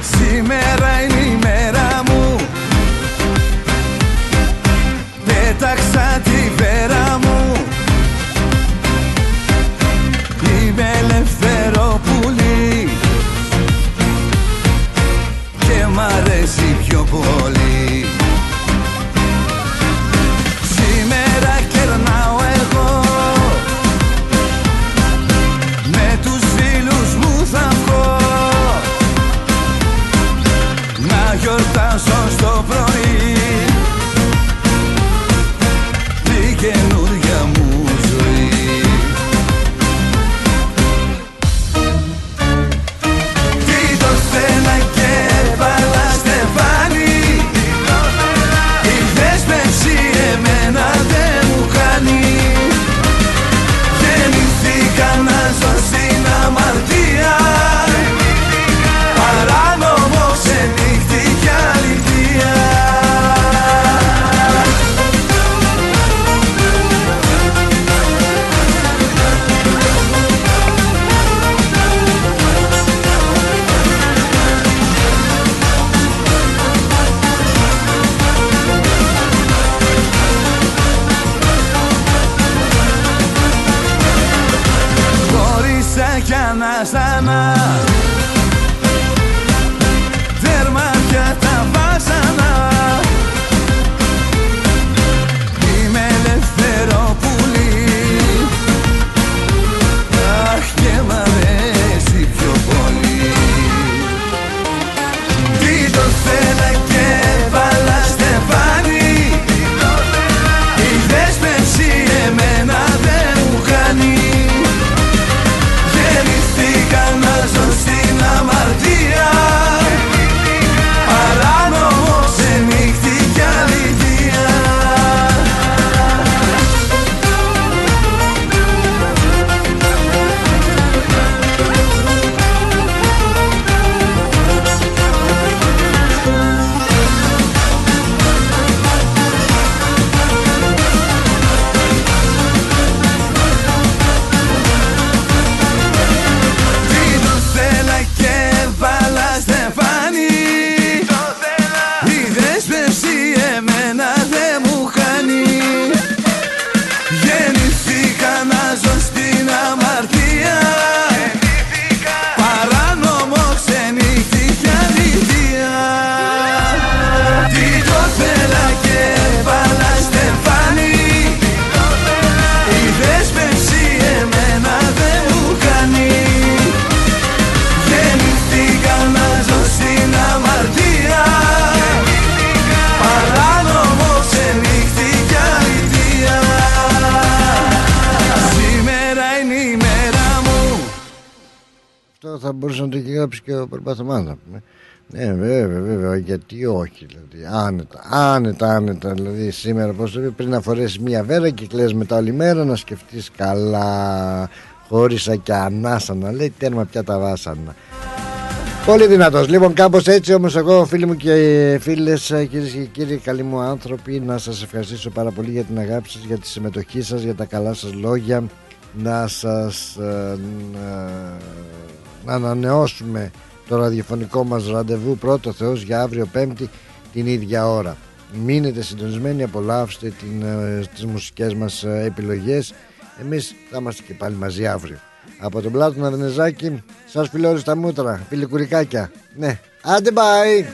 Σήμερα είναι πιο πολύ. Σήμερα κερνάω εγώ. Με τους φίλους μου θα βγω. Να γιορτάσω στο πρωί. Την Άνετα, άνετα, άνετα. Δηλαδή, σήμερα, πώς το πει, πριν να φορέσεις μία βέρα και κλαις μετά όλη μέρα να σκεφτείς καλά. Χώρισα και ανάσα να λέει τέρμα πια τα βάσανα. Πολύ δυνατός. Λοιπόν, κάπως έτσι όμως, εγώ, φίλοι μου και φίλες, κυρίες και κύριοι, καλοί μου άνθρωποι, να σας ευχαριστήσω πάρα πολύ για την αγάπη σας, για τη συμμετοχή σας, για τα καλά σας λόγια. Να σας ε, να, να ανανεώσουμε το ραδιοφωνικό μας ραντεβού πρώτο Θεός για αύριο Πέμπτη την ίδια ώρα. Μείνετε συντονισμένοι, απολαύστε την, ε, τις μουσικές μας ε, επιλογές. Εμείς θα είμαστε και πάλι μαζί αύριο. Από τον Πλάτο Ναδενεζάκη σας φιλόρι στα μούτρα, φιλικουρικάκια. Ναι, άντε bye!